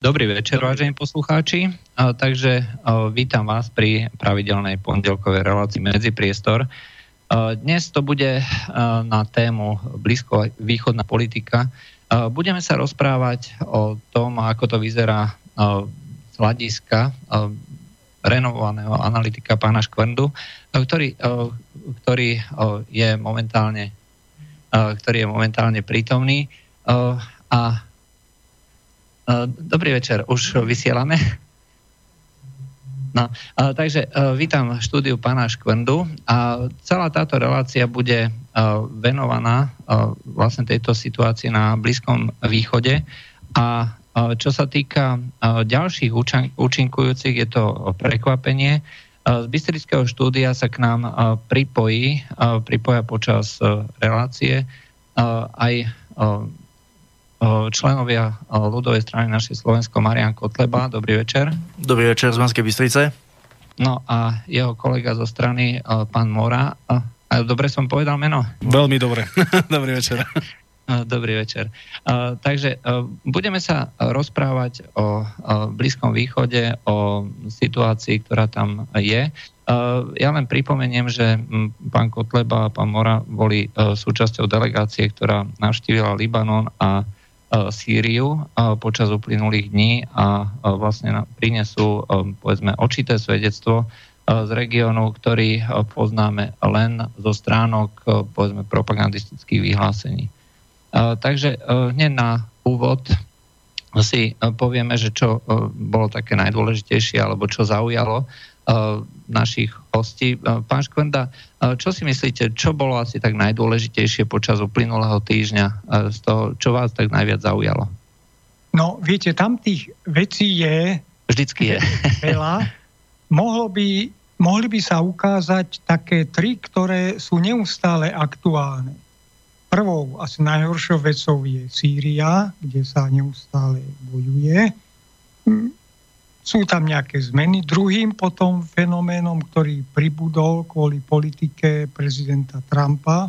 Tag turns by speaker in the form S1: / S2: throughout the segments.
S1: Dobrý večer, vážení poslucháči. Takže vítam vás pri pravidelnej pondelkovej relácii Medzipriestor. Dnes to bude na tému blízko východná politika. Budeme sa rozprávať o tom, ako to vyzerá z hľadiska renovovaného analytika pána Škvrndu, ktorý, ktorý je momentálne ktorý je momentálne prítomný. A Dobrý večer, už vysielame? No, takže vítam štúdiu pána Škvrndu a celá táto relácia bude venovaná vlastne tejto situácii na Blízkom východe a čo sa týka ďalších účinkujúcich, je to prekvapenie. Z Bystrického štúdia sa k nám pripojí, pripoja počas relácie aj členovia ľudovej strany našej Slovensko Marian Kotleba. Dobrý večer.
S2: Dobrý večer z Banskej Bystrice.
S1: No a jeho kolega zo strany, pán Mora. Dobre som povedal meno?
S2: Veľmi dobre. Dobrý večer.
S1: Dobrý večer. Takže budeme sa rozprávať o Blízkom východe, o situácii, ktorá tam je. Ja len pripomeniem, že pán Kotleba a pán Mora boli súčasťou delegácie, ktorá navštívila Libanon a Sýriu počas uplynulých dní a vlastne prinesú povedzme očité svedectvo z regiónu, ktorý poznáme len zo stránok povedzme propagandistických vyhlásení. Takže hneď na úvod si povieme, že čo bolo také najdôležitejšie alebo čo zaujalo našich hostí. Pán Škvenda, čo si myslíte, čo bolo asi tak najdôležitejšie počas uplynulého týždňa z toho, čo vás tak najviac zaujalo?
S3: No, viete, tam tých vecí je...
S1: Vždycky je.
S3: Veľa. Mohlo by, mohli by sa ukázať také tri, ktoré sú neustále aktuálne. Prvou, asi najhoršou vecou je Sýria, kde sa neustále bojuje sú tam nejaké zmeny. Druhým potom fenoménom, ktorý pribudol kvôli politike prezidenta Trumpa,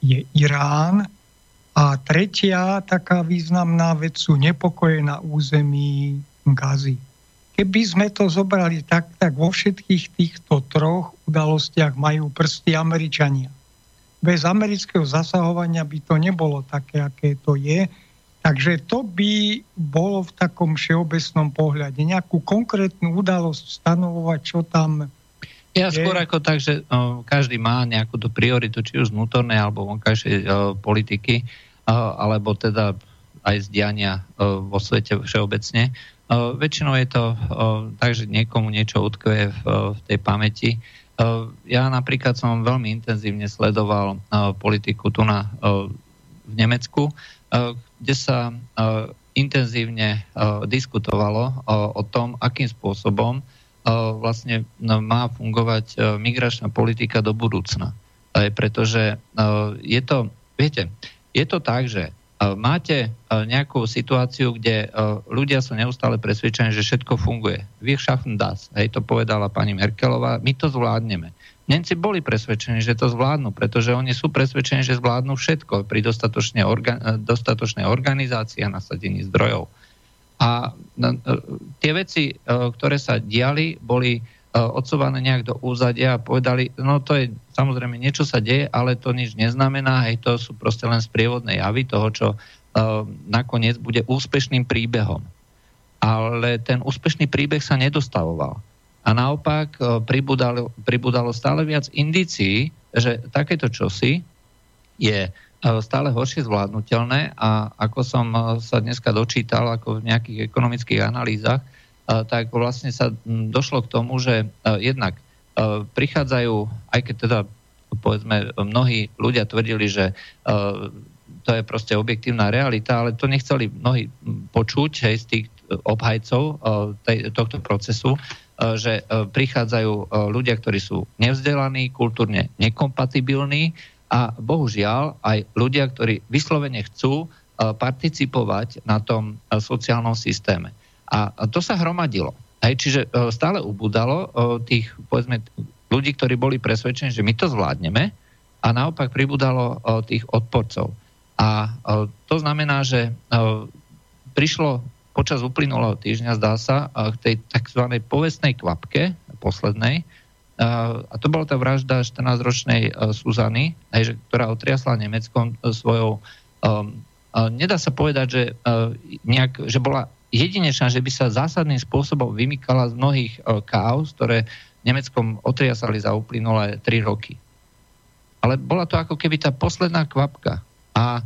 S3: je Irán. A tretia taká významná vec sú nepokoje na území Gazy. Keby sme to zobrali tak, tak vo všetkých týchto troch udalostiach majú prsty Američania. Bez amerického zasahovania by to nebolo také, aké to je Takže to by bolo v takom všeobecnom pohľade. Nejakú konkrétnu udalosť stanovovať, čo tam
S1: ja je. skôr ako tak, že o, každý má nejakú tú prioritu, či už vnútornej alebo vonkajšej politiky, o, alebo teda aj zdiania o, vo svete všeobecne. O, väčšinou je to o, tak, že niekomu niečo utkve v, v tej pamäti. O, ja napríklad som veľmi intenzívne sledoval o, politiku tu na, o, v Nemecku, kde sa intenzívne diskutovalo o tom, akým spôsobom vlastne no, má fungovať migračná politika do budúcna. Pretože je to, viete, je to tak, že máte nejakú situáciu, kde ľudia sú neustále presvedčení, že všetko funguje. Wir schaffen das. Hej, to povedala pani Merkelová. My to zvládneme. Nemci boli presvedčení, že to zvládnu, pretože oni sú presvedčení, že zvládnu všetko pri dostatočnej, orga, dostatočnej organizácii a nasadení zdrojov. A no, e, tie veci, e, ktoré sa diali, boli odsúvané nejak do úzadia a povedali, no to je samozrejme niečo sa deje, ale to nič neznamená, hej, to sú proste len sprievodné javy toho, čo nakoniec bude úspešným príbehom. Ale ten úspešný príbeh sa nedostavoval. A naopak e, pribudalo, pribudalo stále viac indícií, že takéto čosi je e, stále horšie zvládnutelné a ako som e, sa dneska dočítal ako v nejakých ekonomických analýzach, tak vlastne sa došlo k tomu, že jednak prichádzajú, aj keď teda povedzme mnohí ľudia tvrdili, že to je proste objektívna realita, ale to nechceli mnohí počuť hej, z tých obhajcov tej, tohto procesu, že e, prichádzajú e, ľudia, ktorí sú nevzdelaní, kultúrne nekompatibilní a bohužiaľ aj ľudia, ktorí vyslovene chcú participovať na tom sociálnom systéme. A to sa hromadilo. Hej, čiže stále ubudalo tých, povedzme, ľudí, ktorí boli presvedčení, že my to zvládneme a naopak pribudalo tých odporcov. A to znamená, že prišlo počas uplynulého týždňa, zdá sa, k tej tzv. povestnej kvapke, poslednej, a to bola tá vražda 14-ročnej Suzany, ktorá otriasla Nemeckom svojou... Nedá sa povedať, že, nejak, že bola jedinečná, že by sa zásadným spôsobom vymykala z mnohých káuz, ktoré Nemeckom otriasali za uplynulé 3 roky. Ale bola to ako keby tá posledná kvapka. A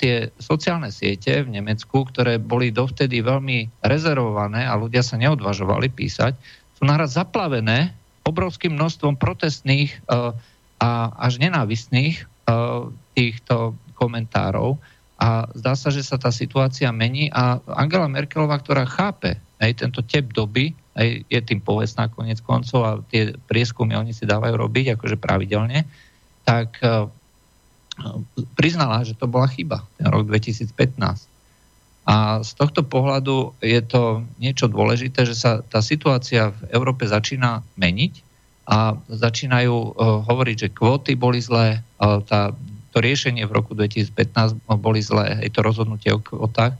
S1: tie sociálne siete v Nemecku, ktoré boli dovtedy veľmi rezervované a ľudia sa neodvažovali písať, sú naraz zaplavené obrovským množstvom protestných uh, a až nenávistných uh, týchto komentárov. A zdá sa, že sa tá situácia mení a Angela Merkelová, ktorá chápe aj tento tep doby, aj je tým povestná konec koncov a tie prieskumy oni si dávajú robiť akože pravidelne, tak uh, priznala, že to bola chyba, ten rok 2015. A z tohto pohľadu je to niečo dôležité, že sa tá situácia v Európe začína meniť a začínajú uh, hovoriť, že kvóty boli zlé, uh, tá, to riešenie v roku 2015 boli zlé, je to rozhodnutie o kvótach.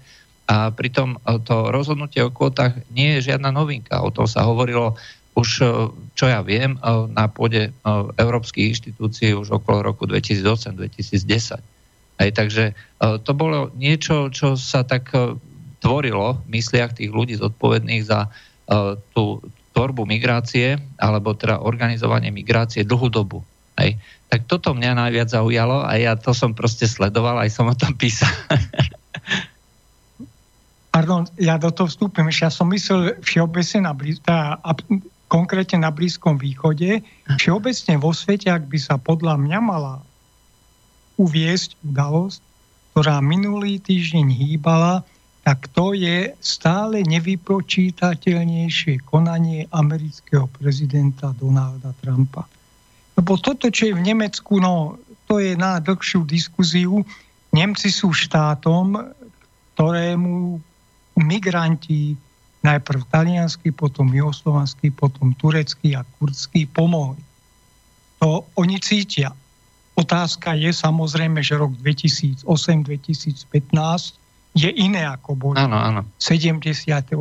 S1: A pritom uh, to rozhodnutie o kvótach nie je žiadna novinka. O tom sa hovorilo už, e, čo ja viem, e, na pôde e, európskych inštitúcií už okolo roku 2008-2010. Aj, takže to bolo niečo, čo sa tak tvorilo v mysliach tých ľudí zodpovedných za tú tvorbu migrácie, alebo teda organizovanie migrácie dlhú dobu. Aj. Tak toto mňa najviac zaujalo a ja to som proste sledoval, aj som o tom písal.
S3: Pardon, ja do toho vstúpim. Ja som myslel všeobecne na tá konkrétne na Blízkom východe. Všeobecne vo svete, ak by sa podľa mňa mala uviesť udalosť, ktorá minulý týždeň hýbala, tak to je stále nevypočítateľnejšie konanie amerického prezidenta Donalda Trumpa. Lebo toto, čo je v Nemecku, no, to je na dlhšiu diskuziu. Nemci sú štátom, ktorému migranti najprv taliansky, potom juhoslovanský, potom turecký a kurdský pomohli. To oni cítia. Otázka je samozrejme, že rok 2008-2015 je iné ako boli
S1: áno, áno.
S3: 70. 80.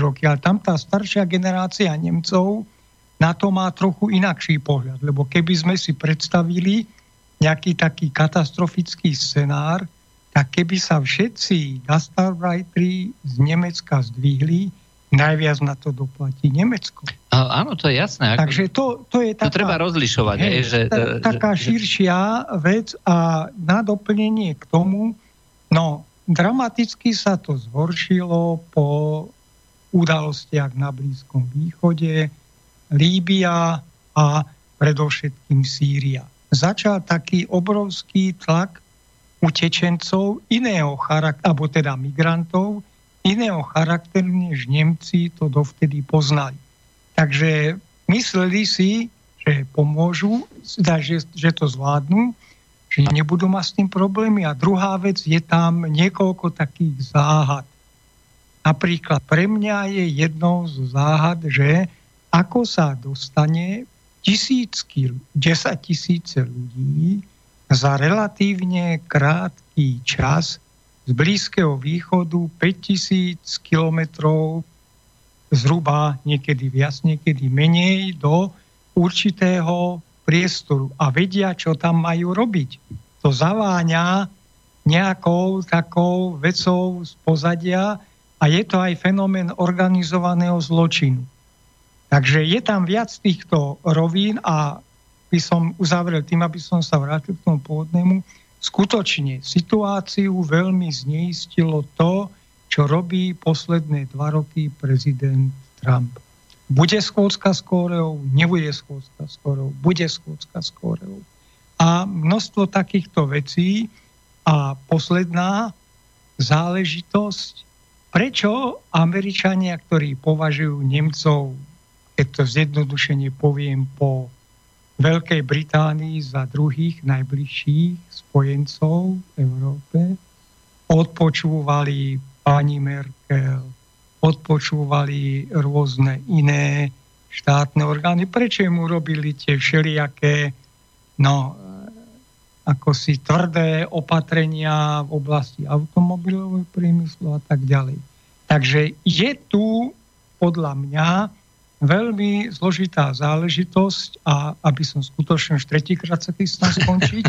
S3: roky, ale tam tá staršia generácia Nemcov na to má trochu inakší pohľad, lebo keby sme si predstavili nejaký taký katastrofický scenár, tak keby sa všetci gastarbeiteri z Nemecka zdvihli, najviac na to doplatí Nemecko.
S1: A, áno, to je jasné.
S3: Takže to, to je taká...
S1: To treba rozlišovať. Je, že,
S3: t- taká že, širšia vec a na doplnenie k tomu, no, dramaticky sa to zhoršilo po udalostiach na Blízkom východe, Líbia a predovšetkým Sýria. Začal taký obrovský tlak utečencov iného charakteru, alebo teda migrantov, iného charakteru, než Nemci to dovtedy poznali. Takže mysleli si, že pomôžu, že, že to zvládnu, že nebudú mať s tým problémy. A druhá vec, je tam niekoľko takých záhad. Napríklad pre mňa je jednou z záhad, že ako sa dostane tisícky, 10 tisíce ľudí za relatívne krátky čas z Blízkeho východu 5000 kilometrov zhruba niekedy viac, niekedy menej do určitého priestoru a vedia, čo tam majú robiť. To zaváňa nejakou takou vecou z pozadia a je to aj fenomén organizovaného zločinu. Takže je tam viac týchto rovín a by som uzavrel tým, aby som sa vrátil k tomu pôvodnému. Skutočne situáciu veľmi zneistilo to, čo robí posledné dva roky prezident Trump. Bude schôdzka s Kóreou, nebude schôdzka s Kóreou, bude schôdzka s Kóreou. A množstvo takýchto vecí. A posledná záležitosť, prečo Američania, ktorí považujú Nemcov, keď to zjednodušene poviem po Veľkej Británii za druhých najbližších spojencov v Európe. Odpočúvali pani Merkel, odpočúvali rôzne iné štátne orgány. Prečo mu robili tie všelijaké no, ako si tvrdé opatrenia v oblasti automobilového priemyslu a tak ďalej. Takže je tu podľa mňa veľmi zložitá záležitosť a aby som skutočne už tretíkrát sa chystám skončiť,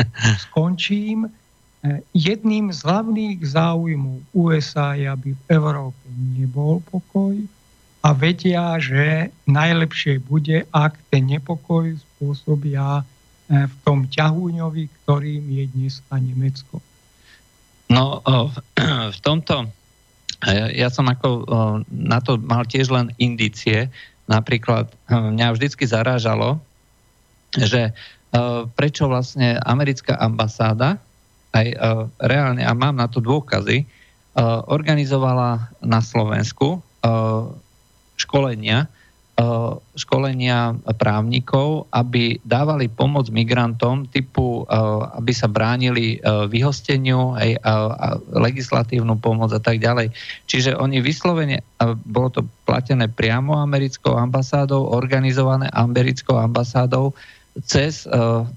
S3: skončím. Jedným z hlavných záujmov USA je, aby v Európe nebol pokoj a vedia, že najlepšie bude, ak ten nepokoj spôsobia e, v tom ťahúňovi, ktorým je dneska Nemecko.
S1: No, v tomto ja som ako na to mal tiež len indície. Napríklad mňa vždycky zarážalo, že prečo vlastne americká ambasáda, aj reálne, a mám na to dôkazy, organizovala na Slovensku školenia, školenia právnikov, aby dávali pomoc migrantom typu, eh, aby sa bránili eh, vyhosteniu, aj legislatívnu pomoc a tak ďalej. Čiže oni vyslovene, bolo to platené priamo americkou ambasádou, organizované americkou ambasádou cez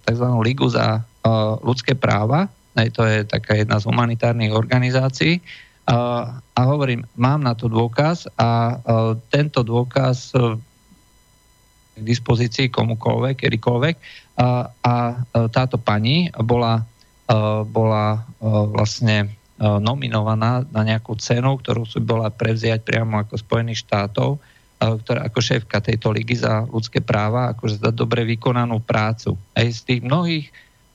S1: tzv. Ligu za ľudské práva, to je taká jedna z humanitárnych organizácií, a hovorím, mám na to dôkaz a tento dôkaz k dispozícii komukoľvek, kedykoľvek. A, a táto pani bola, bola vlastne nominovaná na nejakú cenu, ktorú si bola prevziať priamo ako Spojených štátov, ktorá ako šéfka tejto ligy za ľudské práva, akože za dobre vykonanú prácu. Aj z tých mnohých,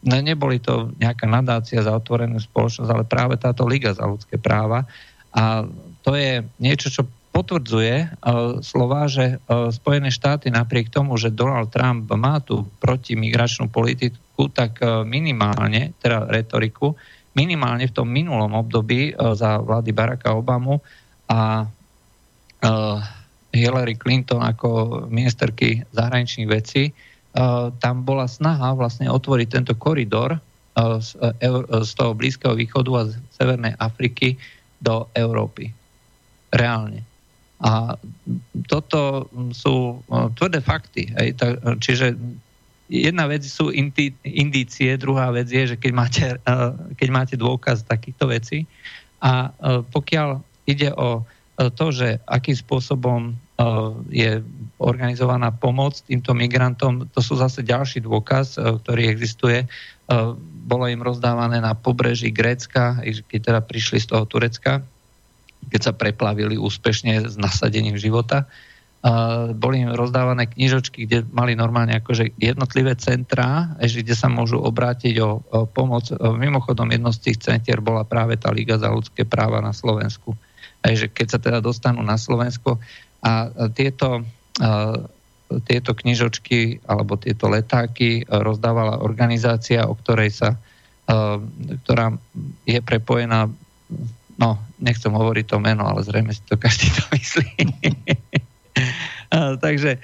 S1: no neboli to nejaká nadácia za otvorenú spoločnosť, ale práve táto liga za ľudské práva. A to je niečo, čo potvrdzuje uh, slova, že uh, Spojené štáty napriek tomu, že Donald Trump má tú protimigračnú politiku, tak uh, minimálne, teda retoriku, minimálne v tom minulom období uh, za vlády Baracka Obamu a uh, Hillary Clinton ako ministerky zahraničných vecí, uh, tam bola snaha vlastne otvoriť tento koridor uh, z, uh, z toho Blízkeho východu a z Severnej Afriky do Európy. Reálne. A toto sú tvrdé fakty. Hej. Čiže jedna vec sú indície, druhá vec je, že keď máte, keď máte dôkaz takýchto vecí a pokiaľ ide o to, že akým spôsobom je organizovaná pomoc týmto migrantom, to sú zase ďalší dôkaz, ktorý existuje. Bolo im rozdávané na pobreží Grécka, keď teda prišli z toho Turecka, keď sa preplavili úspešne s nasadením života. Uh, boli im rozdávané knižočky, kde mali normálne akože jednotlivé centrá, kde sa môžu obrátiť o, o pomoc. Mimochodom, jedno z tých centier bola práve tá Liga za ľudské práva na Slovensku. Takže keď sa teda dostanú na Slovensko a tieto, uh, tieto knižočky alebo tieto letáky rozdávala organizácia, o ktorej sa, uh, ktorá je prepojená no, nechcem hovoriť to meno, ale zrejme si to každý to myslí. Takže e,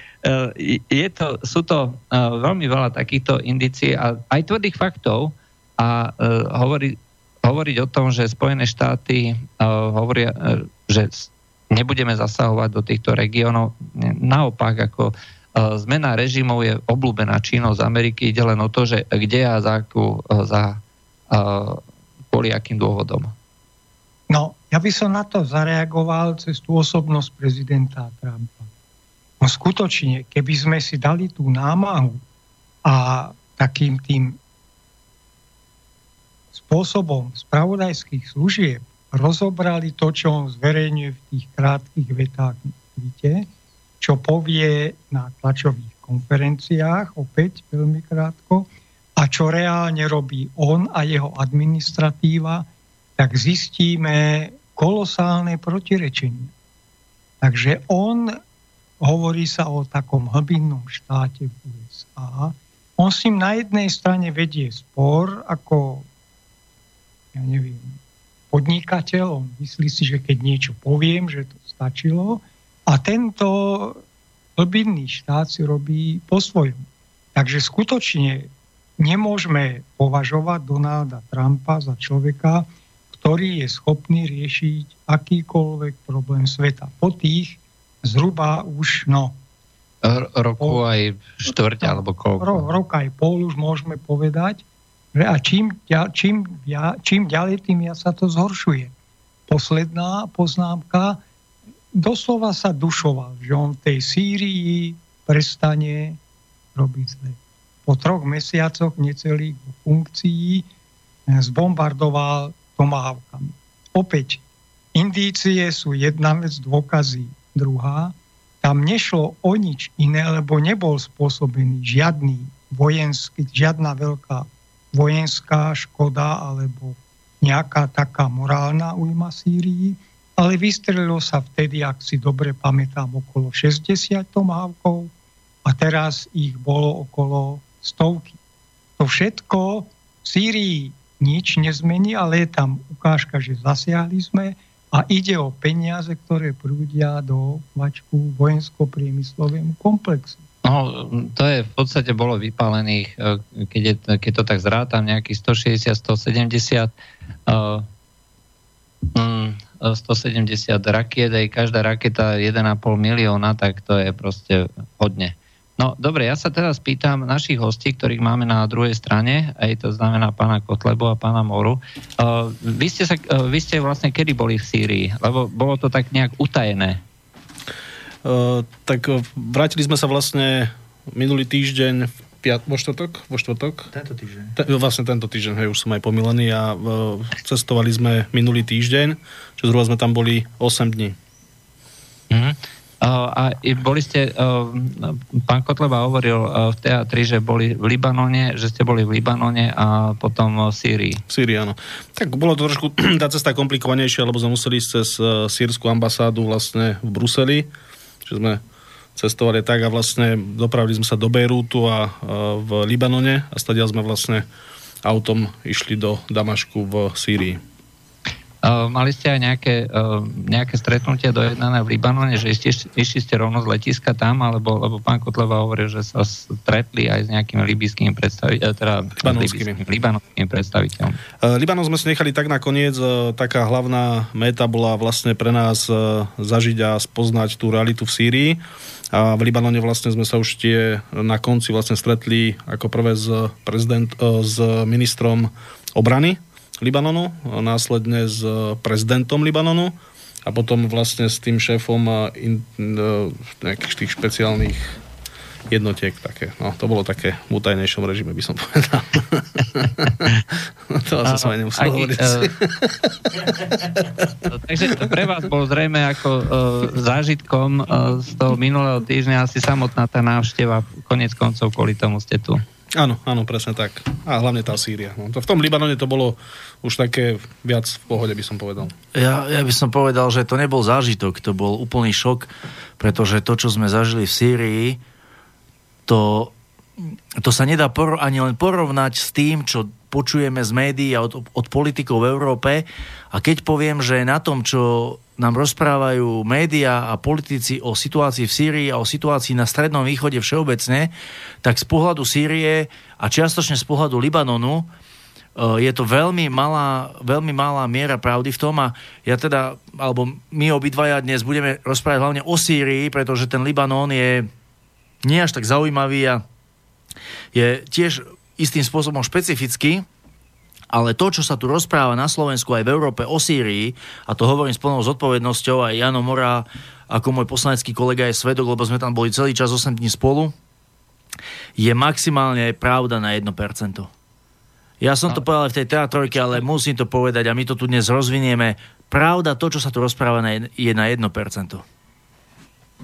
S1: je to, sú to veľmi veľa takýchto indicií a aj tvrdých faktov a e, hovoriť, o tom, že Spojené štáty hovoria, že nebudeme zasahovať do týchto regiónov. Naopak, ako zmena režimov je obľúbená činnosť Ameriky, ide len o to, že kde a za, akú, za kvôli akým dôvodom.
S3: No, ja by som na to zareagoval cez tú osobnosť prezidenta Trumpa. No skutočne, keby sme si dali tú námahu a takým tým spôsobom spravodajských služieb rozobrali to, čo on zverejňuje v tých krátkých vetách víte, čo povie na tlačových konferenciách, opäť veľmi krátko, a čo reálne robí on a jeho administratíva, tak zistíme kolosálne protirečenie. Takže on, hovorí sa o takom hlbinnom štáte v USA, on si na jednej strane vedie spor ako, ja neviem, podnikateľ, on myslí si, že keď niečo poviem, že to stačilo a tento hlbinný štát si robí po svojom. Takže skutočne nemôžeme považovať Donalda Trumpa za človeka, ktorý je schopný riešiť akýkoľvek problém sveta. Po tých zhruba už, no...
S1: Roku pol, aj štvrť alebo koľko? Ro,
S3: rok aj pol už môžeme povedať. Že a čím, čím, čím ďalej, tým ja sa to zhoršuje. posledná poznámka, doslova sa dušoval, že on v tej Sýrii prestane robiť zle. Po troch mesiacoch necelých funkcií zbombardoval tomahawkami. Opäť, indície sú jedna vec, dôkazy druhá. Tam nešlo o nič iné, lebo nebol spôsobený žiadny vojenský, žiadna veľká vojenská škoda alebo nejaká taká morálna ujma Sýrii, ale vystrelilo sa vtedy, ak si dobre pamätám, okolo 60 tomávkov a teraz ich bolo okolo stovky. To všetko v Sýrii nič nezmení, ale je tam ukážka, že zasiahli sme a ide o peniaze, ktoré prúdia do vačku vojensko-priemyslovému komplexu.
S1: No, to je v podstate bolo vypálených, e, keď, je, keď to tak zrátam, nejakých 160, 170 uh, 170 rakiet, aj každá raketa 1,5 milióna, tak to je proste hodne. No dobre, ja sa teraz pýtam našich hostí, ktorých máme na druhej strane, aj to znamená pána Kotlebu a pána Moru. Uh, vy, ste sa, uh, vy ste vlastne kedy boli v Sýrii? Lebo bolo to tak nejak utajené.
S2: Uh, tak uh, vrátili sme sa vlastne minulý týždeň v piat, vo štvrtok? Vo štvrtok?
S4: Tento týždeň.
S2: Te, vlastne tento týždeň, hej, už som aj pomilený a uh, cestovali sme minulý týždeň, čo zhruba sme tam boli 8 dní.
S1: Uh-huh. Uh, a boli ste, uh, pán Kotleba hovoril uh, v teatri, že boli v Libanone, že ste boli v Libanone a potom v Sýrii.
S2: V Sýrii, áno. Tak bolo to trošku tá cesta komplikovanejšia, lebo sme museli ísť cez uh, sírskú ambasádu vlastne v Bruseli, že sme cestovali tak a vlastne dopravili sme sa do Bejrútu a v Libanone a stadiaľ sme vlastne autom išli do Damašku v Sýrii.
S1: Mali ste aj nejaké, nejaké stretnutie dojednané v Libanone, že išli, išli ste rovno z letiska tam, alebo lebo pán Kotleva hovoril, že sa stretli aj s nejakými libijskými predstaviteľmi, teda libanonskými. libanonskými predstaviteľmi.
S2: Uh, Libanon sme si nechali tak nakoniec, uh, taká hlavná meta bola vlastne pre nás uh, zažiť a spoznať tú realitu v Sýrii. A v Libanone vlastne sme sa už tie na konci vlastne stretli ako prvé s, prezident, s ministrom obrany Libanonu, následne s prezidentom Libanonu a potom vlastne s tým šéfom in, nejakých tých špeciálnych jednotiek také. No, to bolo také v utajnejšom režime, by som povedal. to asi som aj nemusel hovoriť. Uh,
S1: takže pre vás bol zrejme ako uh, zážitkom uh, z toho minulého týždňa asi samotná tá návšteva, konec koncov kvôli tomu ste tu.
S2: Áno, áno, presne tak. A hlavne tá Sýria. No, to v tom Libanone to bolo už také viac v pohode, by som povedal.
S4: Ja, ja by som povedal, že to nebol zážitok, to bol úplný šok, pretože to, čo sme zažili v Sýrii, to, to sa nedá por- ani len porovnať s tým, čo počujeme z médií a od, od politikov v Európe. A keď poviem, že na tom, čo nám rozprávajú médiá a politici o situácii v Sýrii a o situácii na Strednom východe všeobecne, tak z pohľadu Sýrie a čiastočne z pohľadu Libanonu e, je to veľmi malá, veľmi malá miera pravdy v tom a ja teda, alebo my obidvaja dnes budeme rozprávať hlavne o Sýrii, pretože ten Libanon je nie až tak zaujímavý a je tiež istým spôsobom špecifický, ale to, čo sa tu rozpráva na Slovensku aj v Európe o Sýrii, a to hovorím s plnou zodpovednosťou, aj Jano Mora, ako môj poslanecký kolega je svedok, lebo sme tam boli celý čas 8 dní spolu, je maximálne pravda na 1%. Ja som to povedal v tej teatrojke, ale musím to povedať a my to tu dnes rozvinieme. Pravda, to, čo sa tu rozpráva, je na 1%.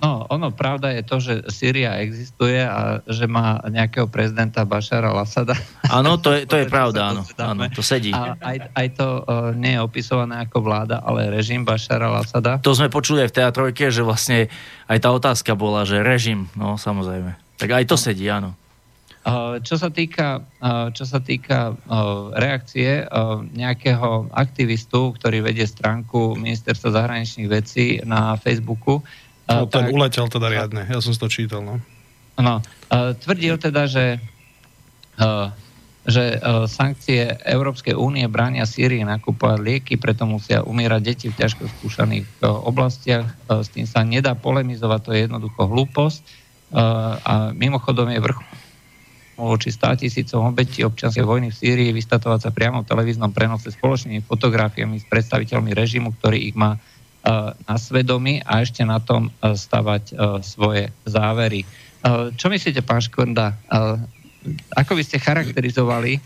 S1: No, ono, pravda je to, že Sýria existuje a že má nejakého prezidenta Bašara al-Assada.
S4: Áno, to je, to je pravda, áno, áno, to sedí.
S1: A aj, aj to uh, nie je opisované ako vláda, ale režim Bašara al-Assada.
S4: To sme počuli aj v teatrojke, že vlastne aj tá otázka bola, že režim, no samozrejme. Tak aj to sedí, áno.
S1: Uh, čo sa týka, uh, čo sa týka reakcie nejakého aktivistu, ktorý vedie stránku Ministerstva zahraničných vecí na Facebooku,
S2: No, ten tak, uletel teda riadne, ja som to čítal, no.
S1: No, tvrdil teda, že, že sankcie Európskej únie bránia Sýrii nakupovať lieky, preto musia umierať deti v ťažko skúšaných oblastiach. S tým sa nedá polemizovať, to je jednoducho hlúposť. A mimochodom je vrch... voči 100 tisícom obetí občianskej vojny v Sýrii, vystatovať sa priamo v televíznom prenose spoločnými fotografiami s predstaviteľmi režimu, ktorý ich má na svedomí a ešte na tom stavať svoje závery. Čo myslíte, pán Škvrnda, ako by ste charakterizovali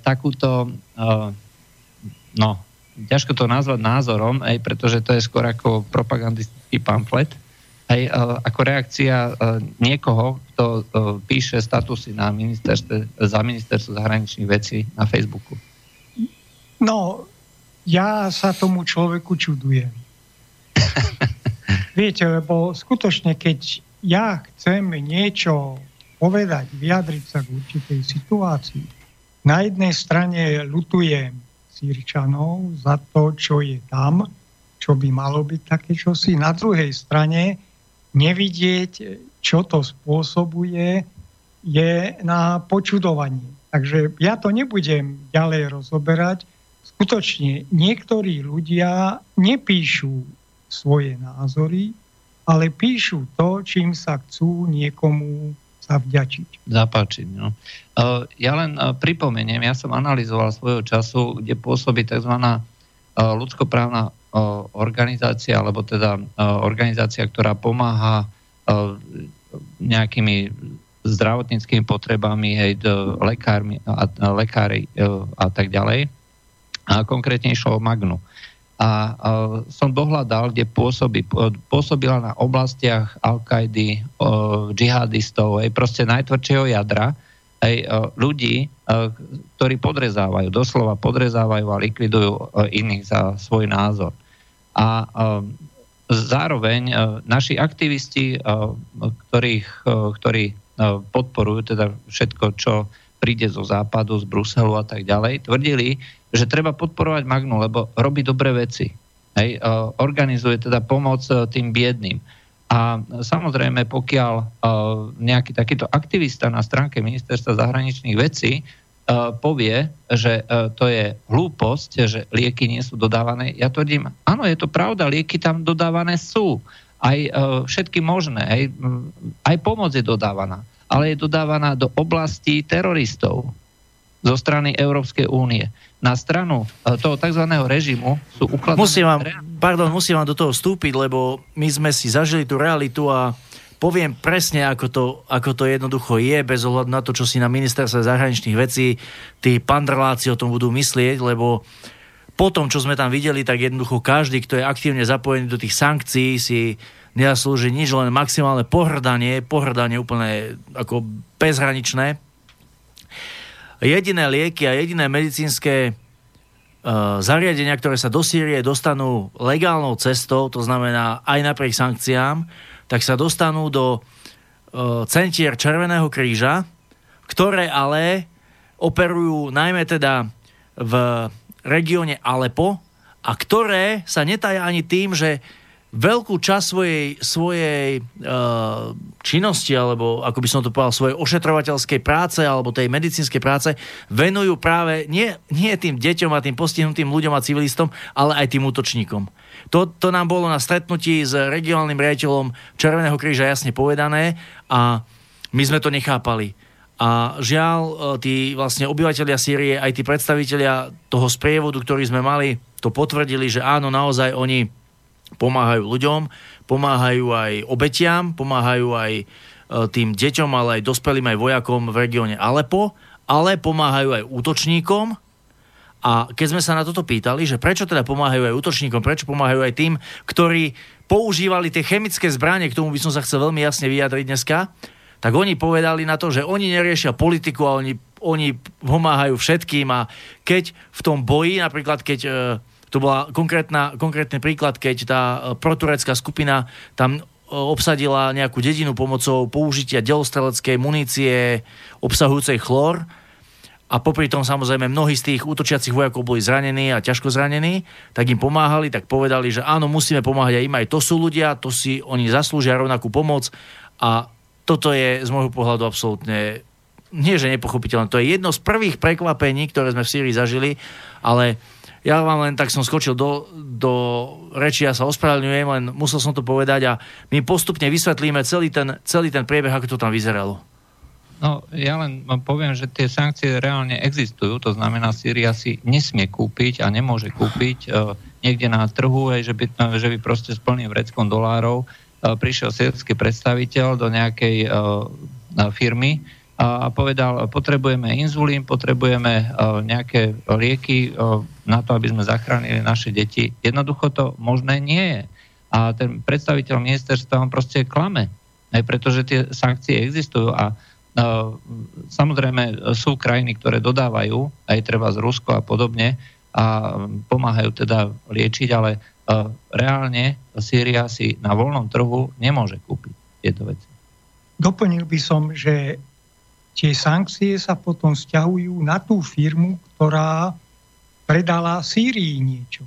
S1: takúto, no, ťažko to nazvať názorom, aj pretože to je skôr ako propagandistický pamflet, aj ako reakcia niekoho, kto píše statusy na ministerstve, za ministerstvo zahraničných vecí na Facebooku?
S3: No, ja sa tomu človeku čudujem. Viete, lebo skutočne, keď ja chcem niečo povedať, vyjadriť sa k určitej situácii, na jednej strane lutujem Sýrčanov za to, čo je tam, čo by malo byť také čosi. Na druhej strane nevidieť, čo to spôsobuje, je na počudovanie. Takže ja to nebudem ďalej rozoberať. Skutočne niektorí ľudia nepíšu svoje názory, ale píšu to, čím sa chcú niekomu sa vďačiť.
S1: Zapáčiť, no. Ja len pripomeniem, ja som analyzoval svojho času, kde pôsobí tzv. ľudskoprávna organizácia, alebo teda organizácia, ktorá pomáha nejakými zdravotníckými potrebami, hej, lekármi, a, lekári a tak ďalej. A konkrétne išlo o Magnu. A, som dohľadal, kde pôsobí, pôsobila na oblastiach Al-Kaidy, džihadistov, hej, proste najtvrdšieho jadra, hej, ľudí, ktorí podrezávajú, doslova podrezávajú a likvidujú iných za svoj názor. A zároveň naši aktivisti, ktorých, ktorí podporujú teda všetko, čo príde zo západu, z Bruselu a tak ďalej, tvrdili, že treba podporovať Magnu, lebo robí dobré veci. Hej, organizuje teda pomoc tým biedným. A samozrejme, pokiaľ nejaký takýto aktivista na stránke ministerstva zahraničných vecí E, povie, že e, to je hlúposť, že lieky nie sú dodávané. Ja tvrdím, áno, je to pravda, lieky tam dodávané sú. Aj e, všetky možné, aj, aj pomoc je dodávaná. Ale je dodávaná do oblasti teroristov zo strany Európskej únie. Na stranu toho tzv. režimu sú ukladané...
S4: Musím vám, pardon, musím vám do toho vstúpiť, lebo my sme si zažili tú realitu a poviem presne, ako to, ako to jednoducho je, bez ohľadu na to, čo si na ministerstve zahraničných vecí tí pandrláci o tom budú myslieť, lebo po tom, čo sme tam videli, tak jednoducho každý, kto je aktívne zapojený do tých sankcií, si nezaslúži nič, len maximálne pohrdanie, pohrdanie úplne ako bezhraničné. Jediné lieky a jediné medicínske uh, zariadenia, ktoré sa do Sýrie dostanú legálnou cestou, to znamená aj napriek sankciám, tak sa dostanú do e, centier Červeného kríža, ktoré ale operujú najmä teda v regióne Alepo a ktoré sa netaja ani tým, že veľkú časť svojej, svojej uh, činnosti, alebo ako by som to povedal, svojej ošetrovateľskej práce alebo tej medicínskej práce venujú práve nie, nie tým deťom a tým postihnutým ľuďom a civilistom, ale aj tým útočníkom. To, to nám bolo na stretnutí s regionálnym riaditeľom Červeného kríža jasne povedané a my sme to nechápali. A žiaľ, e, tí vlastne obyvateľia Sýrie, aj tí predstavitelia toho sprievodu, ktorý sme mali, to potvrdili, že áno, naozaj oni pomáhajú ľuďom, pomáhajú aj obetiam, pomáhajú aj e, tým deťom, ale aj dospelým aj vojakom v regióne Alepo, ale pomáhajú aj útočníkom, a keď sme sa na toto pýtali, že prečo teda pomáhajú aj útočníkom, prečo pomáhajú aj tým, ktorí používali tie chemické zbranie, k tomu by som sa chcel veľmi jasne vyjadriť dneska, tak oni povedali na to, že oni neriešia politiku a oni, oni pomáhajú všetkým a keď v tom boji, napríklad keď e, to bola konkrétny príklad, keď tá e, proturecká skupina tam e, obsadila nejakú dedinu pomocou použitia delostreleckej munície obsahujúcej chlor, a popri tom samozrejme mnohí z tých útočiacich vojakov boli zranení a ťažko zranení, tak im pomáhali, tak povedali, že áno, musíme pomáhať aj im, aj to sú ľudia, to si oni zaslúžia rovnakú pomoc. A toto je z môjho pohľadu absolútne nie že nepochopiteľné, to je jedno z prvých prekvapení, ktoré sme v Sýrii zažili, ale ja vám len tak som skočil do, do reči, ja sa ospravedlňujem, len musel som to povedať a my postupne vysvetlíme celý ten, celý ten priebeh, ako to tam vyzeralo.
S1: No, ja len poviem, že tie sankcie reálne existujú, to znamená, Sýria si nesmie kúpiť a nemôže kúpiť uh, niekde na trhu, aj, že, by, že by proste s plným vreckom dolárov uh, prišiel sírsky predstaviteľ do nejakej uh, firmy a povedal, potrebujeme inzulín, potrebujeme nejaké lieky na to, aby sme zachránili naše deti. Jednoducho to možné nie je. A ten predstaviteľ ministerstva on proste klame, aj pretože tie sankcie existujú a samozrejme sú krajiny, ktoré dodávajú, aj treba z Rusko a podobne, a pomáhajú teda liečiť, ale reálne Sýria si na voľnom trhu nemôže kúpiť tieto veci.
S3: Doplnil by som, že tie sankcie sa potom stiahujú na tú firmu, ktorá predala Sýrii niečo.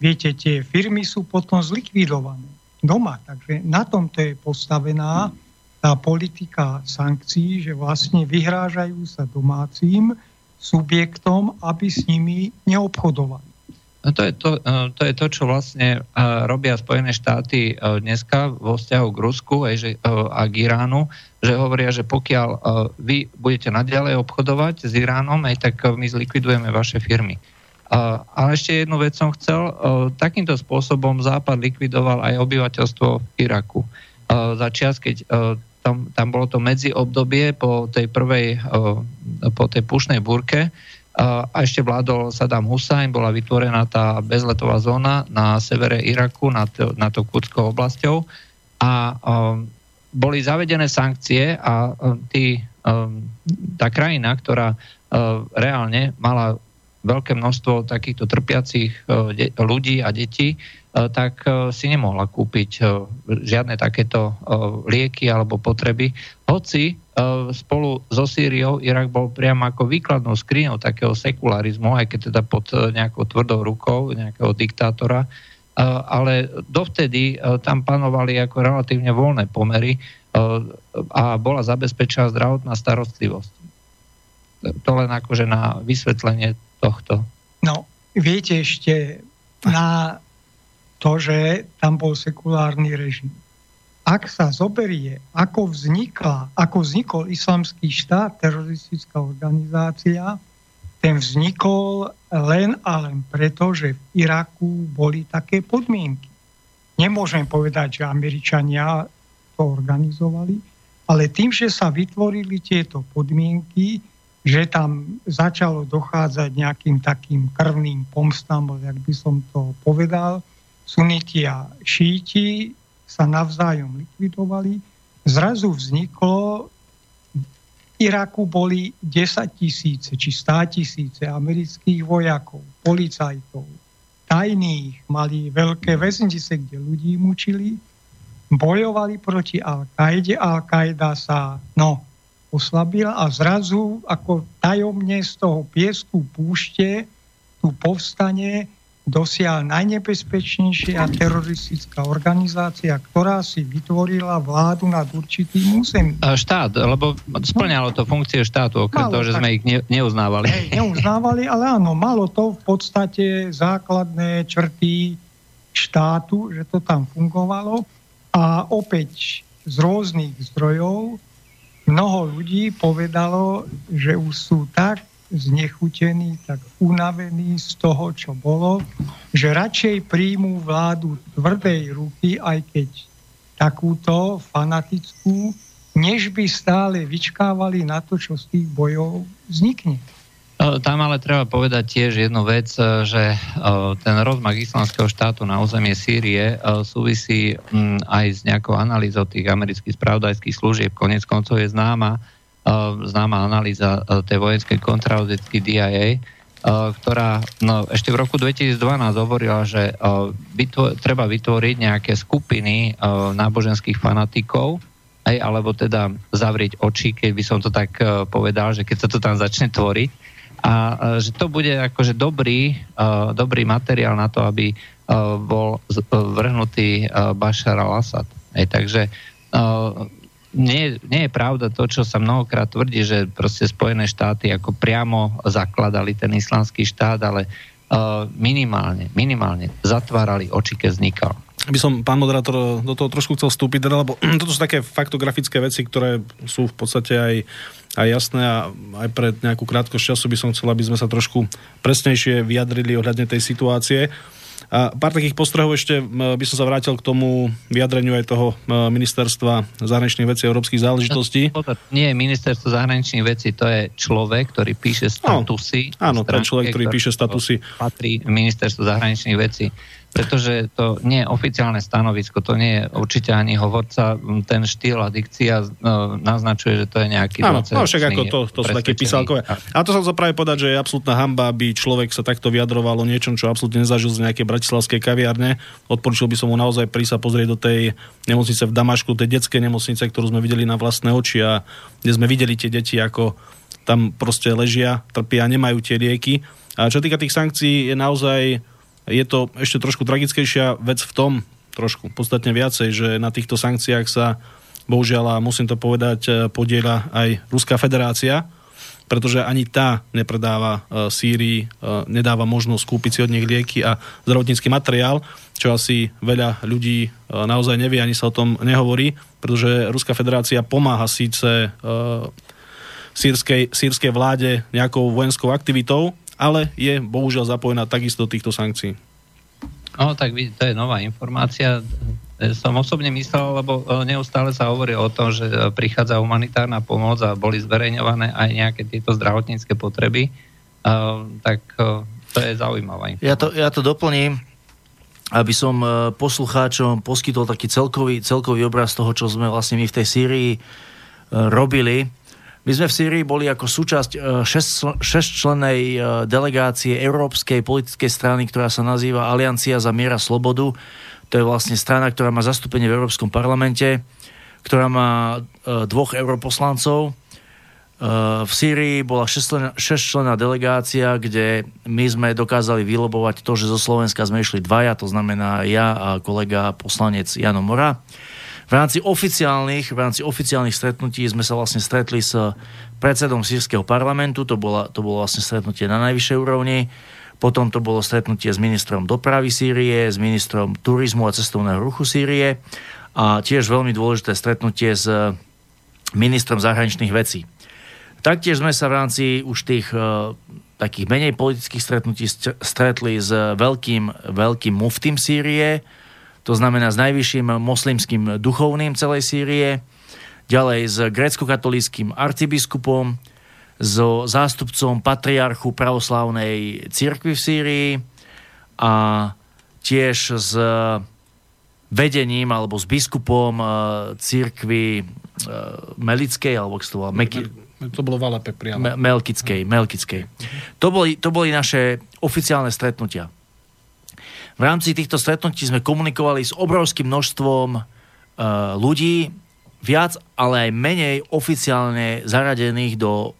S3: Viete, tie firmy sú potom zlikvidované doma, takže na tomto je postavená tá politika sankcií, že vlastne vyhrážajú sa domácim subjektom, aby s nimi neobchodovali.
S1: No to, je to, e, to je to, čo vlastne e, robia Spojené štáty e, dneska vo vzťahu k Rusku a k Iránu, že hovoria, že pokiaľ vy budete nadalej obchodovať s Iránom, aj tak my zlikvidujeme vaše firmy. Ale ešte jednu vec som chcel. Takýmto spôsobom Západ likvidoval aj obyvateľstvo Iraku. Za čas, keď tam, tam bolo to medziobdobie po tej prvej, po tej pušnej burke, a ešte vládol Saddam Hussein, bola vytvorená tá bezletová zóna na severe Iraku nad, nad to Kurdskou oblasťou a um, boli zavedené sankcie a um, tí, um, tá krajina, ktorá uh, reálne mala veľké množstvo takýchto trpiacich uh, de- ľudí a detí, uh, tak uh, si nemohla kúpiť uh, žiadne takéto uh, lieky alebo potreby. Hoci spolu so Sýriou Irak bol priamo ako výkladnou skriňou takého sekularizmu, aj keď teda pod e, nejakou tvrdou rukou nejakého diktátora, e, ale dovtedy tam panovali ako relatívne voľné pomery a bola zabezpečená zdravotná starostlivosť. To len akože na vysvetlenie tohto.
S3: No, viete ešte na to, že tam bol sekulárny režim ak sa zoberie, ako, vznikla, ako vznikol islamský štát, teroristická organizácia, ten vznikol len a len preto, že v Iraku boli také podmienky. Nemôžem povedať, že Američania to organizovali, ale tým, že sa vytvorili tieto podmienky, že tam začalo dochádzať nejakým takým krvným pomstám, jak by som to povedal, suniti a šíti sa navzájom likvidovali. Zrazu vzniklo, v Iraku boli 10 tisíce či 100 tisíce amerických vojakov, policajtov, tajných, mali veľké väznice, kde ľudí mučili, bojovali proti Al-Kaide. Al-Qaida sa no, oslabila a zrazu ako tajomne z toho piesku púšte tu povstane dosiaľ najnebezpečnejšia teroristická organizácia, ktorá si vytvorila vládu nad určitým územím.
S1: Štát, lebo splňalo to funkcie štátu, okrem toho, že tak, sme ich ne, neuznávali.
S3: Hej, neuznávali, ale áno, malo to v podstate základné črty štátu, že to tam fungovalo a opäť z rôznych zdrojov mnoho ľudí povedalo, že už sú tak znechutení, tak unavení z toho, čo bolo, že radšej príjmú vládu tvrdej ruky, aj keď takúto fanatickú, než by stále vyčkávali na to, čo z tých bojov vznikne.
S1: Tam ale treba povedať tiež jednu vec, že ten rozmach islamského štátu na územie Sýrie súvisí aj s nejakou analýzou tých amerických spravodajských služieb. Konec koncov je známa, známa analýza tej vojenskej kontrauzitky DIA, ktorá no, ešte v roku 2012 hovorila, že vytvo- treba vytvoriť nejaké skupiny náboženských fanatikov, aj, alebo teda zavrieť oči, keď by som to tak povedal, že keď sa to tam začne tvoriť. A že to bude akože dobrý, dobrý materiál na to, aby bol vrhnutý Bashar al-Assad. Aj, takže nie, nie je pravda to, čo sa mnohokrát tvrdí, že proste Spojené štáty ako priamo zakladali ten islamský štát, ale uh, minimálne, minimálne zatvárali oči, keď vznikal.
S2: by som, pán moderátor, do toho trošku chcel vstúpiť, teda, lebo toto sú také faktografické veci, ktoré sú v podstate aj, aj jasné a aj pre nejakú krátkosť času by som chcel, aby sme sa trošku presnejšie vyjadrili ohľadne tej situácie. A pár takých postrehov ešte by som sa vrátil k tomu vyjadreniu aj toho ministerstva zahraničných vecí a európskych záležitostí.
S1: Nie je ministerstvo zahraničných vecí, to je človek, ktorý píše statusy.
S2: Áno, áno to je človek, ktorý píše statusy.
S1: Patrí ministerstvo zahraničných vecí pretože to nie je oficiálne stanovisko, to nie je určite ani hovorca, ten štýl a dikcia no, naznačuje, že to je nejaký...
S2: Áno, no však ako to, to sú také písalkové. A to som sa práve povedať, že je absolútna hamba, aby človek sa takto vyjadroval o niečom, čo absolútne nezažil z nejakej bratislavskej kaviarne. Odporúčil by som mu naozaj prísť a pozrieť do tej nemocnice v Damašku, tej detskej nemocnice, ktorú sme videli na vlastné oči a kde sme videli tie deti, ako tam proste ležia, trpia, nemajú tie lieky. A čo týka tých sankcií, je naozaj je to ešte trošku tragickejšia vec v tom, trošku podstatne viacej, že na týchto sankciách sa bohužiaľ, a musím to povedať, e, podiela aj Ruská federácia, pretože ani tá nepredáva e, Sýrii, e, nedáva možnosť kúpiť si od nich lieky a zdravotnícky materiál, čo asi veľa ľudí naozaj nevie, ani sa o tom nehovorí, pretože Ruská federácia pomáha síce sírskej, sírskej vláde nejakou vojenskou aktivitou, ale je bohužiaľ zapojená takisto do týchto sankcií.
S1: No tak to je nová informácia. Som osobne myslel, lebo e, neustále sa hovorí o tom, že e, prichádza humanitárna pomoc a boli zverejňované aj nejaké tieto zdravotnícke potreby. Tak to je zaujímavá informácia.
S4: Ja to, ja to doplním, aby som poslucháčom poskytol taký celkový, celkový obraz toho, čo sme vlastne my v tej Sýrii robili. My sme v Sýrii boli ako súčasť 6-člennej e, e, delegácie Európskej politickej strany, ktorá sa nazýva Aliancia za miera slobodu. To je vlastne strana, ktorá má zastúpenie v Európskom parlamente, ktorá má e, dvoch europoslancov. V Sýrii bola 6-členná delegácia, kde my sme dokázali vylobovať to, že zo Slovenska sme išli dvaja, to znamená ja a kolega poslanec Jano Mora. V rámci oficiálnych, v rámci oficiálnych stretnutí sme sa vlastne stretli s predsedom sírskeho parlamentu, to, bola, to bolo vlastne stretnutie na najvyššej úrovni, potom to bolo stretnutie s ministrom dopravy Sýrie, s ministrom turizmu a cestovného ruchu Sýrie. A tiež veľmi dôležité stretnutie s ministrom zahraničných vecí. Taktiež sme sa v rámci už tých uh, takých menej politických stretnutí stretli s veľkým, veľkým muftim Sýrie, to znamená s najvyšším moslimským duchovným celej Sýrie, ďalej s grécko-katolíckým arcibiskupom, so zástupcom patriarchu pravoslávnej cirkvi v Sýrii a tiež s vedením alebo s biskupom e, cirkvi e, Melickej, alebo to Meky...
S2: To bolo v Alepe priamo.
S4: Melkickej, Melkickej. To boli, to boli naše oficiálne stretnutia. V rámci týchto stretnutí sme komunikovali s obrovským množstvom uh, ľudí, viac, ale aj menej oficiálne zaradených do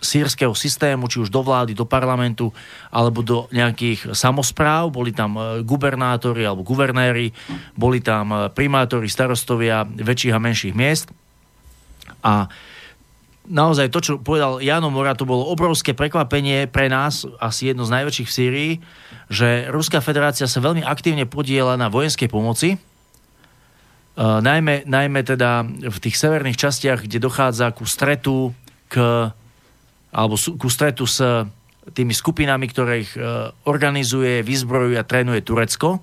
S4: sírskeho systému, či už do vlády, do parlamentu, alebo do nejakých samozpráv. Boli tam uh, gubernátori alebo guvernéri, boli tam uh, primátori, starostovia väčších a menších miest. A naozaj to, čo povedal Jano Mora, to bolo obrovské prekvapenie pre nás, asi jedno z najväčších v Sýrii, že Ruská federácia sa veľmi aktívne podiela na vojenskej pomoci, Uh, najmä, najmä teda v tých severných častiach, kde dochádza ku stretu k, alebo ku stretu s tými skupinami, ktoré ich uh, organizuje, vyzbrojuje a trénuje Turecko,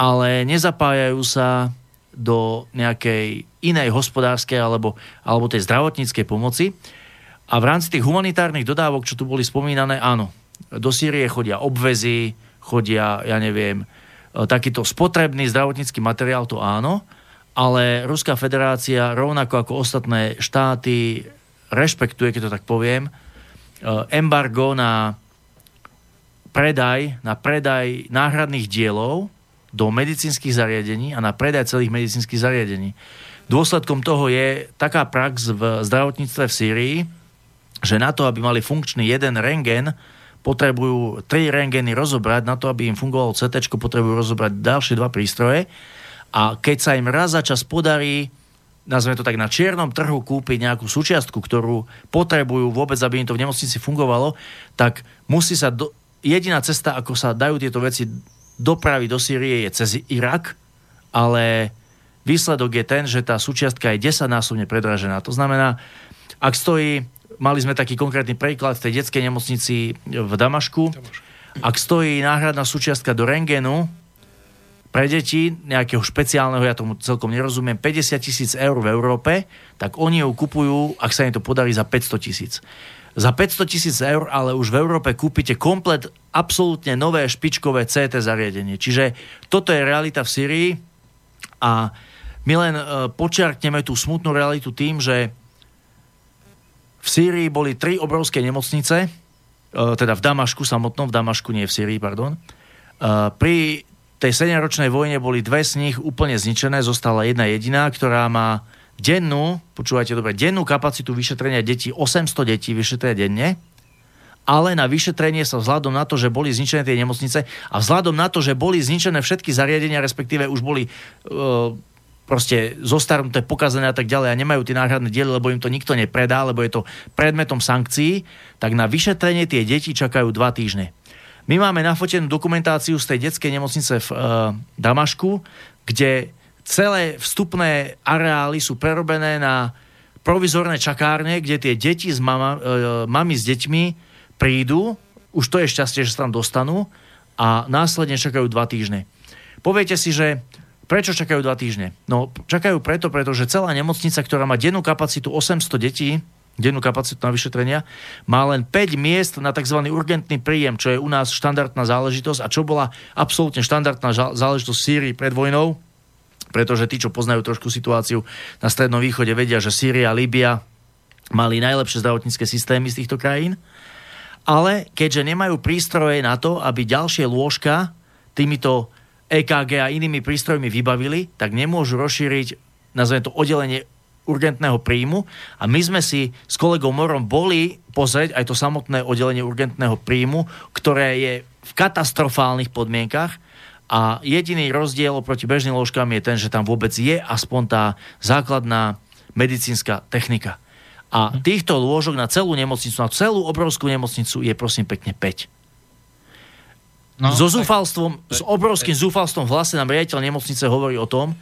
S4: ale nezapájajú sa do nejakej inej hospodárskej alebo, alebo tej zdravotníckej pomoci. A v rámci tých humanitárnych dodávok, čo tu boli spomínané, áno, do Sýrie chodia obvezy, chodia, ja neviem, e, takýto spotrebný zdravotnícky materiál, to áno, ale Ruská federácia, rovnako ako ostatné štáty, rešpektuje, keď to tak poviem, e, embargo na predaj, na predaj náhradných dielov do medicínskych zariadení a na predaj celých medicínskych zariadení. Dôsledkom toho je taká prax v zdravotníctve v Sýrii, že na to, aby mali funkčný jeden rengen, potrebujú tri rengeny rozobrať, na to, aby im fungovalo CT, potrebujú rozobrať ďalšie dva prístroje. A keď sa im raz za čas podarí nazveme to tak, na čiernom trhu kúpiť nejakú súčiastku, ktorú potrebujú vôbec, aby im to v nemocnici fungovalo, tak musí sa do, jediná cesta, ako sa dajú tieto veci dopravy do Sýrie je cez Irak, ale výsledok je ten, že tá súčiastka je 10-násobne predražená. To znamená, ak stojí, mali sme taký konkrétny príklad v tej detskej nemocnici v Damašku, ak stojí náhradná súčiastka do rengenu pre deti nejakého špeciálneho, ja tomu celkom nerozumiem, 50 tisíc eur v Európe, tak oni ju kupujú, ak sa im to podarí, za 500 tisíc. Za 500 tisíc eur ale už v Európe kúpite komplet absolútne nové špičkové CT zariadenie. Čiže toto je realita v Syrii a my len e, počiarkneme tú smutnú realitu tým, že v Sýrii boli tri obrovské nemocnice, e, teda v Damašku samotnom, v Damašku nie v Sýrii, pardon. E, pri tej 7-ročnej vojne boli dve z nich úplne zničené, zostala jedna jediná, ktorá má dennú, počúvajte dobre, dennú kapacitu vyšetrenia detí, 800 detí vyšetria denne, ale na vyšetrenie sa vzhľadom na to, že boli zničené tie nemocnice a vzhľadom na to, že boli zničené všetky zariadenia, respektíve už boli uh, proste zostarnuté, pokazené a tak ďalej a nemajú tie náhradné diely, lebo im to nikto nepredá, lebo je to predmetom sankcií, tak na vyšetrenie tie deti čakajú dva týždne. My máme nafotenú dokumentáciu z tej detskej nemocnice v uh, Damašku, kde celé vstupné areály sú prerobené na provizorné čakárne, kde tie deti s mama, uh, mami s deťmi prídu, už to je šťastie, že sa tam dostanú a následne čakajú dva týždne. Poviete si, že prečo čakajú dva týždne? No, čakajú preto, pretože celá nemocnica, ktorá má dennú kapacitu 800 detí, dennú kapacitu na vyšetrenia, má len 5 miest na tzv. urgentný príjem, čo je u nás štandardná záležitosť a čo bola absolútne štandardná záležitosť v Sýrii pred vojnou, pretože tí, čo poznajú trošku situáciu na Strednom východe, vedia, že Sýria a Líbia mali najlepšie zdravotnícke systémy z týchto krajín. Ale keďže nemajú prístroje na to, aby ďalšie lôžka týmito EKG a inými prístrojmi vybavili, tak nemôžu rozšíriť, nazveme to oddelenie urgentného príjmu a my sme si s kolegou Morom boli pozrieť aj to samotné oddelenie urgentného príjmu, ktoré je v katastrofálnych podmienkach a jediný rozdiel oproti bežným ložkám je ten, že tam vôbec je aspoň tá základná medicínska technika. A mhm. týchto lôžok na celú nemocnicu, na celú obrovskú nemocnicu je prosím pekne 5. No, so zúfalstvom, tak, s obrovským zúfalstvom v hlase nám riaditeľ nemocnice hovorí o tom,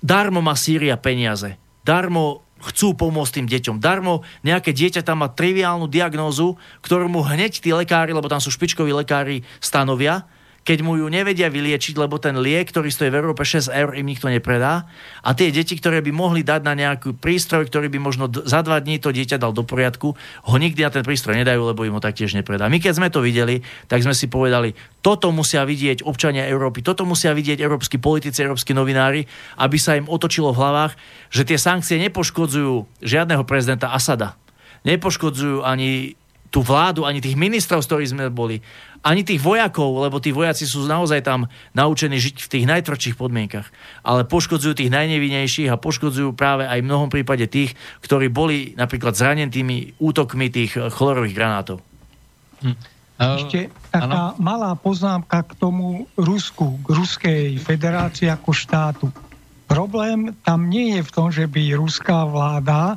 S4: darmo má Sýria peniaze. Darmo chcú pomôcť tým deťom. Darmo nejaké dieťa tam má triviálnu diagnózu, ktorú mu hneď tí lekári, lebo tam sú špičkoví lekári, stanovia keď mu ju nevedia vyliečiť, lebo ten liek, ktorý stojí v Európe 6 eur, im nikto nepredá. A tie deti, ktoré by mohli dať na nejaký prístroj, ktorý by možno za dva dní to dieťa dal do poriadku, ho nikdy na ten prístroj nedajú, lebo im ho taktiež nepredá. My keď sme to videli, tak sme si povedali, toto musia vidieť občania Európy, toto musia vidieť európsky politici, európsky novinári, aby sa im otočilo v hlavách, že tie sankcie nepoškodzujú žiadneho prezidenta Asada. Nepoškodzujú ani tú vládu, ani tých ministrov, s ktorými sme boli, ani tých vojakov, lebo tí vojaci sú naozaj tam naučení žiť v tých najtvrdších podmienkach. Ale poškodzujú tých najnevinejších a poškodzujú práve aj v mnohom prípade tých, ktorí boli napríklad zranení útokmi tých chlorových granátov.
S3: Hm. Ešte taká ano? malá poznámka k tomu Rusku, k Ruskej federácii ako štátu. Problém tam nie je v tom, že by ruská vláda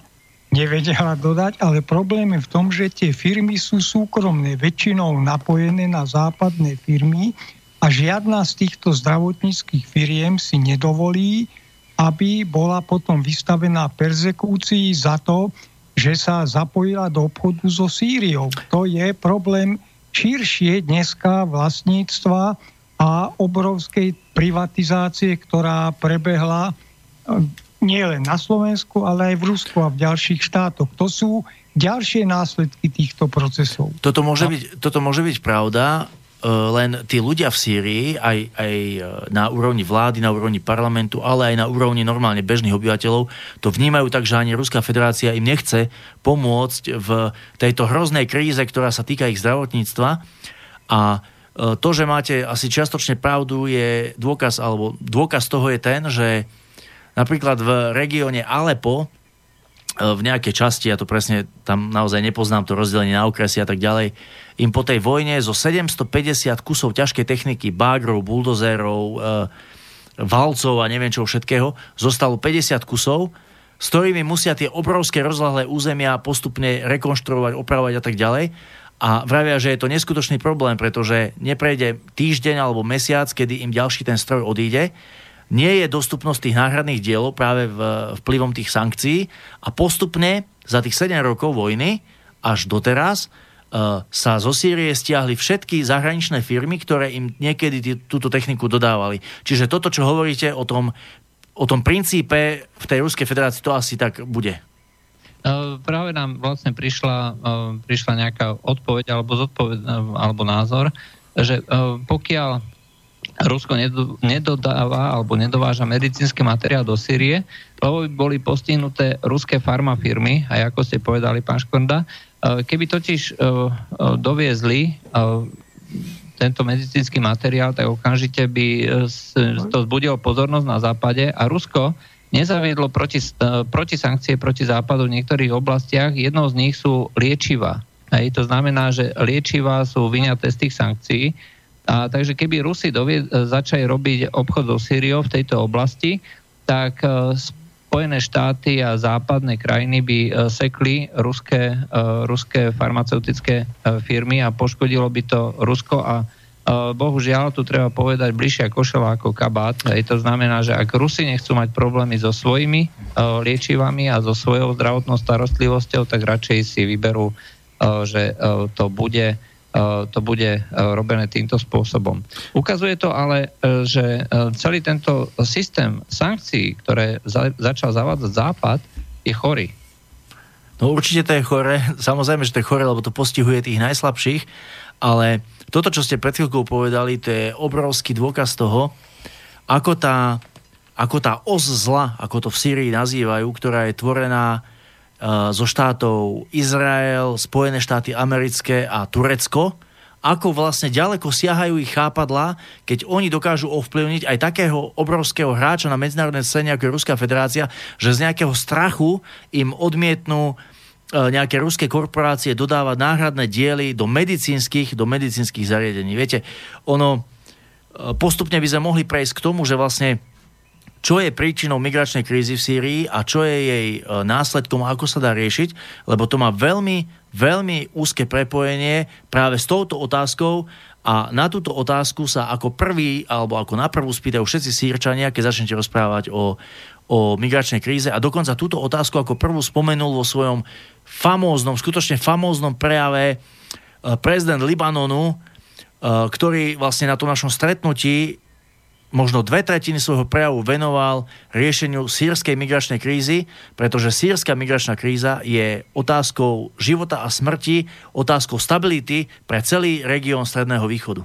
S3: nevedela dodať, ale problém je v tom, že tie firmy sú súkromné, väčšinou napojené na západné firmy a žiadna z týchto zdravotníckých firiem si nedovolí, aby bola potom vystavená persekúcii za to, že sa zapojila do obchodu so Sýriou. To je problém širšie dneska vlastníctva a obrovskej privatizácie, ktorá prebehla nie len na Slovensku, ale aj v Rusku a v ďalších štátoch. To sú ďalšie následky týchto procesov.
S4: Toto môže, byť, toto môže byť pravda, e, len tí ľudia v Sýrii, aj, aj e, na úrovni vlády, na úrovni parlamentu, ale aj na úrovni normálne bežných obyvateľov, to vnímajú tak, že ani Ruská federácia im nechce pomôcť v tejto hroznej kríze, ktorá sa týka ich zdravotníctva. A e, to, že máte asi čiastočne pravdu, je dôkaz, alebo dôkaz toho je ten, že Napríklad v regióne Alepo, e, v nejakej časti, ja to presne tam naozaj nepoznám to rozdelenie na okresy a tak ďalej, im po tej vojne zo 750 kusov ťažkej techniky, bágrov, buldozérov, e, valcov a neviem čo všetkého, zostalo 50 kusov, s ktorými musia tie obrovské rozlahlé územia postupne rekonštruovať, opravovať a tak ďalej. a vravia, že je to neskutočný problém, pretože neprejde týždeň alebo mesiac, kedy im ďalší ten stroj odíde, nie je dostupnosť tých náhradných dielov práve v, vplyvom tých sankcií a postupne za tých 7 rokov vojny až doteraz uh, sa zo Sýrie stiahli všetky zahraničné firmy, ktoré im niekedy t- túto techniku dodávali. Čiže toto, čo hovoríte o tom, o tom princípe v tej Ruskej federácii, to asi tak bude.
S1: Uh, práve nám vlastne prišla, uh, prišla nejaká odpoveď alebo, zodpoveď, uh, alebo názor, že pokiaľ Rusko nedodáva alebo nedováža medicínsky materiál do Sýrie, lebo boli postihnuté ruské farmafirmy, aj ako ste povedali, pán Škorda. Keby totiž doviezli tento medicínsky materiál, tak okamžite by to zbudilo pozornosť na západe a Rusko nezaviedlo proti, e, proti sankcie proti západu v niektorých oblastiach. Jednou z nich sú liečiva. Hej, to znamená, že liečiva sú vyňaté z tých sankcií. A, takže keby Rusi dovie, e, začali robiť obchod so Syriou v tejto oblasti, tak uh, Spojené štáty a západné krajiny by uh, sekli ruské, ruské farmaceutické firmy a poškodilo by to Rusko a bohužiaľ tu treba povedať bližšia košela ako kabát. Hej, to znamená, že ak Rusi nechcú mať problémy so svojimi liečivami a so svojou zdravotnou starostlivosťou, tak radšej si vyberú, že to bude to bude robené týmto spôsobom. Ukazuje to ale, že celý tento systém sankcií, ktoré za, začal zavádzať Západ, je chorý.
S4: No určite to je chore. Samozrejme, že to je chore, lebo to postihuje tých najslabších, ale toto, čo ste pred chvíľkou povedali, to je obrovský dôkaz toho, ako tá, ako tá os zla, ako to v Sýrii nazývajú, ktorá je tvorená zo štátov Izrael, Spojené štáty americké a Turecko, ako vlastne ďaleko siahajú ich chápadla, keď oni dokážu ovplyvniť aj takého obrovského hráča na medzinárodnej scéne, ako je Ruská federácia, že z nejakého strachu im odmietnú E, nejaké ruské korporácie dodávať náhradné diely do medicínskych, do medicínskych zariadení. Viete, ono e, postupne by sme mohli prejsť k tomu, že vlastne čo je príčinou migračnej krízy v Sýrii a čo je jej e, následkom a ako sa dá riešiť, lebo to má veľmi, veľmi úzke prepojenie práve s touto otázkou a na túto otázku sa ako prvý alebo ako na prvú spýtajú všetci sírčania, keď začnete rozprávať o, o migračnej kríze a dokonca túto otázku ako prvú spomenul vo svojom famóznom, skutočne famóznom prejave e, prezident Libanonu, e, ktorý vlastne na tom našom stretnutí možno dve tretiny svojho prejavu venoval riešeniu sírskej migračnej krízy, pretože sírska migračná kríza je otázkou života a smrti, otázkou stability pre celý región Stredného východu.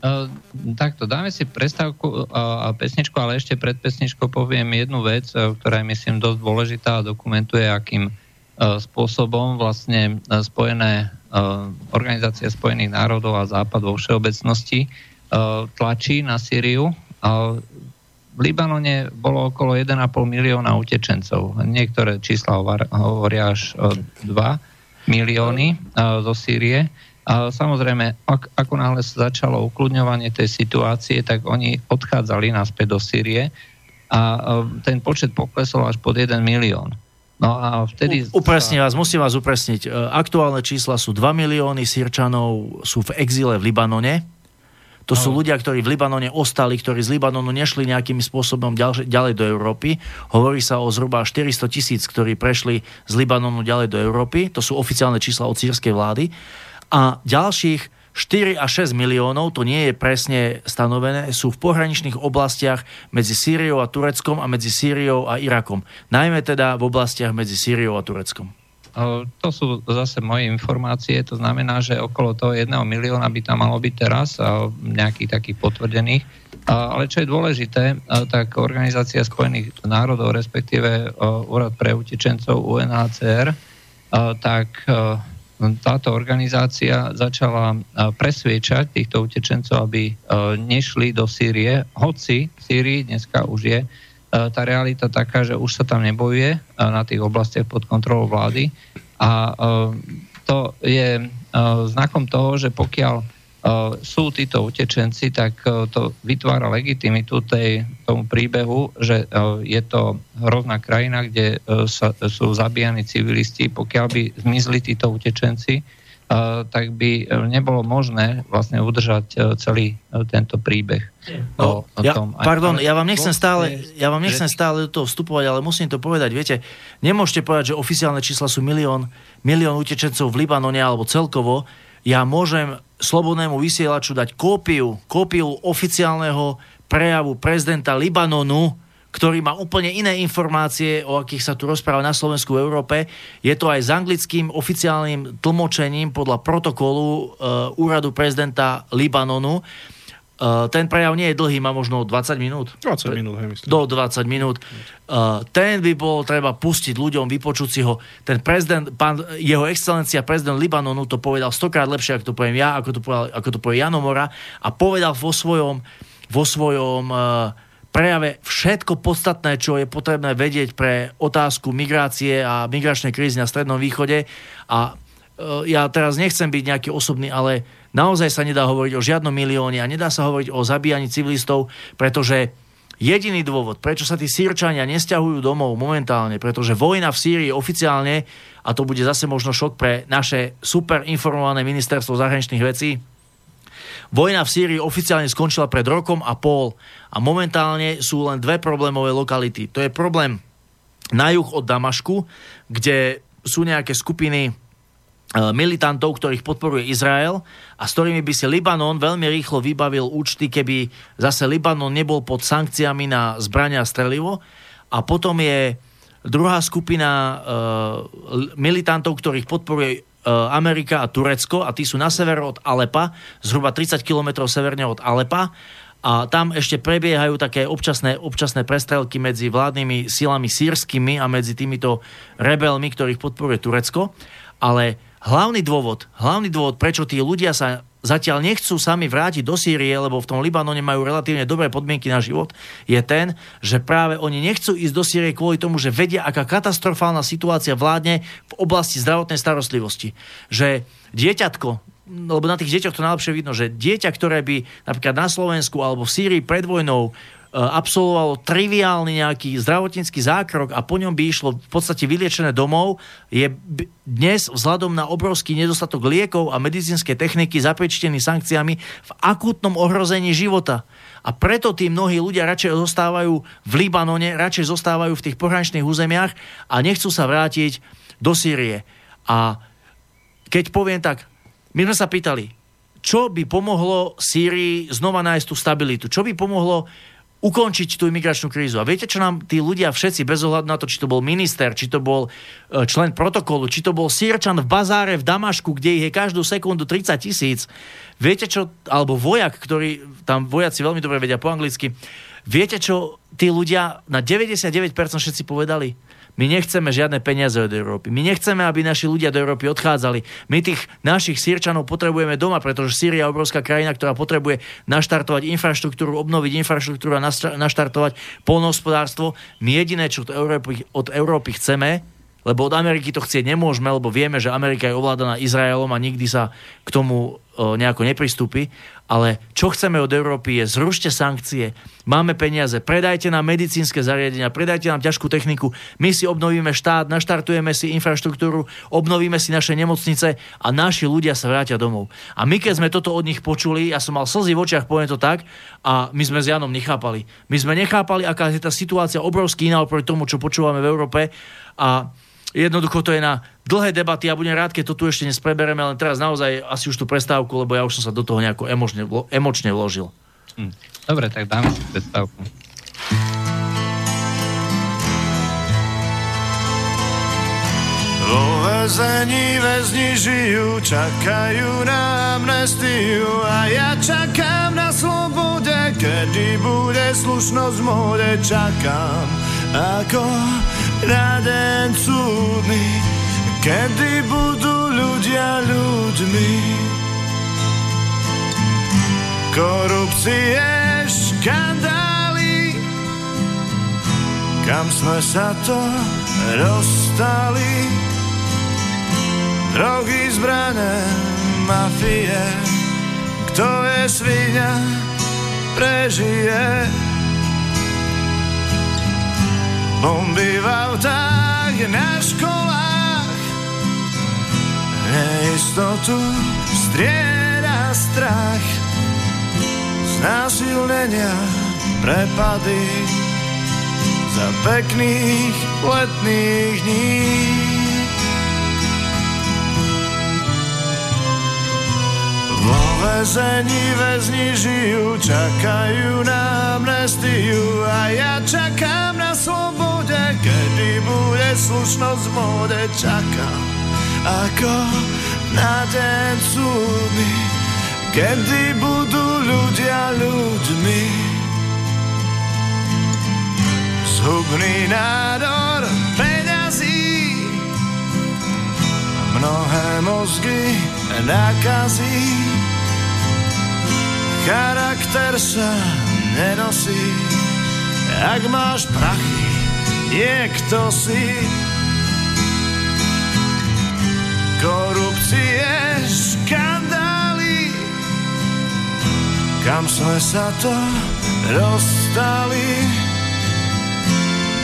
S1: Uh, takto, dáme si prestávku a, a pesničku, ale ešte pred pesničkou poviem jednu vec, ktorá je myslím dosť dôležitá a dokumentuje, akým uh, spôsobom vlastne uh, spojené Organizácia Spojených národov a Západ vo všeobecnosti tlačí na Syriu. V Libanone bolo okolo 1,5 milióna utečencov. Niektoré čísla hovoria až 2 milióny zo Sýrie samozrejme, ak, ako náhle začalo ukludňovanie tej situácie, tak oni odchádzali naspäť do Sýrie a ten počet poklesol až pod 1 milión.
S4: No a vtedy... U, upresním vás, musím vás upresniť. Aktuálne čísla sú 2 milióny Sýrčanov sú v exíle v Libanone. To sú ľudia, ktorí v Libanone ostali, ktorí z Libanonu nešli nejakým spôsobom ďalej, ďalej do Európy. Hovorí sa o zhruba 400 tisíc, ktorí prešli z Libanonu ďalej do Európy. To sú oficiálne čísla od sírskej vlády a ďalších 4 až 6 miliónov, to nie je presne stanovené, sú v pohraničných oblastiach medzi Sýriou a Tureckom a medzi Sýriou a Irakom. Najmä teda v oblastiach medzi Sýriou a Tureckom.
S1: To sú zase moje informácie, to znamená, že okolo toho jedného milióna by tam malo byť teraz, nejakých takých potvrdených. Ale čo je dôležité, tak Organizácia spojených národov, respektíve Úrad pre utečencov UNHCR, tak táto organizácia začala presviečať týchto utečencov, aby nešli do Sýrie, hoci v Sýrii dneska už je tá realita taká, že už sa tam nebojuje na tých oblastiach pod kontrolou vlády a to je znakom toho, že pokiaľ sú títo utečenci, tak to vytvára legitimitu tej, tomu príbehu, že je to hrozná krajina, kde sa, sú zabíjani civilisti. Pokiaľ by zmizli títo utečenci, tak by nebolo možné vlastne udržať celý tento príbeh.
S4: No, o, o ja, tom. Pardon, ja vám nechcem stále, ja vám nechcem stále do toho vstupovať, ale musím to povedať. Viete, nemôžete povedať, že oficiálne čísla sú milión, milión utečencov v Libanone alebo celkovo. Ja môžem slobodnému vysielaču dať kópiu, kópiu oficiálneho prejavu prezidenta Libanonu, ktorý má úplne iné informácie, o akých sa tu rozpráva na Slovensku v Európe. Je to aj s anglickým oficiálnym tlmočením podľa protokolu uh, úradu prezidenta Libanonu. Uh, ten prejav nie je dlhý, má možno 20 minút.
S2: 20 minút, hej,
S4: myslím. Do 20 minút. Uh, ten by bol treba pustiť ľuďom, vypočuť si ho. Ten prezident, pán, jeho excelencia, prezident Libanonu to povedal stokrát lepšie, ako to poviem ja, ako to, povedal, ako to povie Janomora a povedal vo svojom, vo svojom uh, prejave všetko podstatné, čo je potrebné vedieť pre otázku migrácie a migračnej krízy na Strednom východe. A e, ja teraz nechcem byť nejaký osobný, ale naozaj sa nedá hovoriť o žiadnom milióne a nedá sa hovoriť o zabíjaní civilistov, pretože jediný dôvod, prečo sa tí sírčania nesťahujú domov momentálne, pretože vojna v Sýrii oficiálne, a to bude zase možno šok pre naše super informované ministerstvo zahraničných vecí, Vojna v Sýrii oficiálne skončila pred rokom a pol a momentálne sú len dve problémové lokality. To je problém na juh od Damašku, kde sú nejaké skupiny e, militantov, ktorých podporuje Izrael a s ktorými by si Libanon veľmi rýchlo vybavil účty, keby zase Libanon nebol pod sankciami na zbrania a strelivo. A potom je druhá skupina uh, militantov, ktorých podporuje E, Amerika a Turecko a tí sú na sever od Alepa, zhruba 30 km severne od Alepa a tam ešte prebiehajú také občasné, občasné prestrelky medzi vládnymi silami sírskymi a medzi týmito rebelmi, ktorých podporuje Turecko. Ale hlavný dôvod, hlavný dôvod, prečo tí ľudia sa zatiaľ nechcú sami vrátiť do Sýrie, lebo v tom Libanone majú relatívne dobré podmienky na život, je ten, že práve oni nechcú ísť do Sýrie kvôli tomu, že vedia, aká katastrofálna situácia vládne v oblasti zdravotnej starostlivosti. Že dieťatko, lebo na tých deťoch to najlepšie vidno, že dieťa, ktoré by napríklad na Slovensku alebo v Sýrii pred vojnou absolvovalo triviálny nejaký zdravotnícky zákrok a po ňom by išlo v podstate vyliečené domov, je dnes vzhľadom na obrovský nedostatok liekov a medicínskej techniky zapriečtený sankciami v akútnom ohrození života. A preto tí mnohí ľudia radšej zostávajú v Libanone, radšej zostávajú v tých pohraničných územiach a nechcú sa vrátiť do Sýrie. A keď poviem tak, my sme sa pýtali, čo by pomohlo Sýrii znova nájsť tú stabilitu? Čo by pomohlo ukončiť tú imigračnú krízu. A viete, čo nám tí ľudia všetci, bez ohľadu na to, či to bol minister, či to bol e, člen protokolu, či to bol sírčan v bazáre v Damašku, kde ich je každú sekundu 30 tisíc, viete čo, alebo vojak, ktorý, tam vojaci veľmi dobre vedia po anglicky, viete čo tí ľudia na 99% všetci povedali? My nechceme žiadne peniaze od Európy. My nechceme, aby naši ľudia do Európy odchádzali. My tých našich sírčanov potrebujeme doma, pretože Sýria je obrovská krajina, ktorá potrebuje naštartovať infraštruktúru, obnoviť infraštruktúru a naštartovať polnohospodárstvo. My jediné, čo od Európy, od Európy chceme, lebo od Ameriky to chcieť nemôžeme, lebo vieme, že Amerika je ovládaná Izraelom a nikdy sa k tomu nejako nepristúpi. Ale čo chceme od Európy je zrušte sankcie, máme peniaze, predajte nám medicínske zariadenia, predajte nám ťažkú techniku, my si obnovíme štát, naštartujeme si infraštruktúru, obnovíme si naše nemocnice a naši ľudia sa vrátia domov. A my keď sme toto od nich počuli, ja som mal slzy v očiach, poviem to tak, a my sme s Janom nechápali. My sme nechápali, aká je tá situácia obrovský iná oproti tomu, čo počúvame v Európe a Jednoducho to je na dlhé debaty a ja budem rád, keď to tu ešte nesprebereme, ale teraz naozaj asi už tú prestávku, lebo ja už som sa do toho nejako emočne, emočne vložil.
S1: Hm. Dobre, tak dáme si prestávku.
S5: Vo väzení väzni žijú, čakajú na amnestiu a ja čakám na slobode, kedy bude slušnosť v móde, čakám ako na den súdny, kedy budú ľudia ľuďmi. Korupcie, škandály, kam sme sa to dostali. Drogy, zbrané, mafie, kto je svinia, prežije bomby v autách na školách, neistotu strieda strach násilnenia prepady za pekných letných dní. Vo väzení väzni žijú, čakajú na amnestiu a ja čakám na slobode, kedy bude slušnosť v móde, ako na deň súdny, kedy budú ľudia ľuďmi. Zhubný nádor peňazí, mnohé mozgy nakazí. Charakter sa nenosí, ak máš prachy, je kto si. Korupcie, škandály, kam sme sa to dostali.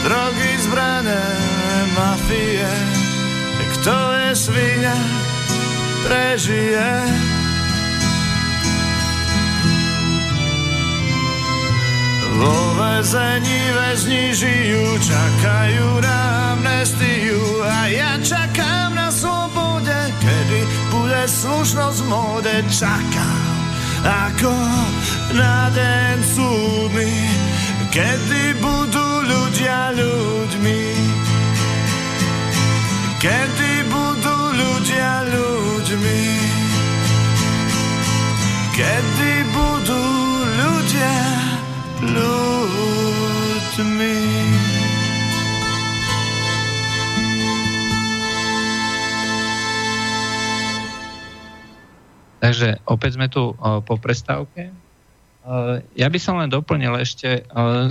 S5: Drogy, zbrané, mafie, kto je svinia, prežije. Vo väzení väzni žijú, čakajú na amnestiu a ja čakám na slobode, kedy bude slušnosť v móde, čakám ako na deň súdny, kedy budú ľudia ľuďmi. Kedy budú ľudia ľuďmi. Kedy budú ľudia ľuďmi.
S1: Takže opäť sme tu uh, po prestávke. Uh, ja by som len doplnil ešte uh,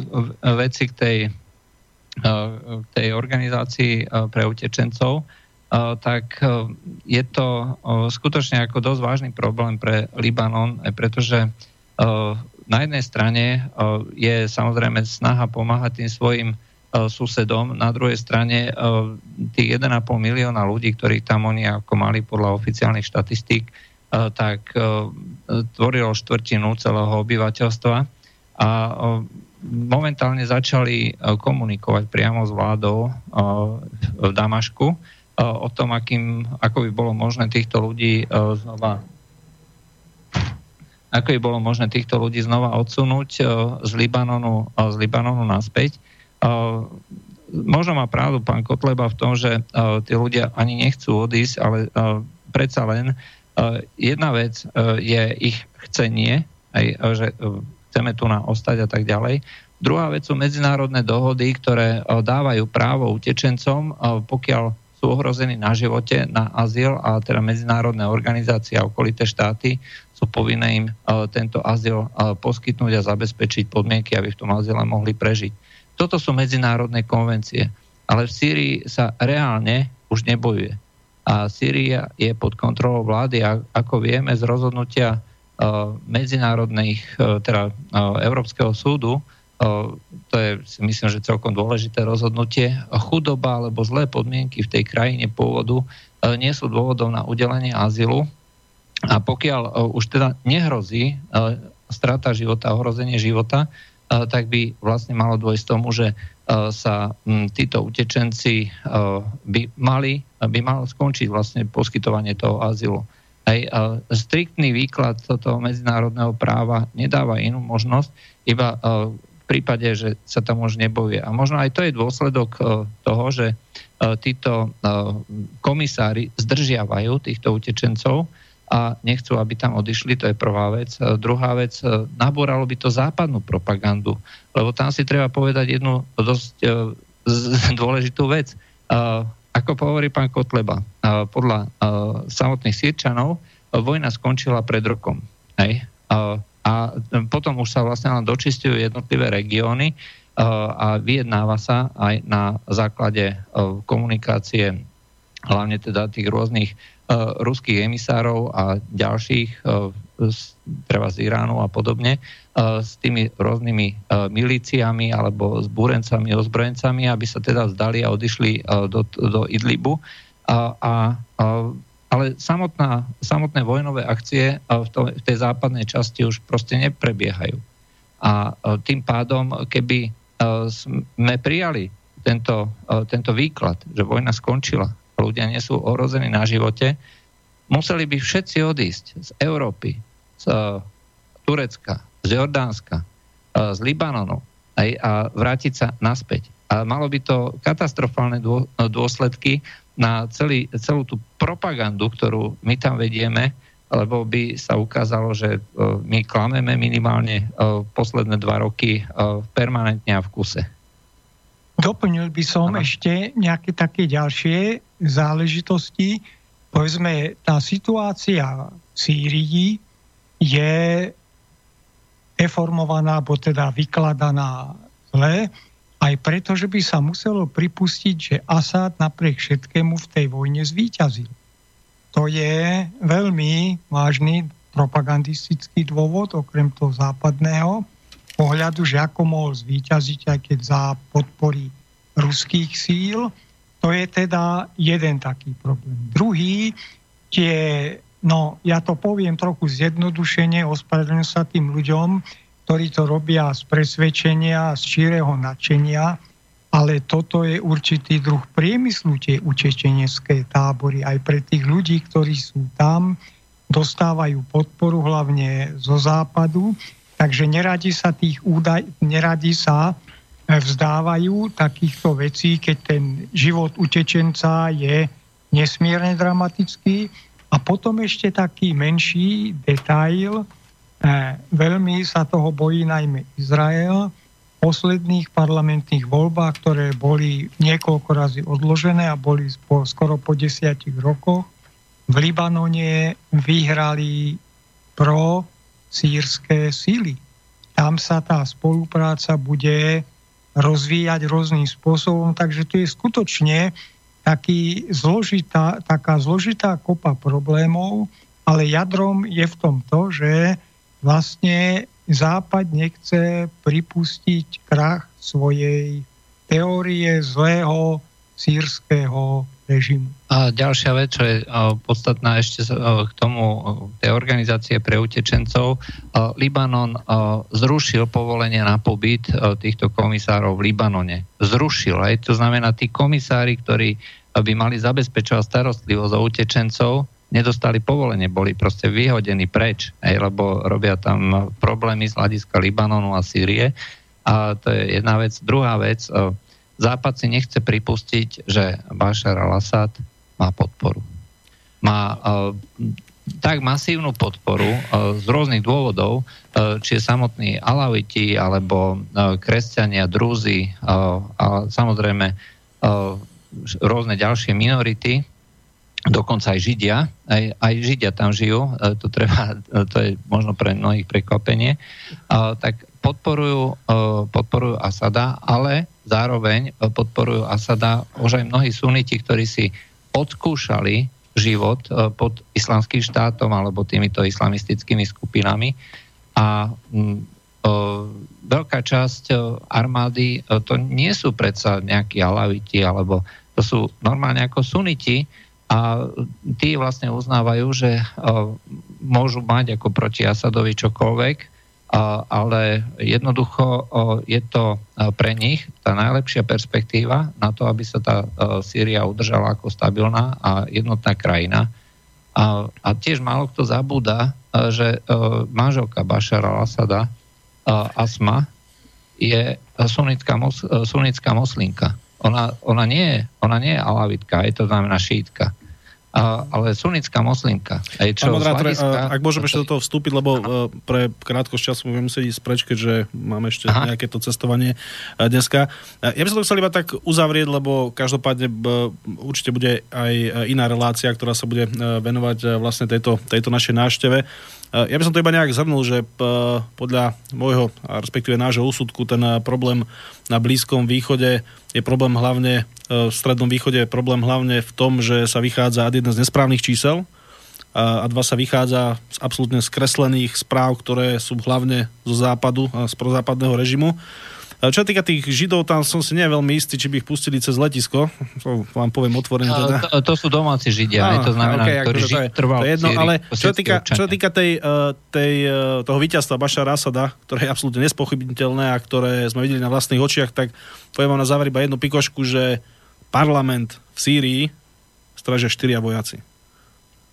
S1: veci k tej, uh, tej organizácii pre utečencov. Tak je to skutočne ako dosť vážny problém pre Libanon, pretože na jednej strane uh, je samozrejme snaha pomáhať tým svojim uh, susedom, na druhej strane uh, tých 1,5 milióna ľudí, ktorých tam oni ako mali podľa oficiálnych štatistík, E, tak e, tvorilo štvrtinu celého obyvateľstva. A e, momentálne začali komunikovať priamo s vládou v Damašku o tom, akým, ako by bolo možné týchto ľudí znova ako by bolo možné týchto ľudí znova odsunúť z Libanonu, z Libanonu naspäť. Možno má pravdu pán Kotleba v tom, že tí ľudia ani nechcú odísť, ale predsa len jedna vec je ich chcenie, aj, že chceme tu na ostať a tak ďalej. Druhá vec sú medzinárodné dohody, ktoré dávajú právo utečencom, pokiaľ sú ohrození na živote, na azyl a teda medzinárodné organizácie a okolité štáty sú povinné im tento azyl poskytnúť a zabezpečiť podmienky, aby v tom azyle mohli prežiť. Toto sú medzinárodné konvencie. Ale v Sýrii sa reálne už nebojuje a Sýria je pod kontrolou vlády a ako vieme z rozhodnutia uh, medzinárodných, teda Európskeho súdu, to je si myslím, že celkom dôležité rozhodnutie, chudoba alebo zlé podmienky v tej krajine pôvodu nie sú dôvodom na udelenie azylu a pokiaľ už teda nehrozí strata života, ohrozenie života, tak by vlastne malo dôjsť tomu, že sa títo utečenci by mali, by malo skončiť vlastne poskytovanie toho azylu. Aj striktný výklad toho medzinárodného práva nedáva inú možnosť, iba v prípade, že sa tam už nebojuje. A možno aj to je dôsledok toho, že títo komisári zdržiavajú týchto utečencov, a nechcú, aby tam odišli, to je prvá vec. Druhá vec, e, nabúralo by to západnú propagandu, lebo tam si treba povedať jednu dosť e, dôležitú vec. Ako hovorí pán Kotleba, podľa samotných Sýrčanov vojna skončila pred rokom. Hej? A potom už sa vlastne len dočistujú jednotlivé regióny a vyjednáva sa aj na základe komunikácie hlavne teda tých rôznych ruských emisárov a ďalších, eh, treba z Iránu a podobne, eh, s tými rôznymi milíciami alebo s búrencami, ozbrojencami, aby sa teda zdali a odišli do, do Idlibu. A, a ale samotná, samotné vojnové akcie v, to, v tej západnej časti už proste neprebiehajú. A tým pádom, keby sme prijali tento, tento výklad, že vojna skončila, ľudia nie sú ohrození na živote, museli by všetci odísť z Európy, z Turecka, z Jordánska, z Libanonu aj, a vrátiť sa naspäť. A malo by to katastrofálne dôsledky na celý, celú tú propagandu, ktorú my tam vedieme, lebo by sa ukázalo, že my klameme minimálne posledné dva roky permanentne a v kuse.
S3: Doplnil by som ano. ešte nejaké také ďalšie záležitosti. Povedzme, tá situácia v Sýrii je deformovaná, alebo teda vykladaná zle, aj preto, že by sa muselo pripustiť, že Asad napriek všetkému v tej vojne zvíťazil. To je veľmi vážny propagandistický dôvod, okrem toho západného pohľadu, že ako mohol zvíťaziť, aj keď za podpory ruských síl. To je teda jeden taký problém. Druhý, tie No, ja to poviem trochu zjednodušene, ospravedlňujem sa tým ľuďom, ktorí to robia z presvedčenia, z číreho nadšenia, ale toto je určitý druh priemyslu, tie učečenecké tábory. Aj pre tých ľudí, ktorí sú tam, dostávajú podporu hlavne zo západu, takže neradi sa tých údaj, neradi sa vzdávajú takýchto vecí, keď ten život utečenca je nesmierne dramatický. A potom ešte taký menší detail, eh, veľmi sa toho bojí najmä Izrael, posledných parlamentných voľbách, ktoré boli niekoľko razy odložené a boli po, skoro po desiatich rokoch, v Libanone vyhrali pro sírske síly. Tam sa tá spolupráca bude rozvíjať rôznym spôsobom, takže to je skutočne taký zložitá, taká zložitá kopa problémov, ale jadrom je v tom to, že vlastne Západ nechce pripustiť krach svojej teórie zlého sírskeho režimu.
S1: A ďalšia vec, čo je podstatná ešte k tomu tej organizácie pre utečencov, Libanon zrušil povolenie na pobyt týchto komisárov v Libanone. Zrušil, aj to znamená, tí komisári, ktorí by mali zabezpečovať starostlivosť o utečencov, nedostali povolenie, boli proste vyhodení preč, aj, lebo robia tam problémy z hľadiska Libanonu a Sýrie. A to je jedna vec. Druhá vec, Západ si nechce pripustiť, že Bashar al-Assad má podporu. Má uh, tak masívnu podporu uh, z rôznych dôvodov, uh, či je samotní Alaviti, alebo kresťania, Drúzy, uh, a samozrejme rôzne ďalšie minority, dokonca aj Židia, aj, aj Židia tam žijú, to, treba, to je možno pre mnohých prekvapenie, tak podporujú, podporujú Asada, ale zároveň podporujú Asada už aj mnohí suniti, ktorí si odskúšali život e, pod islamským štátom alebo týmito islamistickými skupinami. A e, veľká časť e, armády to nie sú predsa nejakí alaviti alebo to sú normálne ako suniti a tí vlastne uznávajú, že môžu mať ako proti Asadovi čokoľvek, ale jednoducho je to pre nich tá najlepšia perspektíva na to, aby sa tá Sýria udržala ako stabilná a jednotná krajina. A, tiež málo kto zabúda, že manželka Bašara al-Assada, Asma, je sunická, mos, sunická moslinka. Ona, ona, nie ona nie je alavitka, je to znamená šítka ale sunická moslimka. Aj čo
S2: moderátor, hľadiska... ak môžem ešte do toho vstúpiť, lebo. E, pre krátkosť času budeme musieť ísť preč, keďže máme ešte Aha. nejaké to cestovanie e, dneska. E, ja by som to chcel iba tak uzavrieť, lebo každopádne určite bude aj iná relácia, ktorá sa bude venovať vlastne tejto, tejto našej návšteve. Ja by som to iba nejak zhrnul, že podľa môjho, respektíve nášho úsudku, ten problém na Blízkom východe je problém hlavne v Strednom východe je problém hlavne v tom, že sa vychádza ad jedna z nesprávnych čísel a dva sa vychádza z absolútne skreslených správ, ktoré sú hlavne zo západu z prozápadného režimu. Čo týka tých Židov, tam som si nie veľmi istý, či by ich pustili cez letisko. To vám poviem otvorene. Teda.
S1: To, to sú domáci Židia, aj to znamená, okay, ktorí akože ži- trval
S2: to je jedno, ale čo týka, čo týka tej, tej, toho víťazstva Bašara Asada, ktoré je absolútne nespochybniteľné a ktoré sme videli na vlastných očiach, tak poviem vám na záver iba jednu pikošku, že parlament v Sýrii stražia štyria vojaci.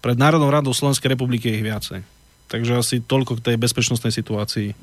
S2: Pred Národnou radou Slovenskej republiky je ich viacej. Takže asi toľko k tej bezpečnostnej situácii.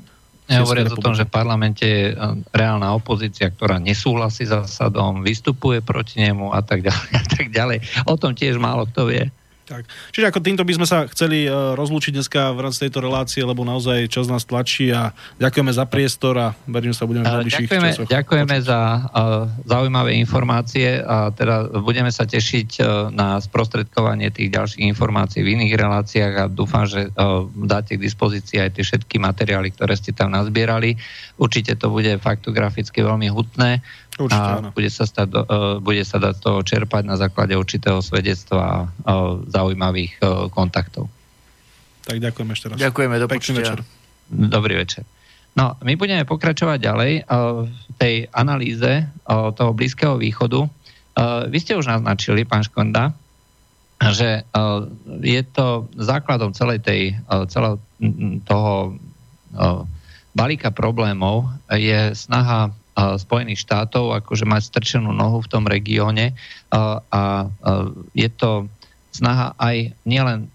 S1: Hovoriac o tom, že v parlamente je e, reálna opozícia, ktorá nesúhlasí s Asadom, vystupuje proti nemu a tak ďalej a tak ďalej. O tom tiež málo kto vie.
S2: Tak. Čiže ako týmto by sme sa chceli uh, rozlúčiť dneska v rámci tejto relácie, lebo naozaj čas nás tlačí a ďakujeme za priestor a verím, že sa budeme v najbližších
S1: ďakujeme,
S2: časoch.
S1: Ďakujeme počuť. za uh, zaujímavé informácie a teda budeme sa tešiť uh, na sprostredkovanie tých ďalších informácií v iných reláciách a dúfam, že uh, dáte k dispozícii aj tie všetky materiály, ktoré ste tam nazbierali. Určite to bude faktograficky veľmi hutné Určite, a bude sa, stať, uh, bude sa dať to čerpať na základe určitého svedectva a uh, zaujímavých uh, kontaktov.
S2: Tak ďakujem ešte raz.
S4: Ďakujeme, do večer.
S1: Dobrý večer. No, my budeme pokračovať ďalej v tej analýze toho Blízkeho východu. Vy ste už naznačili, pán Škonda, že je to základom celej tej, celého toho balíka problémov je snaha Spojených štátov, akože mať strčenú nohu v tom regióne a je to snaha aj nielen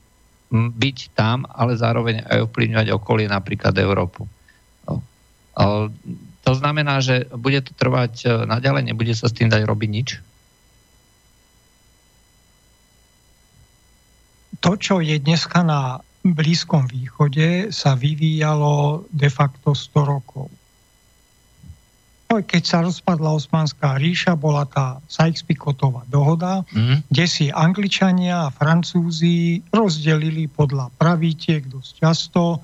S1: byť tam, ale zároveň aj ovplyvňovať okolie, napríklad Európu. To znamená, že bude to trvať e, naďalej, nebude sa s tým dať robiť nič?
S3: To, čo je dneska na Blízkom východe, sa vyvíjalo de facto 100 rokov keď sa rozpadla Osmanská ríša, bola tá Sykes-Picotová dohoda, mm. kde si Angličania a Francúzi rozdelili podľa pravítiek dosť často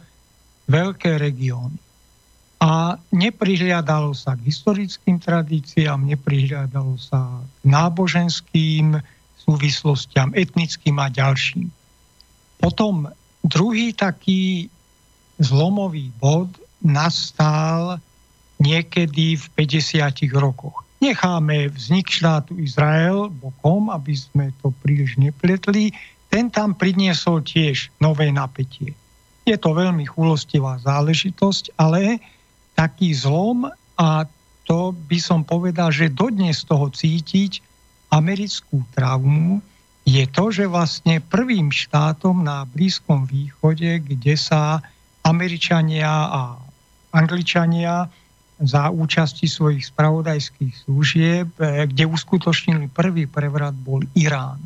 S3: veľké regióny. A neprihliadalo sa k historickým tradíciám, neprihliadalo sa k náboženským súvislostiam, etnickým a ďalším. Potom druhý taký zlomový bod nastal niekedy v 50 rokoch. Necháme vznik štátu Izrael bokom, aby sme to príliš nepletli. Ten tam priniesol tiež nové napätie. Je to veľmi chulostivá záležitosť, ale taký zlom a to by som povedal, že dodnes toho cítiť americkú traumu je to, že vlastne prvým štátom na Blízkom východe, kde sa Američania a Angličania za účasti svojich spravodajských služieb, eh, kde uskutočnili prvý prevrat, bol Irán.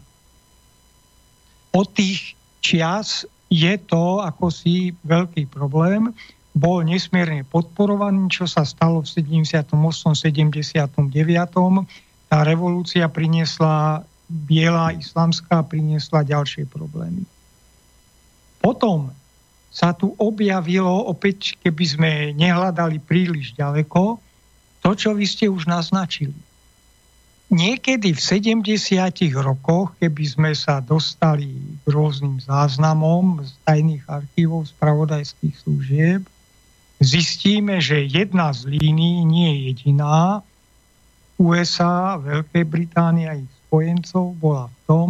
S3: Od tých čias je to ako si veľký problém. Bol nesmierne podporovaný, čo sa stalo v 78. 79. Tá revolúcia priniesla, biela islamská priniesla ďalšie problémy. Potom sa tu objavilo, opäť keby sme nehľadali príliš ďaleko, to, čo vy ste už naznačili. Niekedy v 70 rokoch, keby sme sa dostali k rôznym záznamom z tajných archívov spravodajských služieb, zistíme, že jedna z línií nie je jediná. USA, Veľkej Británie a ich spojencov bola v tom,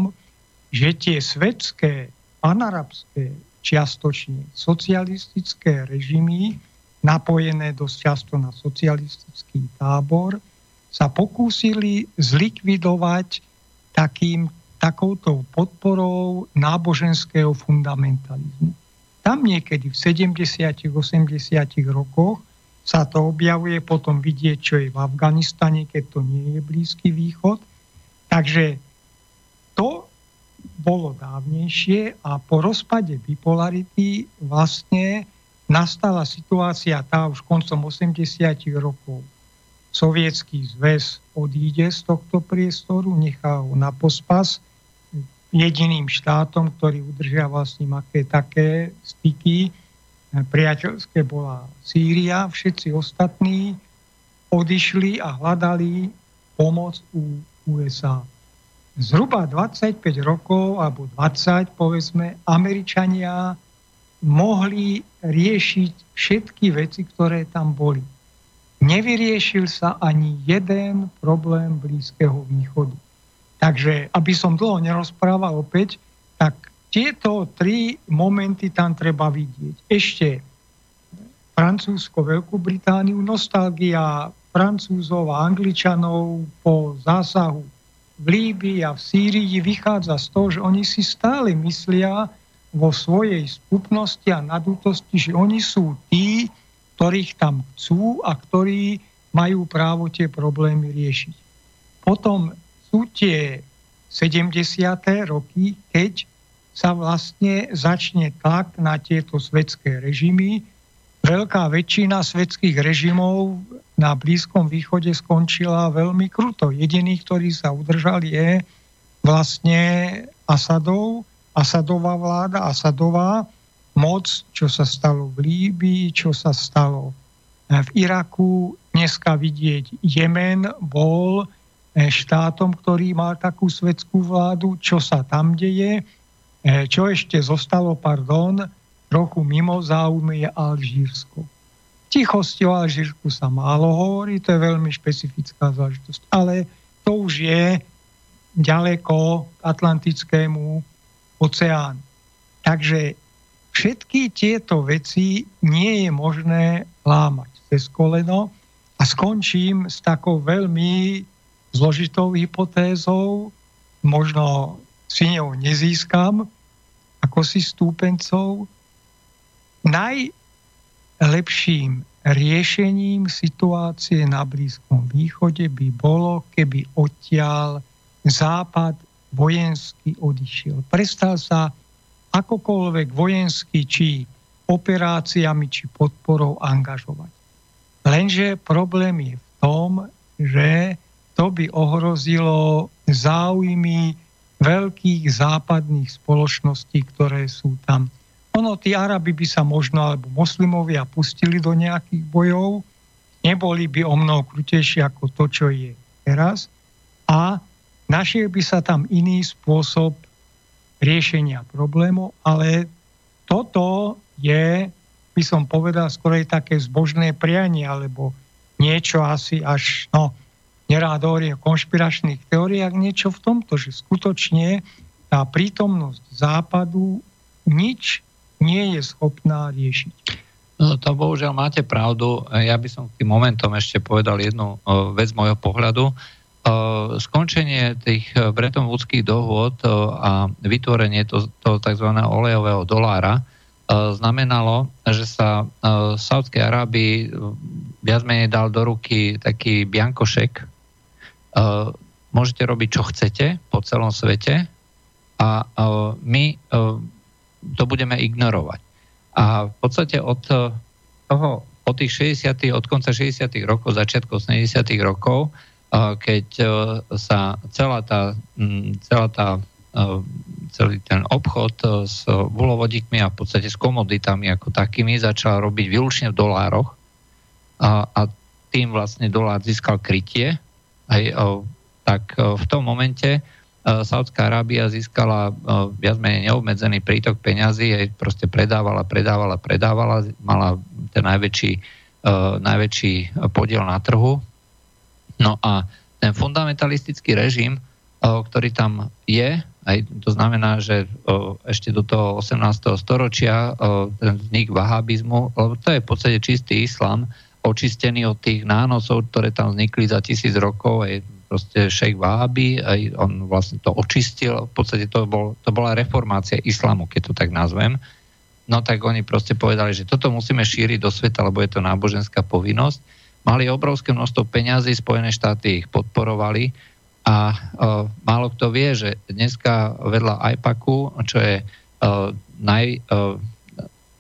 S3: že tie svetské panarabské čiastočne socialistické režimy, napojené dosť často na socialistický tábor, sa pokúsili zlikvidovať takým, takouto podporou náboženského fundamentalizmu. Tam niekedy v 70 80 rokoch sa to objavuje, potom vidieť, čo je v Afganistane, keď to nie je Blízky východ. Takže to bolo dávnejšie a po rozpade bipolarity vlastne nastala situácia tá už koncom 80 rokov. Sovietský zväz odíde z tohto priestoru, nechá ho na pospas jediným štátom, ktorý udržiava s ním aké také styky. Priateľské bola Sýria, všetci ostatní odišli a hľadali pomoc u USA zhruba 25 rokov, alebo 20, povedzme, Američania mohli riešiť všetky veci, ktoré tam boli. nevyriešil sa ani jeden problém Blízkeho východu. Takže, aby som dlho nerozprával opäť, tak tieto tri momenty tam treba vidieť. Ešte Francúzsko, Veľkú Britániu, nostalgia Francúzov a Angličanov po zásahu v Líbii a v Sýrii vychádza z toho, že oni si stále myslia vo svojej spupnosti a nadútosti, že oni sú tí, ktorých tam chcú a ktorí majú právo tie problémy riešiť. Potom sú tie 70. roky, keď sa vlastne začne tlak na tieto svetské režimy. Veľká väčšina svetských režimov na Blízkom východe skončila veľmi kruto. Jediný, ktorý sa udržal, je vlastne Asadov, Asadová vláda, Asadová moc, čo sa stalo v Líbii, čo sa stalo v Iraku. Dneska vidieť Jemen bol eh, štátom, ktorý mal takú svetskú vládu, čo sa tam deje. Eh, čo ešte zostalo, pardon, trochu mimo záujmy je Alžírsko tichosti o Alžírsku sa málo hovorí, to je veľmi špecifická záležitosť. Ale to už je ďaleko k Atlantickému oceánu. Takže všetky tieto veci nie je možné lámať cez koleno a skončím s takou veľmi zložitou hypotézou, možno si ňou nezískam ako si stúpencov. Naj, lepším riešením situácie na Blízkom východe by bolo, keby odtiaľ Západ vojensky odišiel. Prestal sa akokoľvek vojensky či operáciami či podporou angažovať. Lenže problém je v tom, že to by ohrozilo záujmy veľkých západných spoločností, ktoré sú tam ono, tí Arabi by sa možno, alebo moslimovia pustili do nejakých bojov, neboli by o mnoho krutejšie ako to, čo je teraz. A našiel by sa tam iný spôsob riešenia problémov, ale toto je, by som povedal, skoro také zbožné prianie, alebo niečo asi až, no, nerád o konšpiračných teóriách, niečo v tomto, že skutočne tá prítomnosť západu nič nie je schopná riešiť.
S1: No to bohužiaľ máte pravdu. Ja by som k tým momentom ešte povedal jednu vec z môjho pohľadu. Skončenie tých Bretton Woodských dohôd a vytvorenie to, toho tzv. olejového dolára znamenalo, že sa Saudskej Arábii viac menej dal do ruky taký biankošek. Môžete robiť, čo chcete po celom svete a my to budeme ignorovať. A v podstate od eh, toho, od tých 60. od konca 60. rokov, začiatku 80. rokov, eh, keď eh, sa celá tá, mm, celá tá celý ten obchod s bulovodíkmi a v podstate s komoditami ako takými začal robiť výlučne v dolároch a, a tým vlastne dolár získal krytie, aj, tak v tom momente Saudská Arábia získala e, viac menej neobmedzený prítok peňazí, jej proste predávala, predávala, predávala, mala ten najväčší, e, najväčší podiel na trhu. No a ten fundamentalistický režim, ktorý tam je, aj to znamená, že ešte do toho 18. storočia ten vznik vahabizmu, lebo to je v podstate čistý islam, očistený od tých nánosov, ktoré tam vznikli za tisíc rokov, aj proste šejk Wahabi, aj on vlastne to očistil, v podstate to, bol, to bola reformácia islamu, keď to tak nazvem. No tak oni proste povedali, že toto musíme šíriť do sveta, lebo je to náboženská povinnosť. Mali obrovské množstvo peňazí, Spojené štáty ich podporovali a uh, málo kto vie, že dneska vedľa IPACu, čo je uh, naj, uh,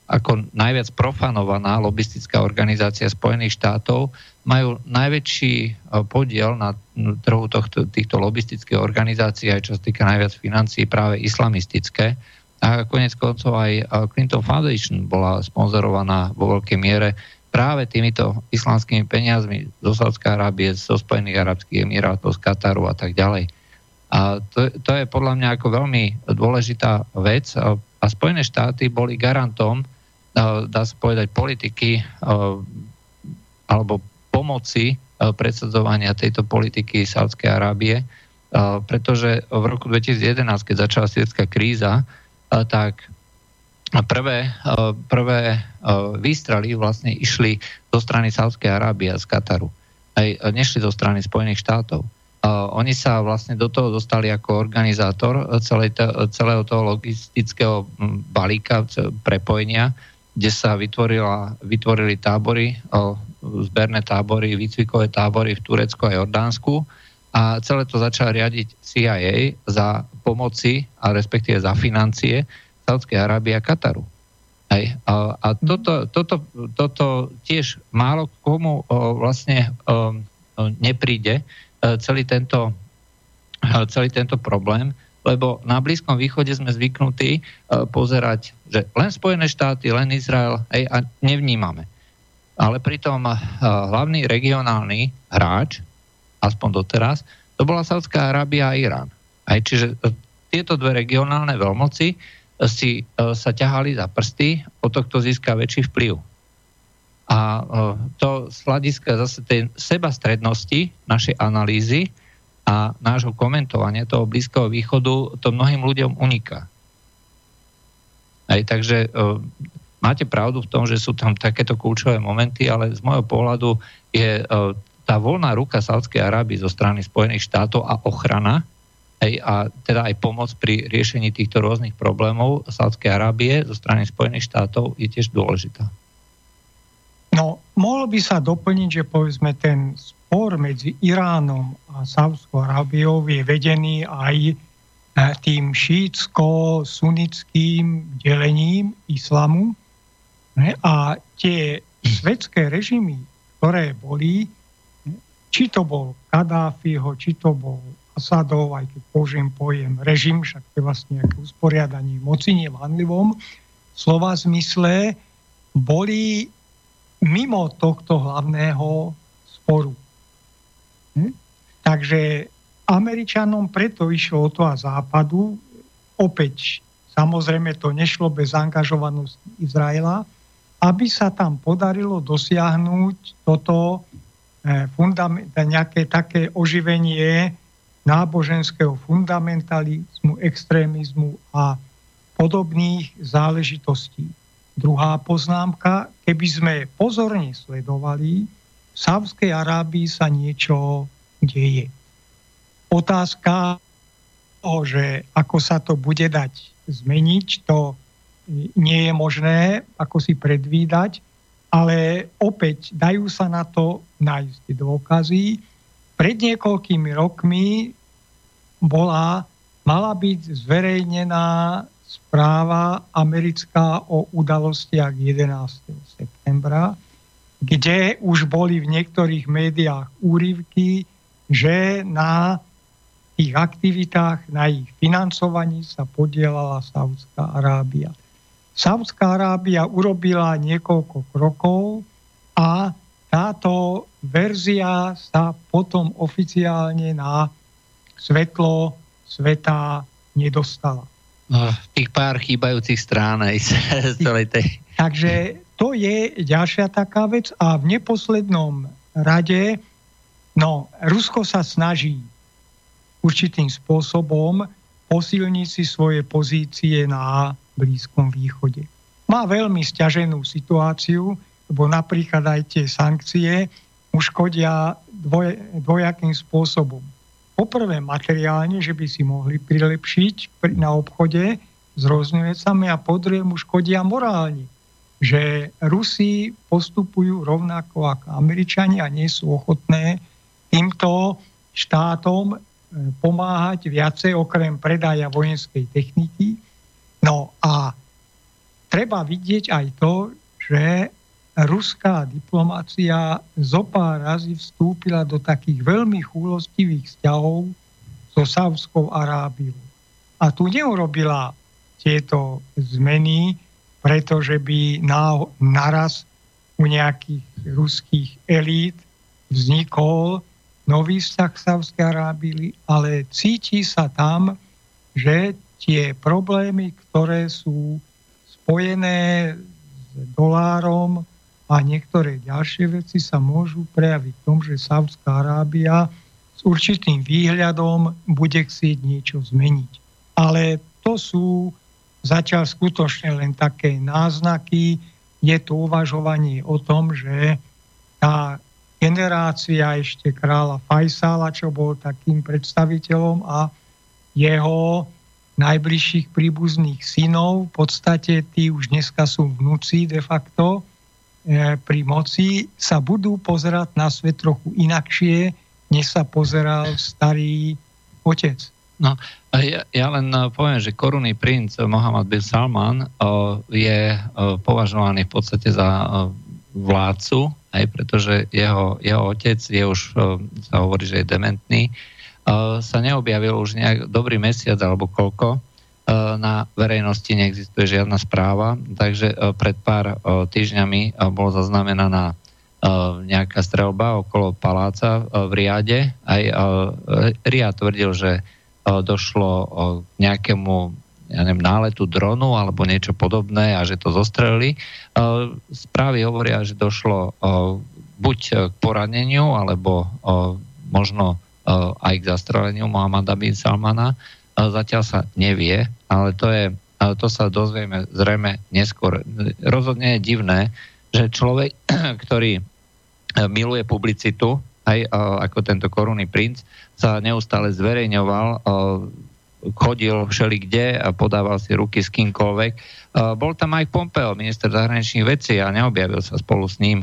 S1: ako najviac profanovaná lobistická organizácia Spojených štátov, majú najväčší e, podiel na trhu tohto, týchto lobistických organizácií, aj čo sa týka najviac financií, práve islamistické. A konec koncov aj e, Clinton Foundation bola sponzorovaná vo veľkej miere práve týmito islamskými peniazmi zo Sádskej Arábie, zo Spojených Arabských Emirátov, z Kataru a tak ďalej. A to, to je podľa mňa ako veľmi dôležitá vec. A Spojené štáty boli garantom, dá sa povedať, politiky alebo pomoci predsadzovania tejto politiky Sádskej Arábie, pretože v roku 2011, keď začala svetská kríza, tak prvé, prvé výstrely vlastne išli zo strany Sádskej Arábie a z Kataru. Aj nešli zo strany Spojených štátov. Oni sa vlastne do toho dostali ako organizátor celého toho logistického balíka prepojenia, kde sa vytvorila, vytvorili tábory, zberné tábory, výcvikové tábory v Turecku a Jordánsku a celé to začal riadiť CIA za pomoci a respektíve za financie Saudskej Arábie a Kataru. Aj, a, a toto, toto, toto tiež málo komu o, vlastne o, nepríde, o, celý tento, o, celý tento problém, lebo na Blízkom východe sme zvyknutí uh, pozerať, že len Spojené štáty, len Izrael hej, a nevnímame. Ale pritom uh, hlavný regionálny hráč, aspoň doteraz, to bola Saudská Arábia a Irán. Aj, čiže uh, tieto dve regionálne veľmoci uh, si sa ťahali za prsty, o to, kto získa väčší vplyv. A to z hľadiska zase tej sebastrednosti našej analýzy a nášho komentovania toho Blízkeho východu to mnohým ľuďom uniká. Aj, takže máte pravdu v tom, že sú tam takéto kľúčové momenty, ale z môjho pohľadu je uh, tá voľná ruka Sádskej Arábie zo strany Spojených štátov a ochrana a teda aj pomoc pri riešení týchto rôznych problémov Sádskej Arábie zo strany Spojených štátov je tiež dôležitá.
S3: No, mohlo by sa doplniť, že povedzme ten spor medzi Iránom a Sávskou Arábiou je vedený aj e, tým šítsko-sunickým delením islamu. A tie svetské režimy, ktoré boli, či to bol Kadáfiho, či to bol Asadov, aj keď použijem pojem režim, však to je vlastne nejaké usporiadanie moci nevanlivom slova zmysle, boli mimo tohto hlavného sporu. Hm? Takže Američanom preto išlo o to a západu, opäť samozrejme to nešlo bez angažovanosti Izraela, aby sa tam podarilo dosiahnuť toto eh, nejaké také oživenie náboženského fundamentalizmu, extrémizmu a podobných záležitostí. Druhá poznámka, keby sme pozorne sledovali, v Sávskej Arábii sa niečo deje. Otázka toho, že ako sa to bude dať zmeniť, to nie je možné ako si predvídať, ale opäť dajú sa na to nájsť dôkazy. Pred niekoľkými rokmi bola, mala byť zverejnená správa americká o udalostiach 11. septembra, kde už boli v niektorých médiách úryvky, že na tých aktivitách, na ich financovaní sa podielala Saudská Arábia. Saudská Arábia urobila niekoľko krokov a táto verzia sa potom oficiálne na svetlo sveta nedostala.
S1: No, tých pár chýbajúcich strán aj z celej tej...
S3: Takže to je ďalšia taká vec a v neposlednom rade, no, Rusko sa snaží určitým spôsobom posilniť si svoje pozície na Blízkom východe. Má veľmi stiaženú situáciu, lebo napríklad aj tie sankcie uškodia dvoj, dvojakým spôsobom. Poprvé materiálne, že by si mohli prilepšiť na obchode s rôznymi a po druhé mu škodia morálne že Rusi postupujú rovnako ako Američania a nie sú ochotné týmto štátom e, pomáhať viacej okrem predaja vojenskej techniky. No a treba vidieť aj to, že ruská diplomácia zo pár razy vstúpila do takých veľmi chúlostivých vzťahov so Sávskou Arábiou. A tu neurobila tieto zmeny pretože by na, naraz u nejakých ruských elít vznikol nový vzťah k Sávskej Arábii, ale cíti sa tam, že tie problémy, ktoré sú spojené s dolárom a niektoré ďalšie veci sa môžu prejaviť v tom, že Saudská Arábia s určitým výhľadom bude chcieť niečo zmeniť. Ale to sú zatiaľ skutočne len také náznaky. Je to uvažovanie o tom, že tá generácia ešte kráľa Fajsala, čo bol takým predstaviteľom a jeho najbližších príbuzných synov, v podstate tí už dneska sú vnúci de facto, e, pri moci, sa budú pozerať na svet trochu inakšie, než sa pozeral starý otec.
S1: No, ja, ja len e, poviem, že korunný princ Mohamed bin Salman uh, je uh, považovaný v podstate za uh, vládcu, aj pretože jeho, jeho otec je už, uh, sa hovorí, že je dementný, sa neobjavil už nejak dobrý mesiac alebo koľko. Na verejnosti neexistuje žiadna správa, takže pred pár týždňami bolo zaznamenaná nejaká strelba okolo paláca v Riade. Aj Ria tvrdil, že došlo k nejakému ja neviem, náletu dronu alebo niečo podobné a že to zostrelili. Správy hovoria, že došlo buď k poraneniu alebo možno Eh, aj k zastreleniu Mohamada bin Salmana. Zatiaľ sa nevie, ale to, je, to sa dozvieme zrejme neskôr. Rozhodne je divné, že človek, ktorý eh, miluje publicitu, aj ako tento korunný princ, sa neustále zverejňoval, chodil všeli kde a podával si ruky s kýmkoľvek. Bol tam aj Pompeo, minister zahraničných vecí a neobjavil sa spolu s ním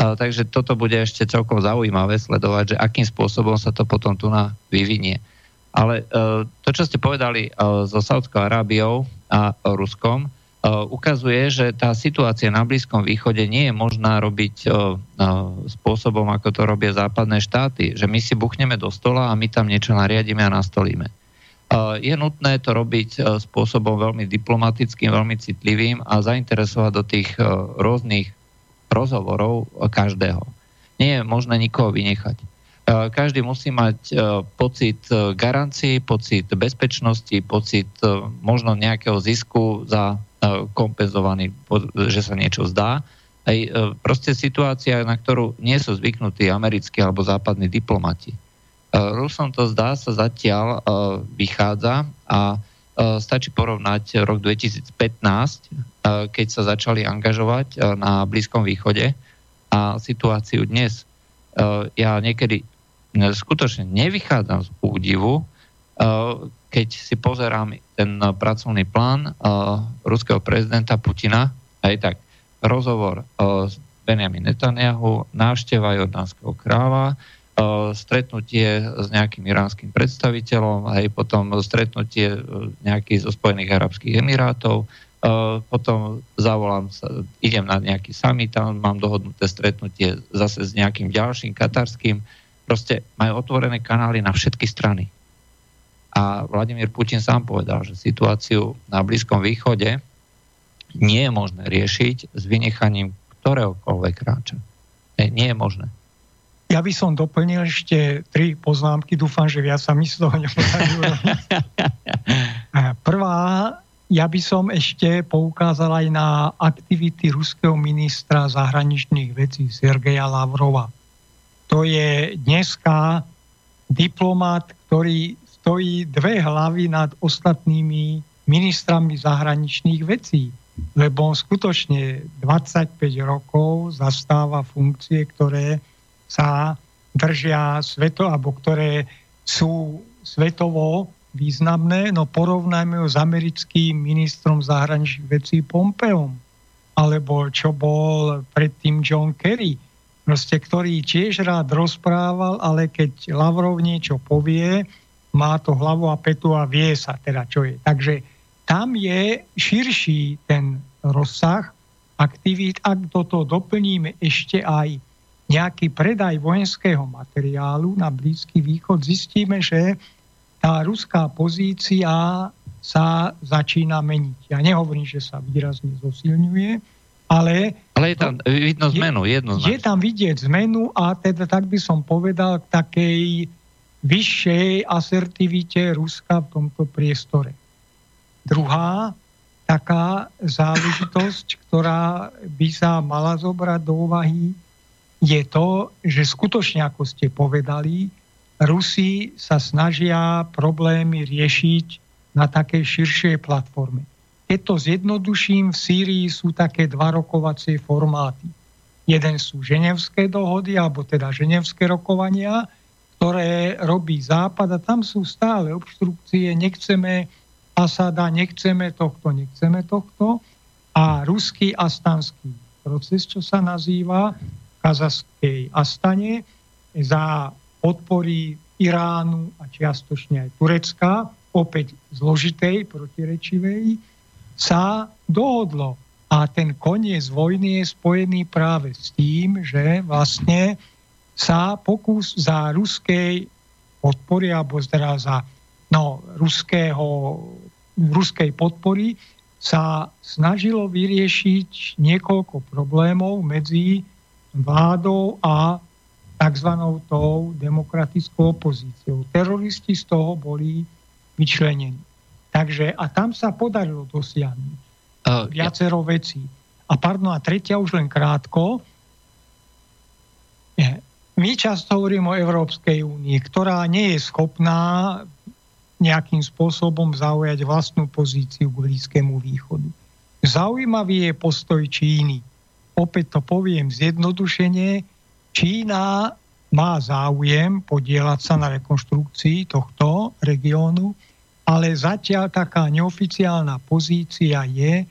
S1: takže toto bude ešte celkom zaujímavé sledovať, že akým spôsobom sa to potom tu na vyvinie. Ale e, to, čo ste povedali e, so Saudskou Arábiou a Ruskom, e, ukazuje, že tá situácia na Blízkom východe nie je možná robiť spôsobom, ako to robia západné štáty, že my si buchneme do stola a my tam niečo nariadíme a nastolíme. Je nutné to robiť spôsobom veľmi diplomatickým, veľmi citlivým a zainteresovať do tých rôznych rozhovorov každého. Nie je možné nikoho vynechať. E, každý musí mať e, pocit e, garancií, pocit bezpečnosti, pocit možno nejakého zisku za kompenzovaný, že sa niečo zdá. Aj proste situácia, na ktorú nie sú zvyknutí americkí alebo západní diplomati. Rusom to zdá sa zatiaľ vychádza a stačí porovnať rok 2015 Eh, keď sa začali angažovať eh, na Blízkom východe a situáciu dnes. Eh, ja niekedy skutočne nevychádzam z údivu, keď si pozerám ten pracovný plán ruského prezidenta Putina, aj tak rozhovor s Benjamin Netanyahu, návšteva jordánskeho kráľa, stretnutie s nejakým iránskym predstaviteľom, aj potom stretnutie nejakých zo Spojených arabských emirátov, potom zavolám sa, idem na nejaký summit, tam mám dohodnuté stretnutie zase s nejakým ďalším katarským. Proste majú otvorené kanály na všetky strany. A Vladimír Putin sám povedal, že situáciu na Blízkom východe nie je možné riešiť s vynechaním ktoréhokoľvek kráča. Nie, nie je možné.
S3: Ja by som doplnil ešte tri poznámky, dúfam, že viac sa mi z toho Prvá, ja by som ešte poukázal aj na aktivity ruského ministra zahraničných vecí Sergeja Lavrova. To je dneska diplomat, ktorý stojí dve hlavy nad ostatnými ministrami zahraničných vecí, lebo on skutočne 25 rokov zastáva funkcie, ktoré sa držia sveto, alebo ktoré sú svetovo významné, no porovnajme ho s americkým ministrom zahraničných vecí Pompeom, alebo čo bol predtým John Kerry, proste, ktorý tiež rád rozprával, ale keď Lavrov niečo povie, má to hlavu a petu a vie sa teda, čo je. Takže tam je širší ten rozsah aktivít. Ak do toho doplníme ešte aj nejaký predaj vojenského materiálu na Blízky východ, zistíme, že tá ruská pozícia sa začína meniť. Ja nehovorím, že sa výrazne zosilňuje, ale...
S1: Ale je tam vidno zmenu, jedno
S3: Je tam vidieť zmenu a teda tak by som povedal k takej vyššej asertivite Ruska v tomto priestore. Druhá, taká záležitosť, ktorá by sa mala zobrať do úvahy, je to, že skutočne, ako ste povedali, Rusi sa snažia problémy riešiť na takej širšej platforme. Keď to zjednoduším, v Sýrii sú také dva rokovacie formáty. Jeden sú ženevské dohody, alebo teda ženevské rokovania, ktoré robí Západ a tam sú stále obštrukcie, nechceme Asada, nechceme tohto, nechceme tohto. A ruský astanský proces, čo sa nazýva kazaskej Astane, za podpory Iránu a čiastočne aj Turecka, opäť zložitej, protirečivej, sa dohodlo. A ten koniec vojny je spojený práve s tým, že vlastne sa pokus za ruskej podpory, alebo teda za no, ruského, ruskej podpory sa snažilo vyriešiť niekoľko problémov medzi vládou a tzv. tou demokratickou opozíciou. Teroristi z toho boli vyčlenení. Takže a tam sa podarilo dosiahnuť uh, viacero ja. vecí. A pardon, a tretia už len krátko. My často hovoríme o Európskej únii, ktorá nie je schopná nejakým spôsobom zaujať vlastnú pozíciu k Blízkému východu. Zaujímavý je postoj Číny. Opäť to poviem zjednodušene. Čína má záujem podielať sa na rekonštrukcii tohto regiónu, ale zatiaľ taká neoficiálna pozícia je,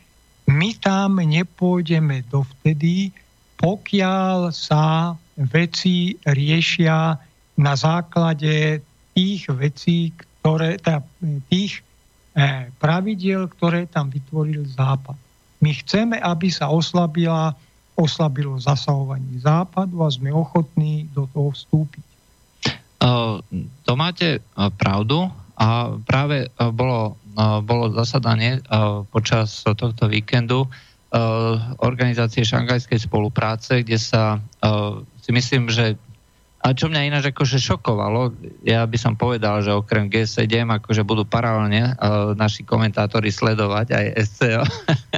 S3: my tam nepôjdeme dovtedy, pokiaľ sa veci riešia na základe tých vecí, ktoré, tých eh, pravidiel, ktoré tam vytvoril Západ. My chceme, aby sa oslabila, oslabilo zasahovanie Západu a sme ochotní do toho vstúpiť.
S1: Uh, to máte pravdu. A práve e, bolo, e, bolo zasadanie e, počas tohto víkendu organizácie šangajskej spolupráce, kde sa si myslím, že a čo mňa ináč akože šokovalo, ja by som povedal, že okrem G7 akože budú paralelne uh, naši komentátori sledovať aj SCO,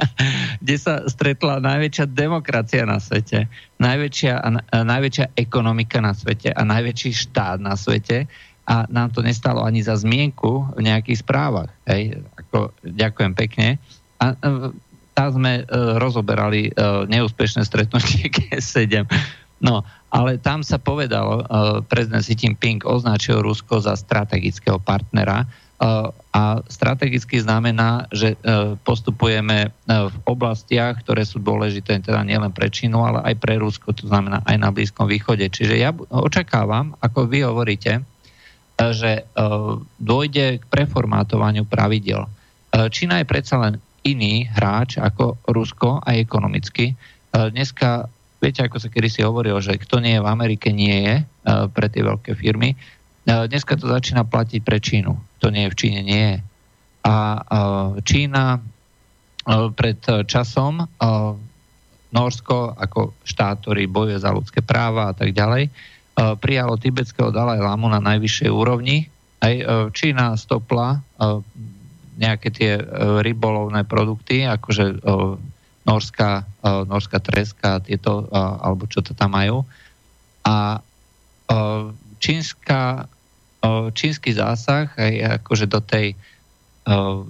S1: kde sa stretla najväčšia demokracia na svete, najväčšia, uh, najväčšia ekonomika na svete a najväčší štát na svete a nám to nestalo ani za zmienku v nejakých správach. Hej, ako, ďakujem pekne. A e, tam sme uh, rozoberali uh, neúspešné stretnutie G7. No, ale tam sa povedalo, uh, prezident Xi Jinping označil Rusko za strategického partnera uh, a strategicky znamená, že uh, postupujeme v oblastiach, ktoré sú dôležité teda nielen pre Čínu, ale aj pre Rusko, to znamená aj na Blízkom východe. Čiže ja očakávam, ako vy hovoríte, že dôjde k preformátovaniu pravidel. Čína je predsa len iný hráč ako Rusko aj ekonomicky. Dneska, viete, ako sa kedy si hovorilo, že kto nie je v Amerike, nie je pre tie veľké firmy. Dneska to začína platiť pre Čínu. To nie je v Číne, nie je. A Čína pred časom Norsko ako štát, ktorý bojuje za ľudské práva a tak ďalej, prijalo tibetského Dalaj Lamu na najvyššej úrovni. Aj Čína stopla nejaké tie rybolovné produkty, akože norská, norská treska, tieto, alebo čo to tam majú. A čínska, čínsky zásah aj akože do tej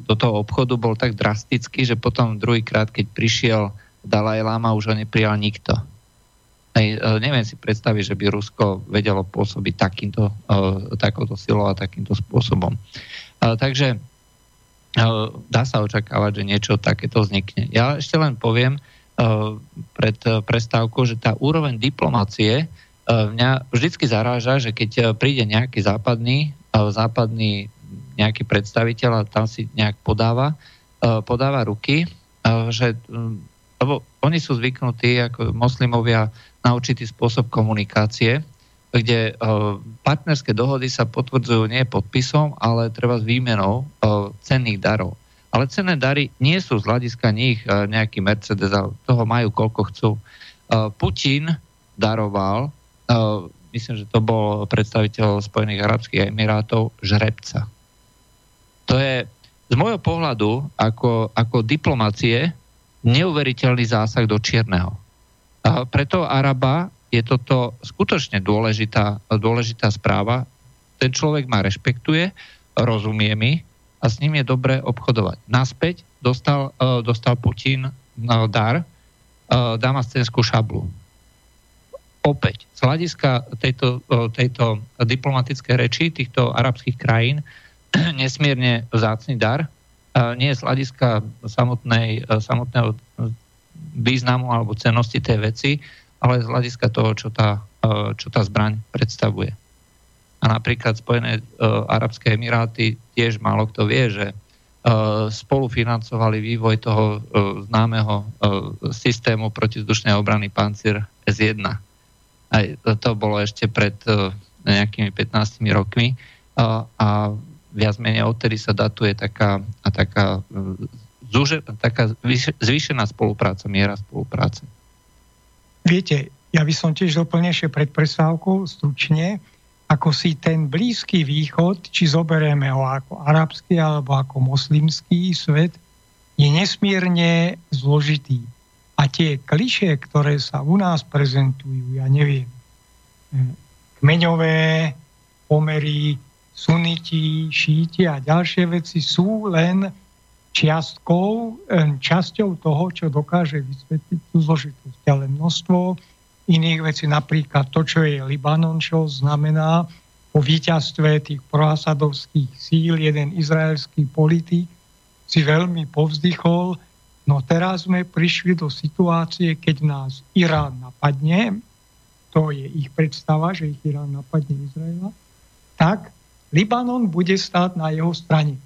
S1: do toho obchodu bol tak drastický, že potom druhýkrát, keď prišiel Dalaj Lama, už ho neprijal nikto. Aj, e, neviem si predstaviť, že by Rusko vedelo pôsobiť takýmto, e, takouto silou a takýmto spôsobom. E, takže dá sa očakávať, že niečo takéto vznikne. Ja ešte len poviem pred prestávkou, že tá úroveň diplomácie mňa vždycky zaráža, že keď príde nejaký západný, západný nejaký predstaviteľ a tam si nejak podáva, podáva ruky, že lebo oni sú zvyknutí ako moslimovia na určitý spôsob komunikácie, kde partnerské dohody sa potvrdzujú nie podpisom, ale treba s výmenou cenných darov. Ale cenné dary nie sú z hľadiska nich nejaký Mercedes, toho majú koľko chcú. Putin daroval, myslím, že to bol predstaviteľ Spojených Arabských Emirátov, žrebca. To je z môjho pohľadu ako, ako diplomacie neuveriteľný zásah do Čierneho. A preto Araba je toto skutočne dôležitá, dôležitá správa. Ten človek ma rešpektuje, rozumie mi a s ním je dobre obchodovať. Naspäť dostal, e, dostal Putin e, dar, e, damascenskú šablu. Opäť, z hľadiska tejto, tejto diplomatické reči týchto arabských krajín nesmierne vzácný dar, nie z hľadiska samotnej, samotného významu alebo cenosti tej veci, ale z hľadiska toho, čo tá, čo tá zbraň predstavuje. A napríklad Spojené Arabské Emiráty tiež málo kto vie, že spolufinancovali vývoj toho známeho systému protizdušnej obrany Pancir S1. Aj to bolo ešte pred nejakými 15 rokmi a viac menej odtedy sa datuje taká, a taká, zúže, taká zvýšená spolupráca, miera spolupráce.
S3: Viete, ja by som tiež doplnil ešte pred presávkou stručne, ako si ten Blízky východ, či zoberieme ho ako arabský alebo ako moslimský svet, je nesmierne zložitý. A tie kliše, ktoré sa u nás prezentujú, ja neviem, eh, kmeňové pomery, suniti, šíti a ďalšie veci sú len čiastkou, eh, časťou toho, čo dokáže vysvetliť tú zložitosť. Ale množstvo iných vecí, napríklad to, čo je Libanon, čo znamená po víťazstve tých proasadovských síl jeden izraelský politik si veľmi povzdychol, no teraz sme prišli do situácie, keď nás Irán napadne, to je ich predstava, že ich Irán napadne Izraela, tak Libanon bude stáť na jeho strane.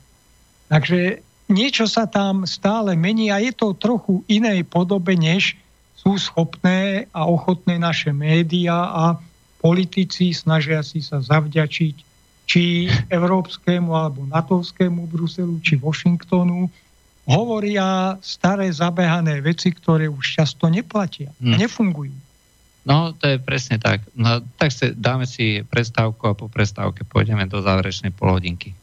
S3: Takže niečo sa tam stále mení a je to trochu inej podobe, než sú schopné a ochotné naše médiá a politici snažia si sa zavďačiť či európskemu alebo natovskému Bruselu, či Washingtonu, hovoria staré zabehané veci, ktoré už často neplatia, hmm. nefungujú.
S1: No, to je presne tak. No, tak si, dáme si prestávku a po prestávke pôjdeme do záverečnej polhodinky.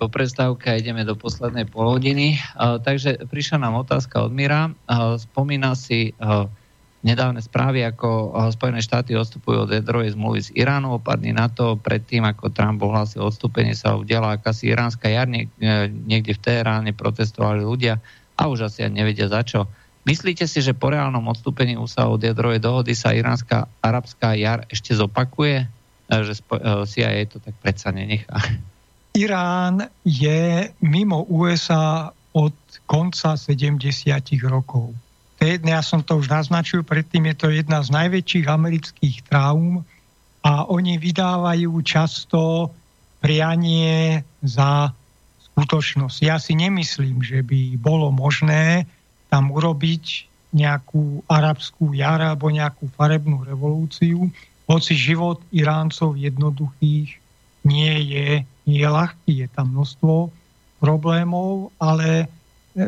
S1: Po prestávke a ideme do poslednej polhodiny. Uh, takže prišla nám otázka od Mira. Uh, spomína si uh, nedávne správy, ako Spojené štáty odstupujú od jadrovej zmluvy z Iránu. O pár dní na to, predtým ako Trump ohlásil odstúpenie, sa udiala akási iránska jar. Niekde v Teheráne protestovali ľudia a už asi ani nevedia za čo. Myslíte si, že po reálnom odstúpení USA od jadrovej dohody sa iránska arabská jar ešte zopakuje? Že CIA to tak predsa nenechá.
S3: Irán je mimo USA od konca 70 rokov. Ja som to už naznačil, predtým je to jedna z najväčších amerických traum a oni vydávajú často prianie za skutočnosť. Ja si nemyslím, že by bolo možné tam urobiť nejakú arabskú jar alebo nejakú farebnú revolúciu, hoci život Iráncov jednoduchých nie je nie je ľahký, je tam množstvo problémov, ale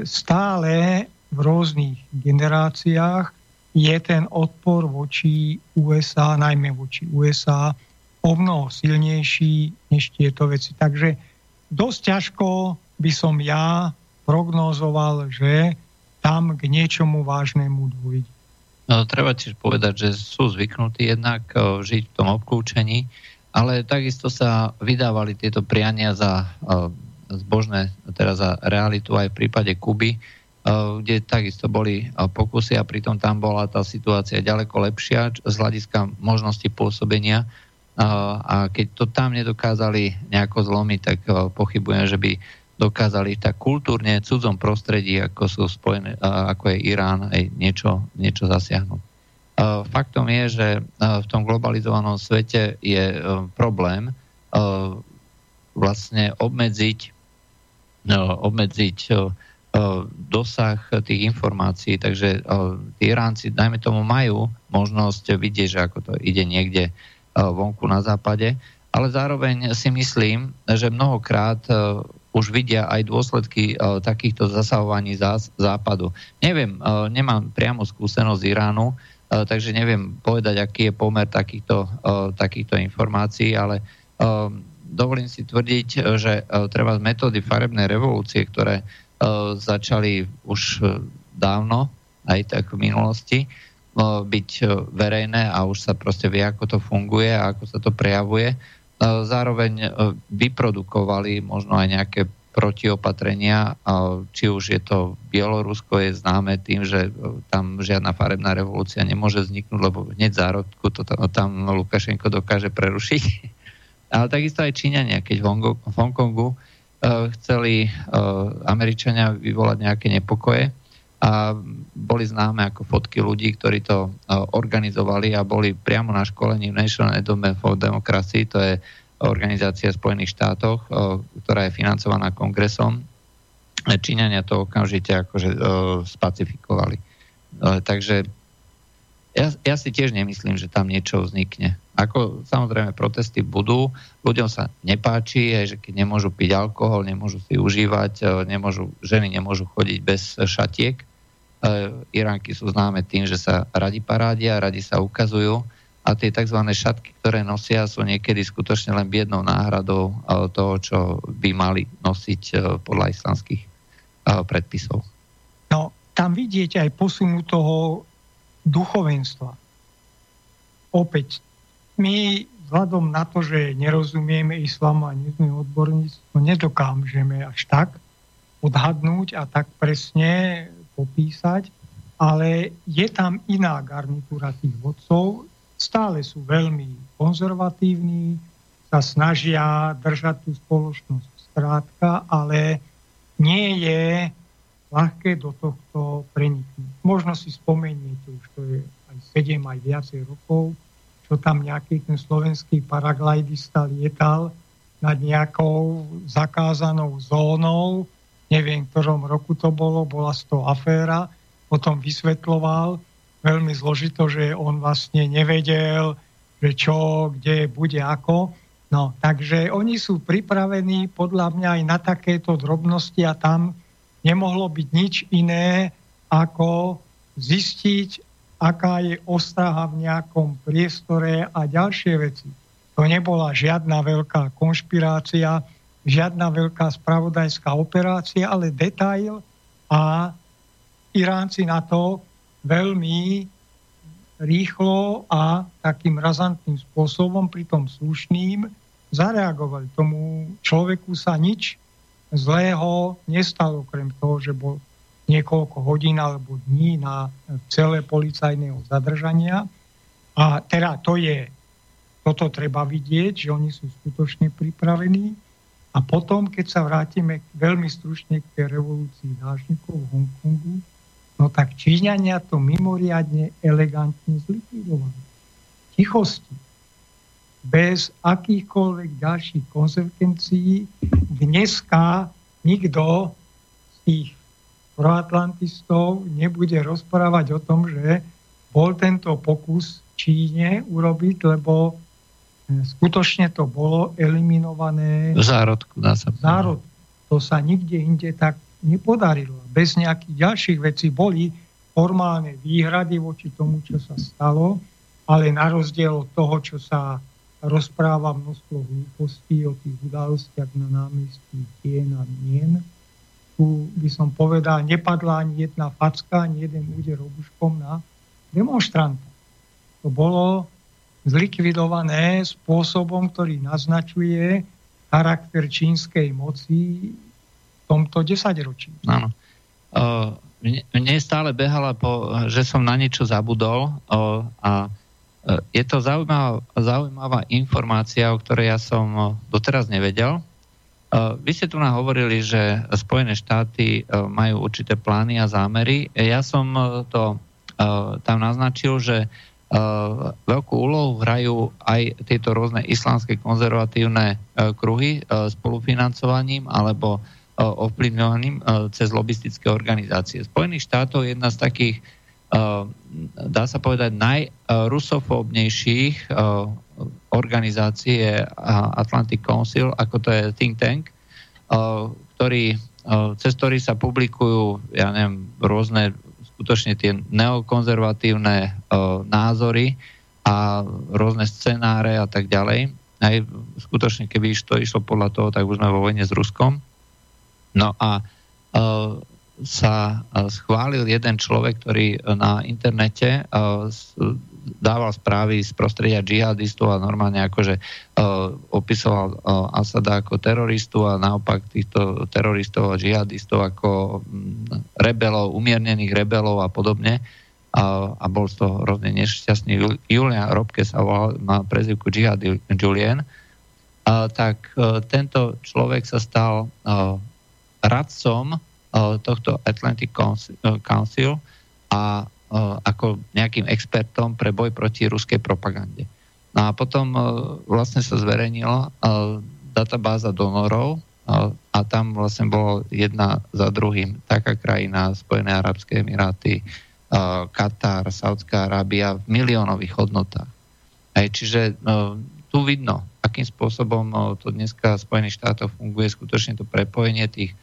S3: stále v rôznych generáciách je ten odpor voči USA, najmä voči USA, o mnoho silnejší než tieto veci. Takže dosť ťažko by som ja prognozoval, že tam k niečomu vážnemu dôjde.
S1: No, treba tiež povedať, že sú zvyknutí jednak eh, žiť v tom obklúčení, ale takisto sa vydávali tieto priania za uh, zbožné, teda za realitu aj v prípade Kuby, uh, kde takisto boli uh, pokusy a pritom tam bola tá situácia ďaleko lepšia z hľadiska možnosti pôsobenia a keď to tam nedokázali nejako zlomiť, tak pochybujem, že by dokázali tak kultúrne v cudzom prostredí, ako sú spojené, ako je Irán, aj niečo, niečo zasiahnuť. Faktom je, že v tom globalizovanom svete je e, problém e, vlastne obmedziť, e, obmedziť dosah tých informácií, takže tí Iránci, dajme tomu, majú možnosť vidieť, že ako to ide niekde vonku na západe, ale zároveň si myslím, že mnohokrát už vidia aj dôsledky takýchto zasahovaní západu. Neviem, nemám priamo skúsenosť z Iránu, takže neviem povedať, aký je pomer takýchto, eh, takýchto informácií, ale eh, dovolím si tvrdiť, že treba z metódy farebnej revolúcie, ktoré začali už dávno, aj tak v minulosti, byť verejné a už sa proste vie, ako to funguje a ako sa to prejavuje. Zároveň vyprodukovali možno aj nejaké protiopatrenia, či už je to Bielorusko, je známe tým, že tam žiadna farebná revolúcia nemôže vzniknúť, lebo hneď zárodku to tam Lukašenko dokáže prerušiť. Ale takisto aj Číňania, keď v Hongkongu chceli Američania vyvolať nejaké nepokoje a boli známe ako fotky ľudí, ktorí to organizovali a boli priamo na školení v National Endowment for Democracy, to je organizácia Spojených štátoch, ktorá je financovaná kongresom. Číňania to okamžite akože spacifikovali. Takže ja, ja si tiež nemyslím, že tam niečo vznikne. Ako samozrejme protesty budú, ľuďom sa nepáči, aj že keď nemôžu piť alkohol, nemôžu si užívať, nemôžu, ženy nemôžu chodiť bez šatiek. Iránky sú známe tým, že sa radi parádia, radi sa ukazujú a tie tzv. šatky, ktoré nosia, sú niekedy skutočne len biednou náhradou eh, toho, čo by mali nosiť eh, podľa islamských eh, predpisov.
S3: No, tam vidieť aj posunu toho duchovenstva. Opäť, my vzhľadom na to, že nerozumieme islamu a nie sme odborníci, to nedokážeme až tak odhadnúť a tak presne popísať, ale je tam iná garnitúra tých vodcov, stále sú veľmi konzervatívni, sa snažia držať tú spoločnosť skrátka, ale nie je ľahké do tohto preniknúť. Možno si spomeniete, už to je aj 7, aj viacej rokov, čo tam nejaký ten slovenský paraglidista lietal nad nejakou zakázanou zónou, neviem, v ktorom roku to bolo, bola z toho aféra, potom vysvetloval, veľmi zložito, že on vlastne nevedel, že čo, kde bude ako. No, takže oni sú pripravení podľa mňa aj na takéto drobnosti a tam nemohlo byť nič iné, ako zistiť, aká je ostraha v nejakom priestore a ďalšie veci. To nebola žiadna veľká konšpirácia, žiadna veľká spravodajská operácia, ale detail a Iránci na to veľmi rýchlo a takým razantným spôsobom, pritom slušným, zareagovali. Tomu človeku sa nič zlého nestalo, okrem toho, že bol niekoľko hodín alebo dní na celé policajného zadržania. A teda to je, toto treba vidieť, že oni sú skutočne pripravení. A potom, keď sa vrátime veľmi stručne k revolúcii dážnikov v Hongkongu, no tak Číňania to mimoriadne elegantne zlikvidovali. Tichosti. Bez akýchkoľvek ďalších konsekvencií dneska nikto z tých proatlantistov nebude rozprávať o tom, že bol tento pokus Číne urobiť, lebo e, skutočne to bolo eliminované.
S1: Zárodku, dá sa
S3: Zárodku. To sa nikde inde tak nepodarilo. Bez nejakých ďalších vecí boli formálne výhrady voči tomu, čo sa stalo, ale na rozdiel od toho, čo sa rozpráva množstvo hlúpostí o tých udalostiach na námestí Tien a Mien, tu by som povedal, nepadla ani jedna facka, ani jeden úder obuškom na demonstranta. To bolo zlikvidované spôsobom, ktorý naznačuje charakter čínskej moci tomto desaťročí.
S1: Áno. Uh, mne, stále behala, po, že som na niečo zabudol uh, a uh, je to zaujímavá, zaujímavá informácia, o ktorej ja som doteraz nevedel. Vy ste tu nám hovorili, že Spojené štáty majú určité plány a zámery. Ja som to tam naznačil, že veľkú úlohu hrajú aj tieto rôzne islamské konzervatívne kruhy spolufinancovaním alebo ovplyvňovaným cez lobistické organizácie. Spojených štátov je jedna z takých, dá sa povedať, najrusofóbnejších organizácií je Atlantic Council, ako to je think tank, ktorý, cez ktorý sa publikujú, ja neviem, rôzne skutočne tie neokonzervatívne názory a rôzne scenáre a tak ďalej. Aj skutočne, keby to išlo podľa toho, tak už sme vo vojne s Ruskom. No a uh, sa schválil jeden človek, ktorý na internete dával správy z prostredia džihadistov a normálne akože opisoval Asada ako teroristu a naopak týchto teroristov a džihadistov ako rebelov, umiernených rebelov a podobne. A, a bol z toho hrozne nešťastný. Julian Robke sa volal, má prezivku Jihad Julian. A, tak uh, tento človek sa stal uh, radcom uh, tohto Atlantic Council, Council a ako nejakým expertom pre boj proti ruskej propagande. No a potom vlastne sa zverejnila databáza donorov a tam vlastne bolo jedna za druhým taká krajina, Spojené arabské emiráty, Katar, Saudská Arábia v miliónových hodnotách. Aj, čiže tu vidno, akým spôsobom to dneska v Spojených štátoch funguje skutočne to prepojenie tých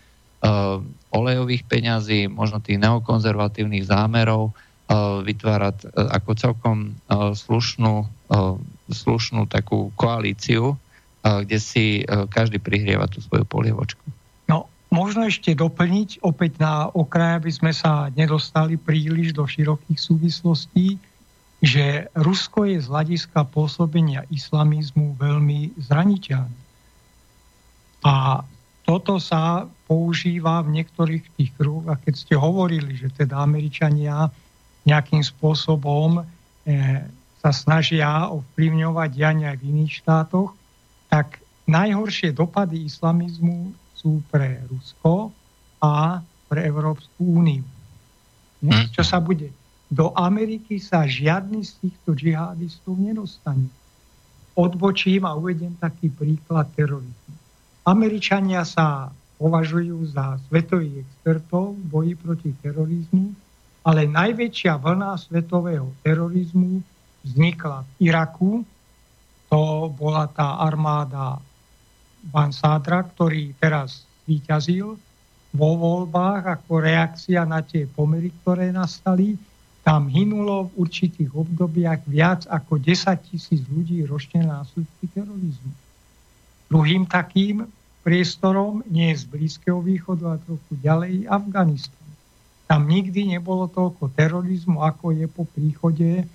S1: olejových peňazí, možno tých neokonzervatívnych zámerov, vytvárať e, ako celkom slušnú, slušnú takú koalíciu, kde si každý prihrieva tú svoju polievočku.
S3: No, možno ešte doplniť opäť na okraj, aby sme sa nedostali príliš do širokých súvislostí, že Rusko je z hľadiska pôsobenia islamizmu veľmi zraniteľné. A toto sa používa v niektorých tých kruhoch, a keď ste hovorili, že teda Američania nejakým spôsobom e, sa snažia ovplyvňovať diania v iných štátoch, tak najhoršie dopady islamizmu sú pre Rusko a pre Európsku úniu. Hm? Čo sa bude? Do Ameriky sa žiadny z týchto džihadistov nedostane. Odbočím a uvedem taký príklad terorizmu. Američania sa považujú za svetových expertov v boji proti terorizmu ale najväčšia vlna svetového terorizmu vznikla v Iraku. To bola tá armáda Bansádra, ktorý teraz vyťazil vo voľbách ako reakcia na tie pomery, ktoré nastali. Tam hynulo v určitých obdobiach viac ako 10 tisíc ľudí ročne následky terorizmu. Druhým takým priestorom, nie z Blízkeho východu, a trochu ďalej, Afganistan. Tam nikdy nebolo toľko terorizmu, ako je po príchode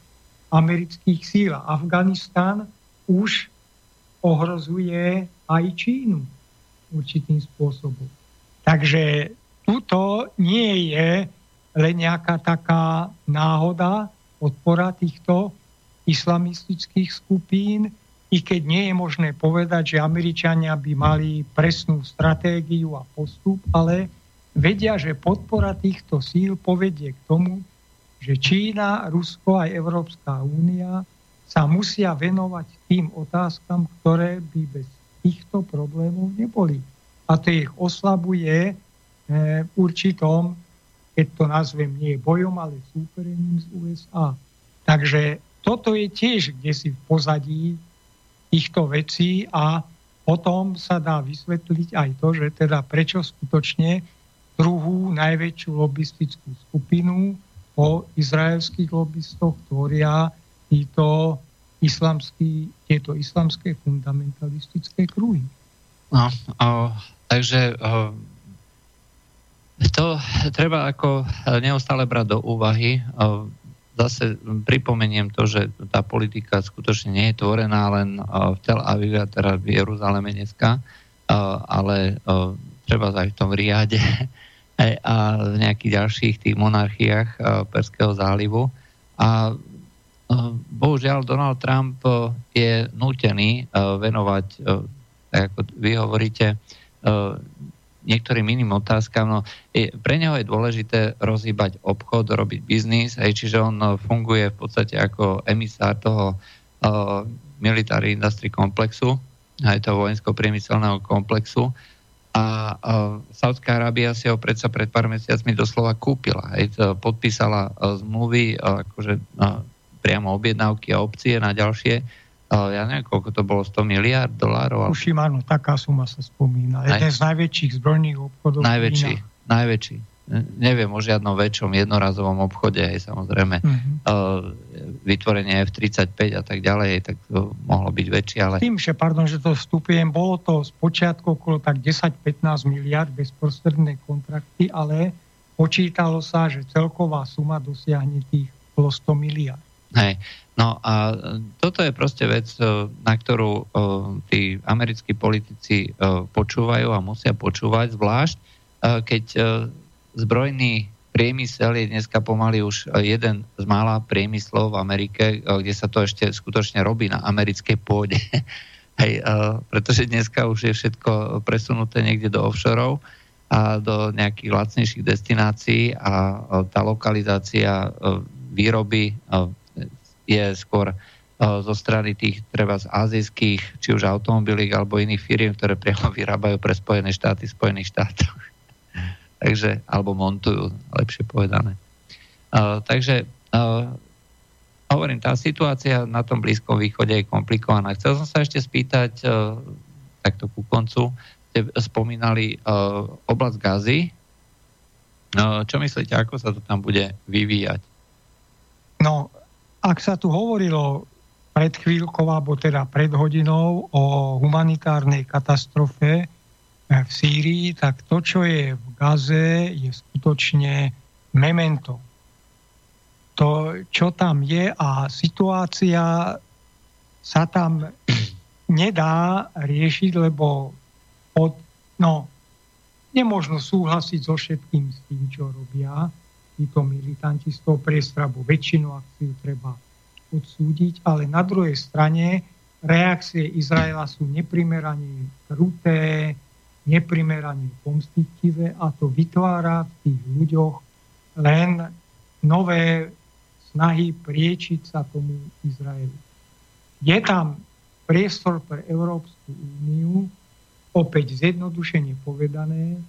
S3: amerických síl. Afganistan už ohrozuje aj Čínu určitým spôsobom. Takže tuto nie je len nejaká taká náhoda, podpora týchto islamistických skupín, i keď nie je možné povedať, že Američania by mali presnú stratégiu a postup, ale vedia, že podpora týchto síl povedie k tomu, že Čína, Rusko a Európska únia sa musia venovať tým otázkam, ktoré by bez týchto problémov neboli. A to ich oslabuje v určitom, keď to nazvem nie bojom, ale súperením z USA. Takže toto je tiež kde si v pozadí týchto vecí a potom sa dá vysvetliť aj to, že teda prečo skutočne druhú najväčšiu lobistickú skupinu po izraelských lobbystoch tvoria títo islamský, tieto islamské fundamentalistické kruhy.
S1: No, o, takže o, to treba ako neustále brať do úvahy. O, zase pripomeniem to, že tá politika skutočne nie je tvorená len v Tel Avive, a teda v Jeruzaleme dneska, ale treba aj v tom Riade a v nejakých ďalších tých monarchiách Perského zálivu. A bohužiaľ Donald Trump je nútený venovať, ako vy hovoríte, niektorým iným otázkam. No, pre neho je dôležité rozhýbať obchod, robiť biznis, aj, čiže on no, funguje v podstate ako emisár toho uh, military industry komplexu, aj toho vojensko-priemyselného komplexu. A uh, Saudská Arábia si ho predsa pred pár mesiacmi doslova kúpila. Aj, podpísala uh, zmluvy, uh, akože uh, priamo objednávky a opcie na ďalšie ja neviem, koľko to bolo, 100 miliard dolárov?
S3: Tuším, áno, taká suma sa spomína. Jeden z najväčších zbrojných obchodov.
S1: Najväčší, najväčší. Neviem o žiadnom väčšom jednorazovom obchode, aj samozrejme uh-huh. vytvorenie F-35 a tak ďalej, tak to mohlo byť väčšie, ale...
S3: Tým, že, pardon, že to vstupujem, bolo to z počiatku okolo tak 10-15 miliard bezprostredné kontrakty, ale počítalo sa, že celková suma dosiahne tých 100 miliard.
S1: Hej. No a toto je proste vec, e, na ktorú e, tí americkí politici e, počúvajú a musia počúvať, zvlášť keď zbrojný priemysel je dneska pomaly už jeden z mála priemyslov v Amerike, kde sa to ešte skutočne robí na americkej pôde. Hej, pretože dneska už je všetko presunuté niekde do offshore a do nejakých lacnejších destinácií a tá lokalizácia výroby je skôr e, zo strany tých treba z azijských, či už automobilík alebo iných firiem, ktoré priamo vyrábajú pre Spojené štáty v Spojených štátoch. takže, alebo montujú, lepšie povedané. Uh, takže uh, hovorím, tá situácia na tom Blízkom východe je komplikovaná. Chcel som sa ešte spýtať, uh, takto ku koncu, ste spomínali uh, oblasť Gazy. Uh, čo myslíte, ako sa to tam bude vyvíjať?
S3: No, ak sa tu hovorilo pred chvíľkou, alebo teda pred hodinou o humanitárnej katastrofe v Sýrii, tak to, čo je v Gaze, je skutočne memento. To, čo tam je a situácia sa tam nedá riešiť, lebo od, no, nemôžno súhlasiť so všetkým s tým, čo robia títo militanti z toho priestrabu. Väčšinu akciu treba odsúdiť, ale na druhej strane reakcie Izraela sú neprimerane kruté, neprimerane pomstičivé a to vytvára v tých ľuďoch len nové snahy priečiť sa tomu Izraelu. Je tam priestor pre Európsku úniu, opäť zjednodušene povedané,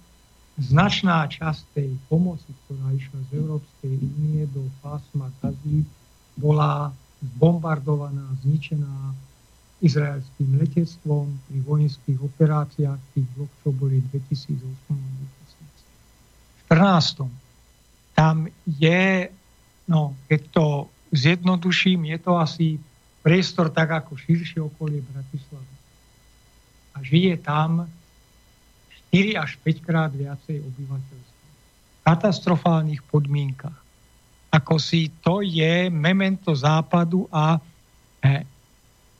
S3: značná časť tej pomoci, ktorá išla z Európskej únie do pásma Gazy, bola zbombardovaná, zničená izraelským letectvom pri vojenských operáciách, tých dvoch, čo boli 2008 2014. Tam je, no, keď to zjednoduším, je to asi priestor tak ako širšie okolie Bratislavy. A žije tam 4 až 5 krát viacej obyvateľstva. V katastrofálnych podmienkach. Ako si to je memento západu a e,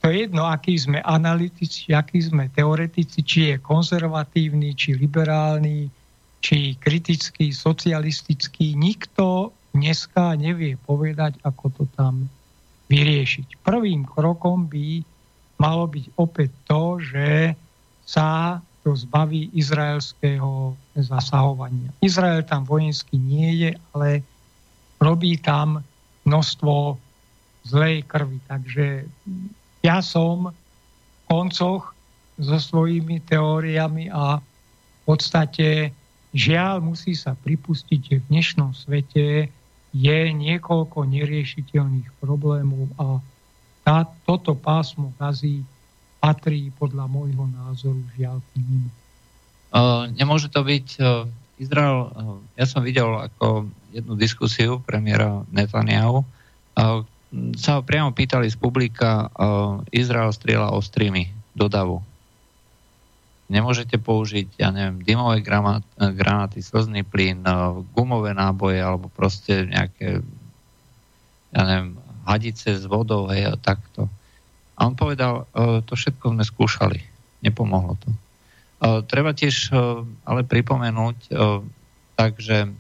S3: to je jedno, aký sme analytici, aký sme teoretici, či je konzervatívny, či liberálny, či kritický, socialistický. Nikto dneska nevie povedať, ako to tam vyriešiť. Prvým krokom by malo byť opäť to, že sa to zbaví izraelského zasahovania. Izrael tam vojensky nie je, ale robí tam množstvo zlej krvi. Takže ja som v koncoch so svojimi teóriami a v podstate žiaľ musí sa pripustiť, že v dnešnom svete je niekoľko neriešiteľných problémov a tá, toto pásmo gazy patrí podľa môjho názoru žiaľ k ním.
S1: Uh, nemôže to byť uh, Izrael, uh, ja som videl ako jednu diskusiu premiéra Netanyahu, uh, sa ho priamo pýtali z publika, uh, Izrael strieľa ostrými do davu. Nemôžete použiť, ja neviem, dymové granát, granáty, slzný plyn, uh, gumové náboje alebo proste nejaké, ja neviem, hadice s vodou, hej, a takto. A on povedal, uh, to všetko sme skúšali, nepomohlo to. Uh, treba tiež uh, ale pripomenúť, takže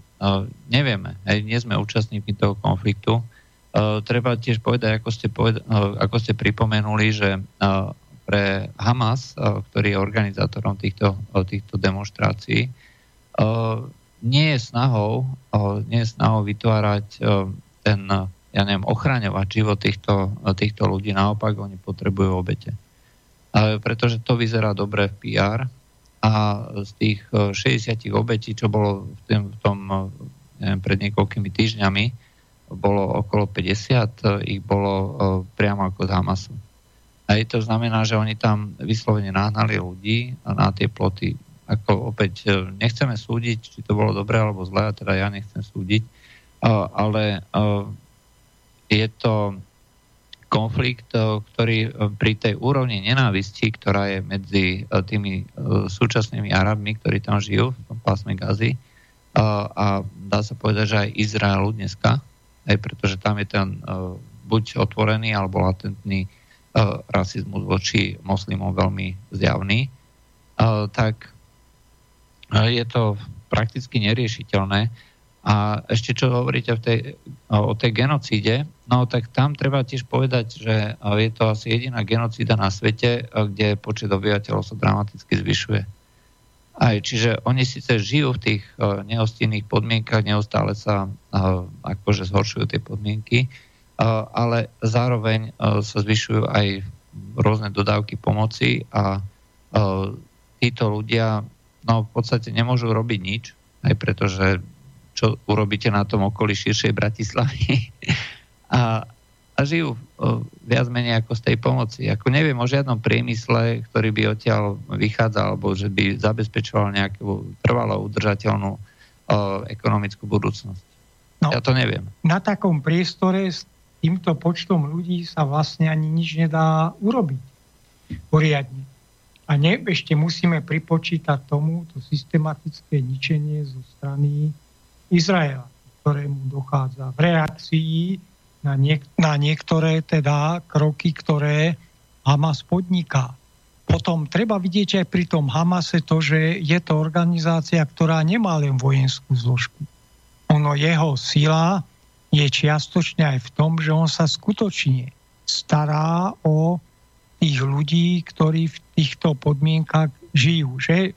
S1: nevieme, nie sme účastníkmi toho konfliktu, treba tiež povedať, ako ste, poved- uh, ako ste pripomenuli, že pre Hamas, ktorý je organizátorom týchto, týchto demonstrácií, nie je snahou, nie je snahou vytvárať ten, ja neviem, ochraňovať život týchto, týchto ľudí. Naopak, oni potrebujú obete. Uh, pretože to vyzerá dobre v PR a z tých uh, 60 obetí, čo bolo v, tým, v tom, uh, neviem, pred niekoľkými týždňami, bolo okolo 50, ich bolo e, priamo ako z Hamasu. A to znamená, že oni tam vyslovene nahnali ľudí na tie ploty. Ako opäť e, nechceme súdiť, či to bolo dobré alebo zlé, a teda ja nechcem súdiť, e, ale je to konflikt, ktorý pri tej úrovni nenávisti, ktorá je medzi tými súčasnými Arabmi, ktorí tam žijú v pásme Gazy, a dá sa povedať, že aj Izraelu dneska, aj pretože tam je ten buď otvorený alebo latentný rasizmus voči moslimom veľmi zjavný, tak je to prakticky neriešiteľné. A ešte čo hovoríte v tej, o tej genocíde, no tak tam treba tiež povedať, že je to asi jediná genocída na svete, kde počet obyvateľov sa dramaticky zvyšuje. Aj, čiže oni síce žijú v tých nehostinných podmienkach, neustále sa akože zhoršujú tie podmienky, ale zároveň sa zvyšujú aj rôzne dodávky pomoci a títo ľudia no, v podstate nemôžu robiť nič, aj pretože čo urobíte na tom okolí širšej Bratislavy. a, a žijú viac menej ako z tej pomoci. Ako neviem o žiadnom priemysle, ktorý by odtiaľ vychádzal, alebo že by zabezpečoval nejakú trvalo udržateľnú ekonomickú budúcnosť. No, ja to neviem.
S3: Na takom priestore s týmto počtom ľudí sa vlastne ani nič nedá urobiť poriadne. A ne, ešte musíme pripočítať tomu to systematické ničenie zo strany Izraela, ktorému dochádza v reakcii na, niek- na niektoré teda kroky, ktoré Hamas podniká. Potom treba vidieť aj pri tom Hamase to, že je to organizácia, ktorá nemá len vojenskú zložku. Ono, jeho sila je čiastočne aj v tom, že on sa skutočne stará o tých ľudí, ktorí v týchto podmienkach žijú. Že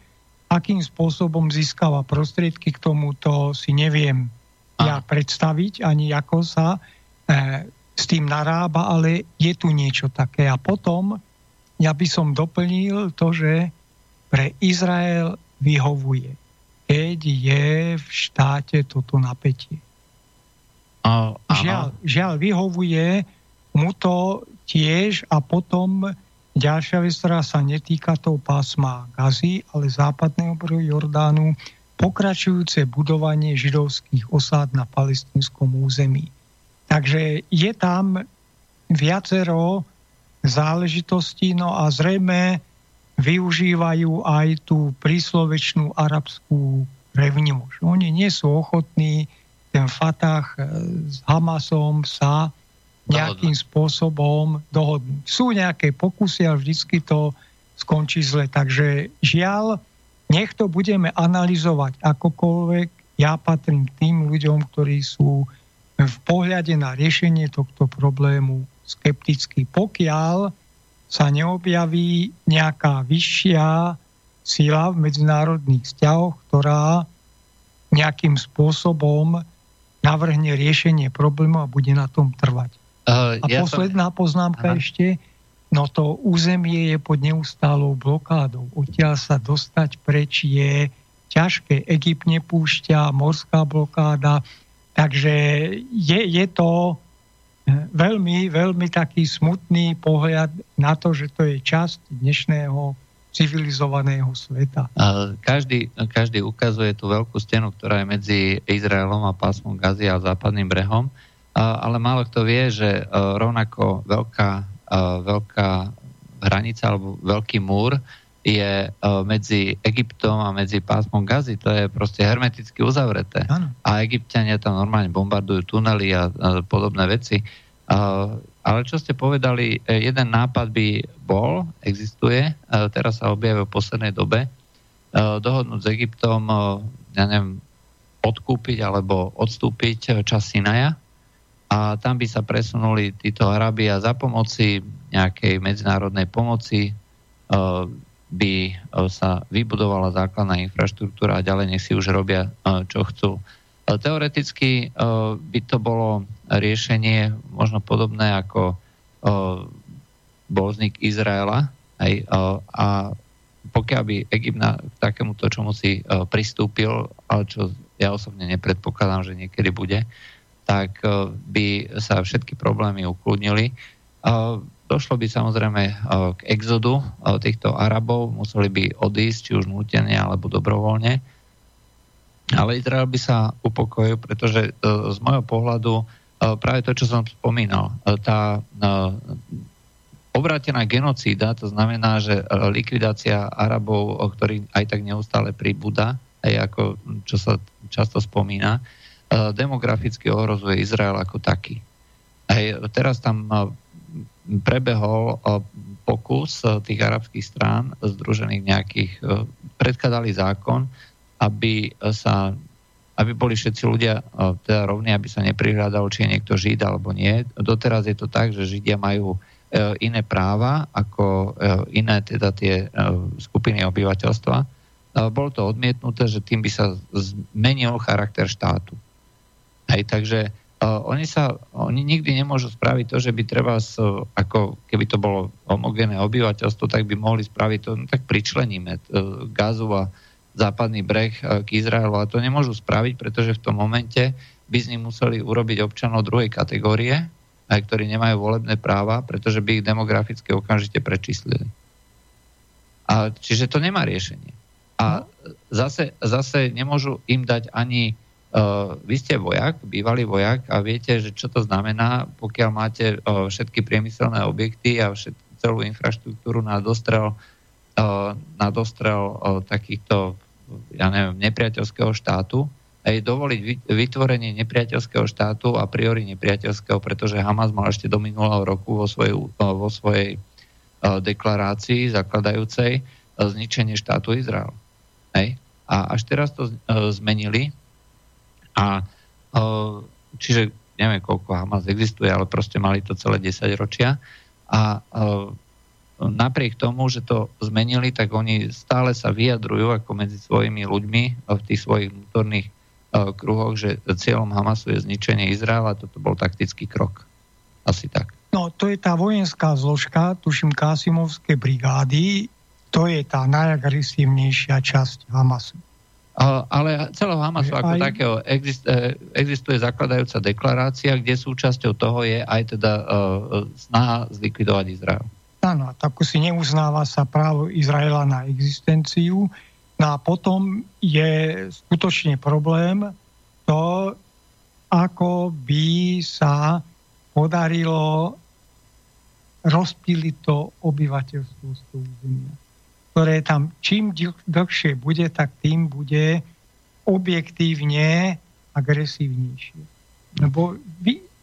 S3: akým spôsobom získava prostriedky k tomuto si neviem ja predstaviť, ani ako sa E, s tým narába, ale je tu niečo také. A potom ja by som doplnil to, že pre Izrael vyhovuje, keď je v štáte toto napätie.
S1: A,
S3: žiaľ, žiaľ, vyhovuje mu to tiež a potom ďalšia vec, ktorá sa netýka toho pásma Gazy, ale západného brehu Jordánu, pokračujúce budovanie židovských osád na palestinskom území. Takže je tam viacero záležitostí, no a zrejme využívajú aj tú príslovečnú arabskú revnivosť. Oni nie sú ochotní ten Fatah e, s Hamasom sa nejakým spôsobom dohodnúť. Sú nejaké pokusy, ale vždycky to skončí zle. Takže žiaľ, nech to budeme analyzovať akokoľvek, ja patrím tým ľuďom, ktorí sú v pohľade na riešenie tohto problému skeptickí. Pokiaľ sa neobjaví nejaká vyššia sila v medzinárodných vzťahoch, ktorá nejakým spôsobom navrhne riešenie problému a bude na tom trvať. Uh, a ja posledná som... poznámka Aha. ešte. No to územie je pod neustálou blokádou. Odtiaľ sa dostať preč je ťažké. Egypt nepúšťa, morská blokáda. Takže je, je to eh, veľmi, veľmi taký smutný pohľad na to, že to je časť dnešného civilizovaného sveta.
S1: Každý, každý ukazuje tú veľkú stenu, ktorá je medzi Izraelom a pásmom Gazi a západným brehom, ale málo kto vie, že eh, rovnako veľká veľká hranica alebo veľký múr je medzi Egyptom a medzi pásmom Gazy. To je proste hermeticky uzavreté. Ano. A egyptiania tam normálne bombardujú tunely a, a podobné veci. Ale čo ste povedali, e, jeden nápad by bol, existuje, teraz sa objavil v poslednej dobe, dohodnúť s Egyptom, ja neviem, odkúpiť alebo odstúpiť čas Sinaja, a tam by sa presunuli títo a za pomoci nejakej medzinárodnej pomoci uh, by uh, sa vybudovala základná infraštruktúra a ďalej nech si už robia, uh, čo chcú. Teoreticky by to bolo riešenie možno podobné ako bol Izraela aj, a pokiaľ by Egypt na takémuto čomu si pristúpil, ale čo ja osobne nepredpokladám, že niekedy bude, tak e, by sa všetky problémy ukludnili. E, došlo by samozrejme e, k exodu týchto Arabov, museli by odísť, či už nútene alebo dobrovoľne. Ale Izrael by sa upokojil, pretože z môjho pohľadu práve to, čo som spomínal, tá obrátená genocída, to znamená, že likvidácia Arabov, o ktorých aj tak neustále pribúda, aj ako čo sa často spomína, demograficky ohrozuje Izrael ako taký. Aj teraz tam e, prebehol e, pokus tých arabských strán združených nejakých, predkladali zákon, aby sa aby boli všetci ľudia teda rovní, aby sa neprihľadalo, či je niekto Žid alebo nie. Doteraz je to tak, že Židia majú iné práva ako iné teda tie skupiny obyvateľstva. Bolo to odmietnuté, že tým by sa zmenil charakter štátu. Hej, takže uh, oni sa, oni nikdy nemôžu spraviť to, že by treba, uh, ako keby to bolo homogénne obyvateľstvo, tak by mohli spraviť to, no tak pričleníme uh, Gazu a západný breh uh, k Izraelu a to nemôžu spraviť, pretože v tom momente by z nich museli urobiť občanov druhej kategórie, aj ktorí nemajú volebné práva, pretože by ich demograficky okamžite prečíslili. A, čiže to nemá riešenie. A no. zase, zase nemôžu im dať ani Uh, vy ste vojak, bývalý vojak a viete, že čo to znamená, pokiaľ máte uh, všetky priemyselné objekty a všet, celú infraštruktúru na dostrel, uh, na dostrel takýchto, ja neviem, nepriateľského štátu, aj dovoliť vytvorenie nepriateľského štátu a priori nepriateľského, pretože Hamas mal ešte do minulého roku vo svojej, vo svojej deklarácii zakladajúcej zničenie štátu Izrael. Hej? A až teraz to zmenili a čiže neviem, koľko Hamas existuje, ale proste mali to celé 10 ročia. A napriek tomu, že to zmenili, tak oni stále sa vyjadrujú ako medzi svojimi ľuďmi v tých svojich vnútorných kruhoch, že cieľom Hamasu je zničenie Izraela. Toto bol taktický krok. Asi tak.
S3: No, to je tá vojenská zložka, tuším, Kasimovské brigády, to je tá najagresívnejšia časť Hamasu
S1: ale celého Hamasu ako aj... takého existuje, existuje zakladajúca deklarácia, kde súčasťou toho je aj teda uh, snaha zlikvidovať Izrael.
S3: Áno, tak si neuznáva sa právo Izraela na existenciu. No a potom je skutočne problém to, ako by sa podarilo rozpíliť to obyvateľstvo z toho územia. To ktoré tam čím dlhšie bude, tak tým bude objektívne agresívnejšie. Lebo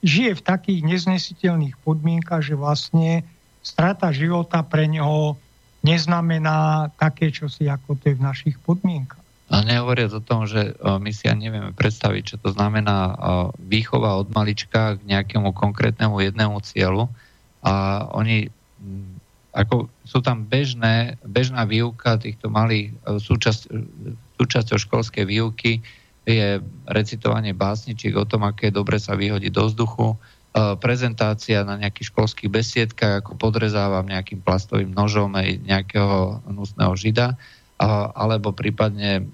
S3: žije v takých neznesiteľných podmienkach, že vlastne strata života pre neho neznamená také čosi, ako to je v našich podmienkach.
S1: A nehovoriac o tom, že my si ani nevieme predstaviť, čo to znamená výchova od malička k nejakému konkrétnemu jednému cieľu. A oni, ako sú tam bežné, bežná výuka týchto malých, súčasť, súčasťou školskej výuky je recitovanie básničiek o tom, aké dobre sa vyhodiť do vzduchu, prezentácia na nejakých školských besiedkách, ako podrezávam nejakým plastovým nožom aj nejakého hnusného žida alebo prípadne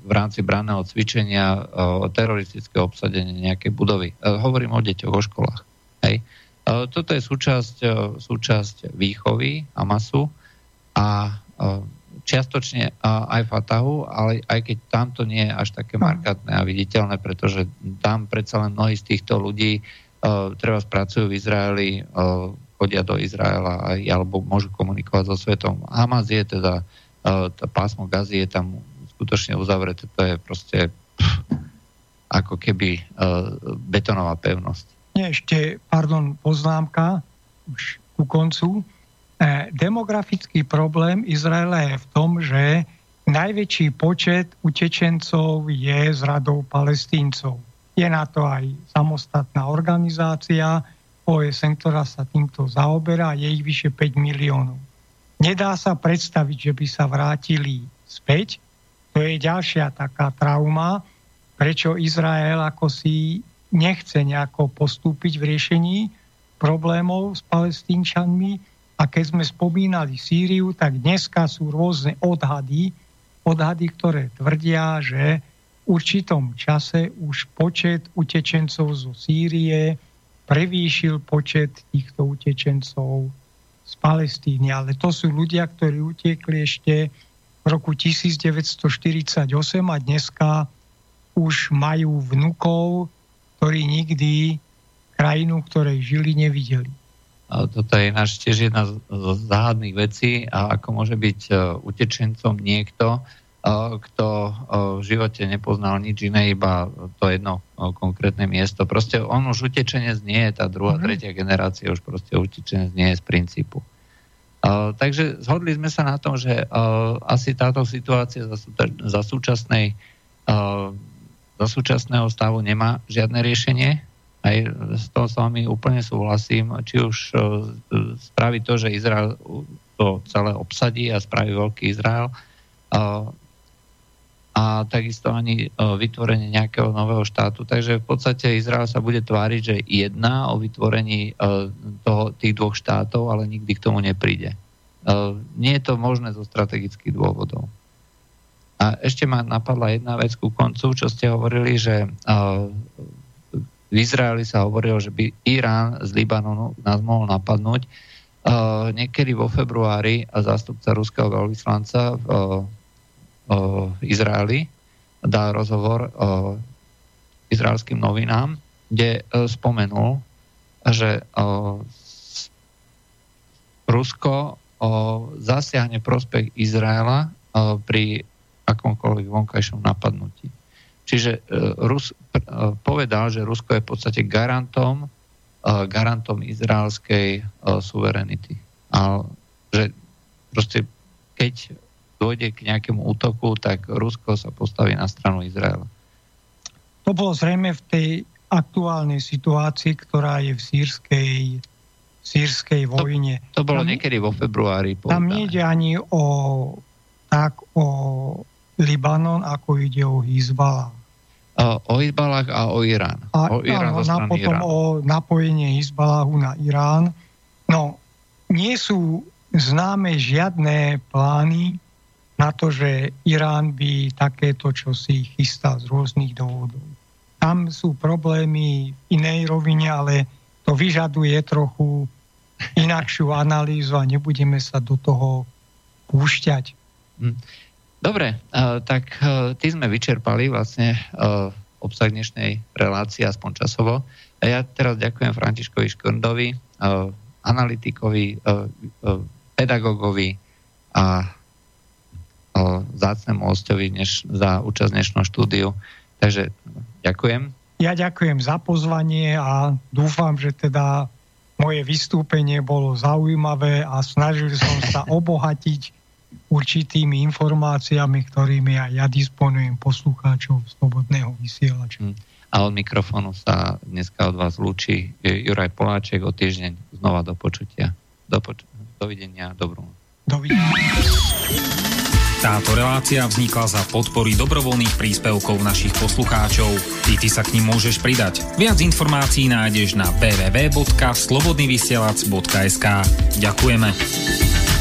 S1: v rámci branného cvičenia teroristické obsadenie nejakej budovy. Hovorím o deťoch, o školách. Hej. Toto je súčasť, súčasť výchovy a masu a čiastočne aj Fatahu, ale aj keď tam to nie je až také hm. markantné a viditeľné, pretože tam predsa len mnohí z týchto ľudí treba spracujú v Izraeli, chodia do Izraela aj, alebo môžu komunikovať so svetom. Hamas je teda tá pásmo gazy je tam skutočne uzavreté, to je proste pff, ako keby uh, betonová pevnosť.
S3: Ešte, pardon, poznámka už ku koncu. E, demografický problém Izraela je v tom, že najväčší počet utečencov je z radou palestíncov. Je na to aj samostatná organizácia OSN, ktorá sa týmto zaoberá, je ich vyše 5 miliónov. Nedá sa predstaviť, že by sa vrátili späť. To je ďalšia taká trauma, prečo Izrael ako si nechce nejako postúpiť v riešení problémov s palestínčanmi. A keď sme spomínali Sýriu, tak dneska sú rôzne odhady, odhady, ktoré tvrdia, že v určitom čase už počet utečencov zo Sýrie prevýšil počet týchto utečencov z Palestíny, ale to sú ľudia, ktorí utiekli ešte v roku 1948 a dneska už majú vnukov, ktorí nikdy krajinu, ktorej žili, nevideli.
S1: A toto je náš tiež jedna z záhadných vecí a ako môže byť e, utečencom niekto, kto v živote nepoznal nič iné, iba to jedno konkrétne miesto. Proste on už utečenec nie je, tá druhá, mm-hmm. tretia generácia už proste utečenec nie je z princípu. Uh, takže zhodli sme sa na tom, že uh, asi táto situácia za, za, súčasnej, uh, za súčasného stavu nemá žiadne riešenie. Aj s toho s vami úplne súhlasím. Či už uh, spraví to, že Izrael to celé obsadí a spraví veľký Izrael, uh, a takisto ani e, vytvorenie nejakého nového štátu. Takže v podstate Izrael sa bude tváriť, že jedná o vytvorení e, toho, tých dvoch štátov, ale nikdy k tomu nepríde. E, nie je to možné zo strategických dôvodov. A ešte ma napadla jedna vec ku koncu, čo ste hovorili, že v Izraeli sa hovorilo, že by Irán z Libanonu nás mohol napadnúť. Niekedy vo februári zástupca ruského veľvyslanca v Izraeli dal rozhovor izraelským novinám, kde e, spomenul, že Rusko zasiahne prospech Izraela pri akomkoľvek vonkajšom napadnutí. Čiže e, Rus e, povedal, že Rusko je v podstate garantom, garantom izraelskej suverenity. A že proste keď dojde k nejakému útoku, tak Rusko sa postaví na stranu Izraela.
S3: To bolo zrejme v tej aktuálnej situácii, ktorá je v sírskej, sírskej vojne.
S1: To, to bolo tam, niekedy vo februári.
S3: Povedané. Tam nejde ani o, tak o Libanon, ako ide o Hizbala.
S1: O Hizbalách a o Irán.
S3: A, o Irán áno, na, potom Irán. o napojenie Hizbalahu na Irán. No, nie sú známe žiadne plány na to, že Irán by takéto čo si chystá z rôznych dôvodov. Tam sú problémy v inej rovine, ale to vyžaduje trochu inakšiu analýzu a nebudeme sa do toho púšťať.
S1: Dobre, tak ty sme vyčerpali vlastne obsah dnešnej relácie, aspoň časovo. A ja teraz ďakujem Františkovi Škrndovi, analytikovi, pedagogovi a zácnemu hostovi než za účasť dnešného štúdiu. Takže ďakujem.
S3: Ja ďakujem za pozvanie a dúfam, že teda moje vystúpenie bolo zaujímavé a snažil som sa obohatiť určitými informáciami, ktorými aj ja disponujem poslucháčov Slobodného vysielača. Hm.
S1: A od mikrofónu sa dneska od vás lúči Juraj Poláček o týždeň znova do počutia. Do poč- dovidenia, dobrú
S3: Dovidenia.
S6: Táto relácia vznikla za podpory dobrovoľných príspevkov našich poslucháčov. Ty, ty sa k ním môžeš pridať. Viac informácií nájdeš na www.slobodnyvysielac.sk Ďakujeme.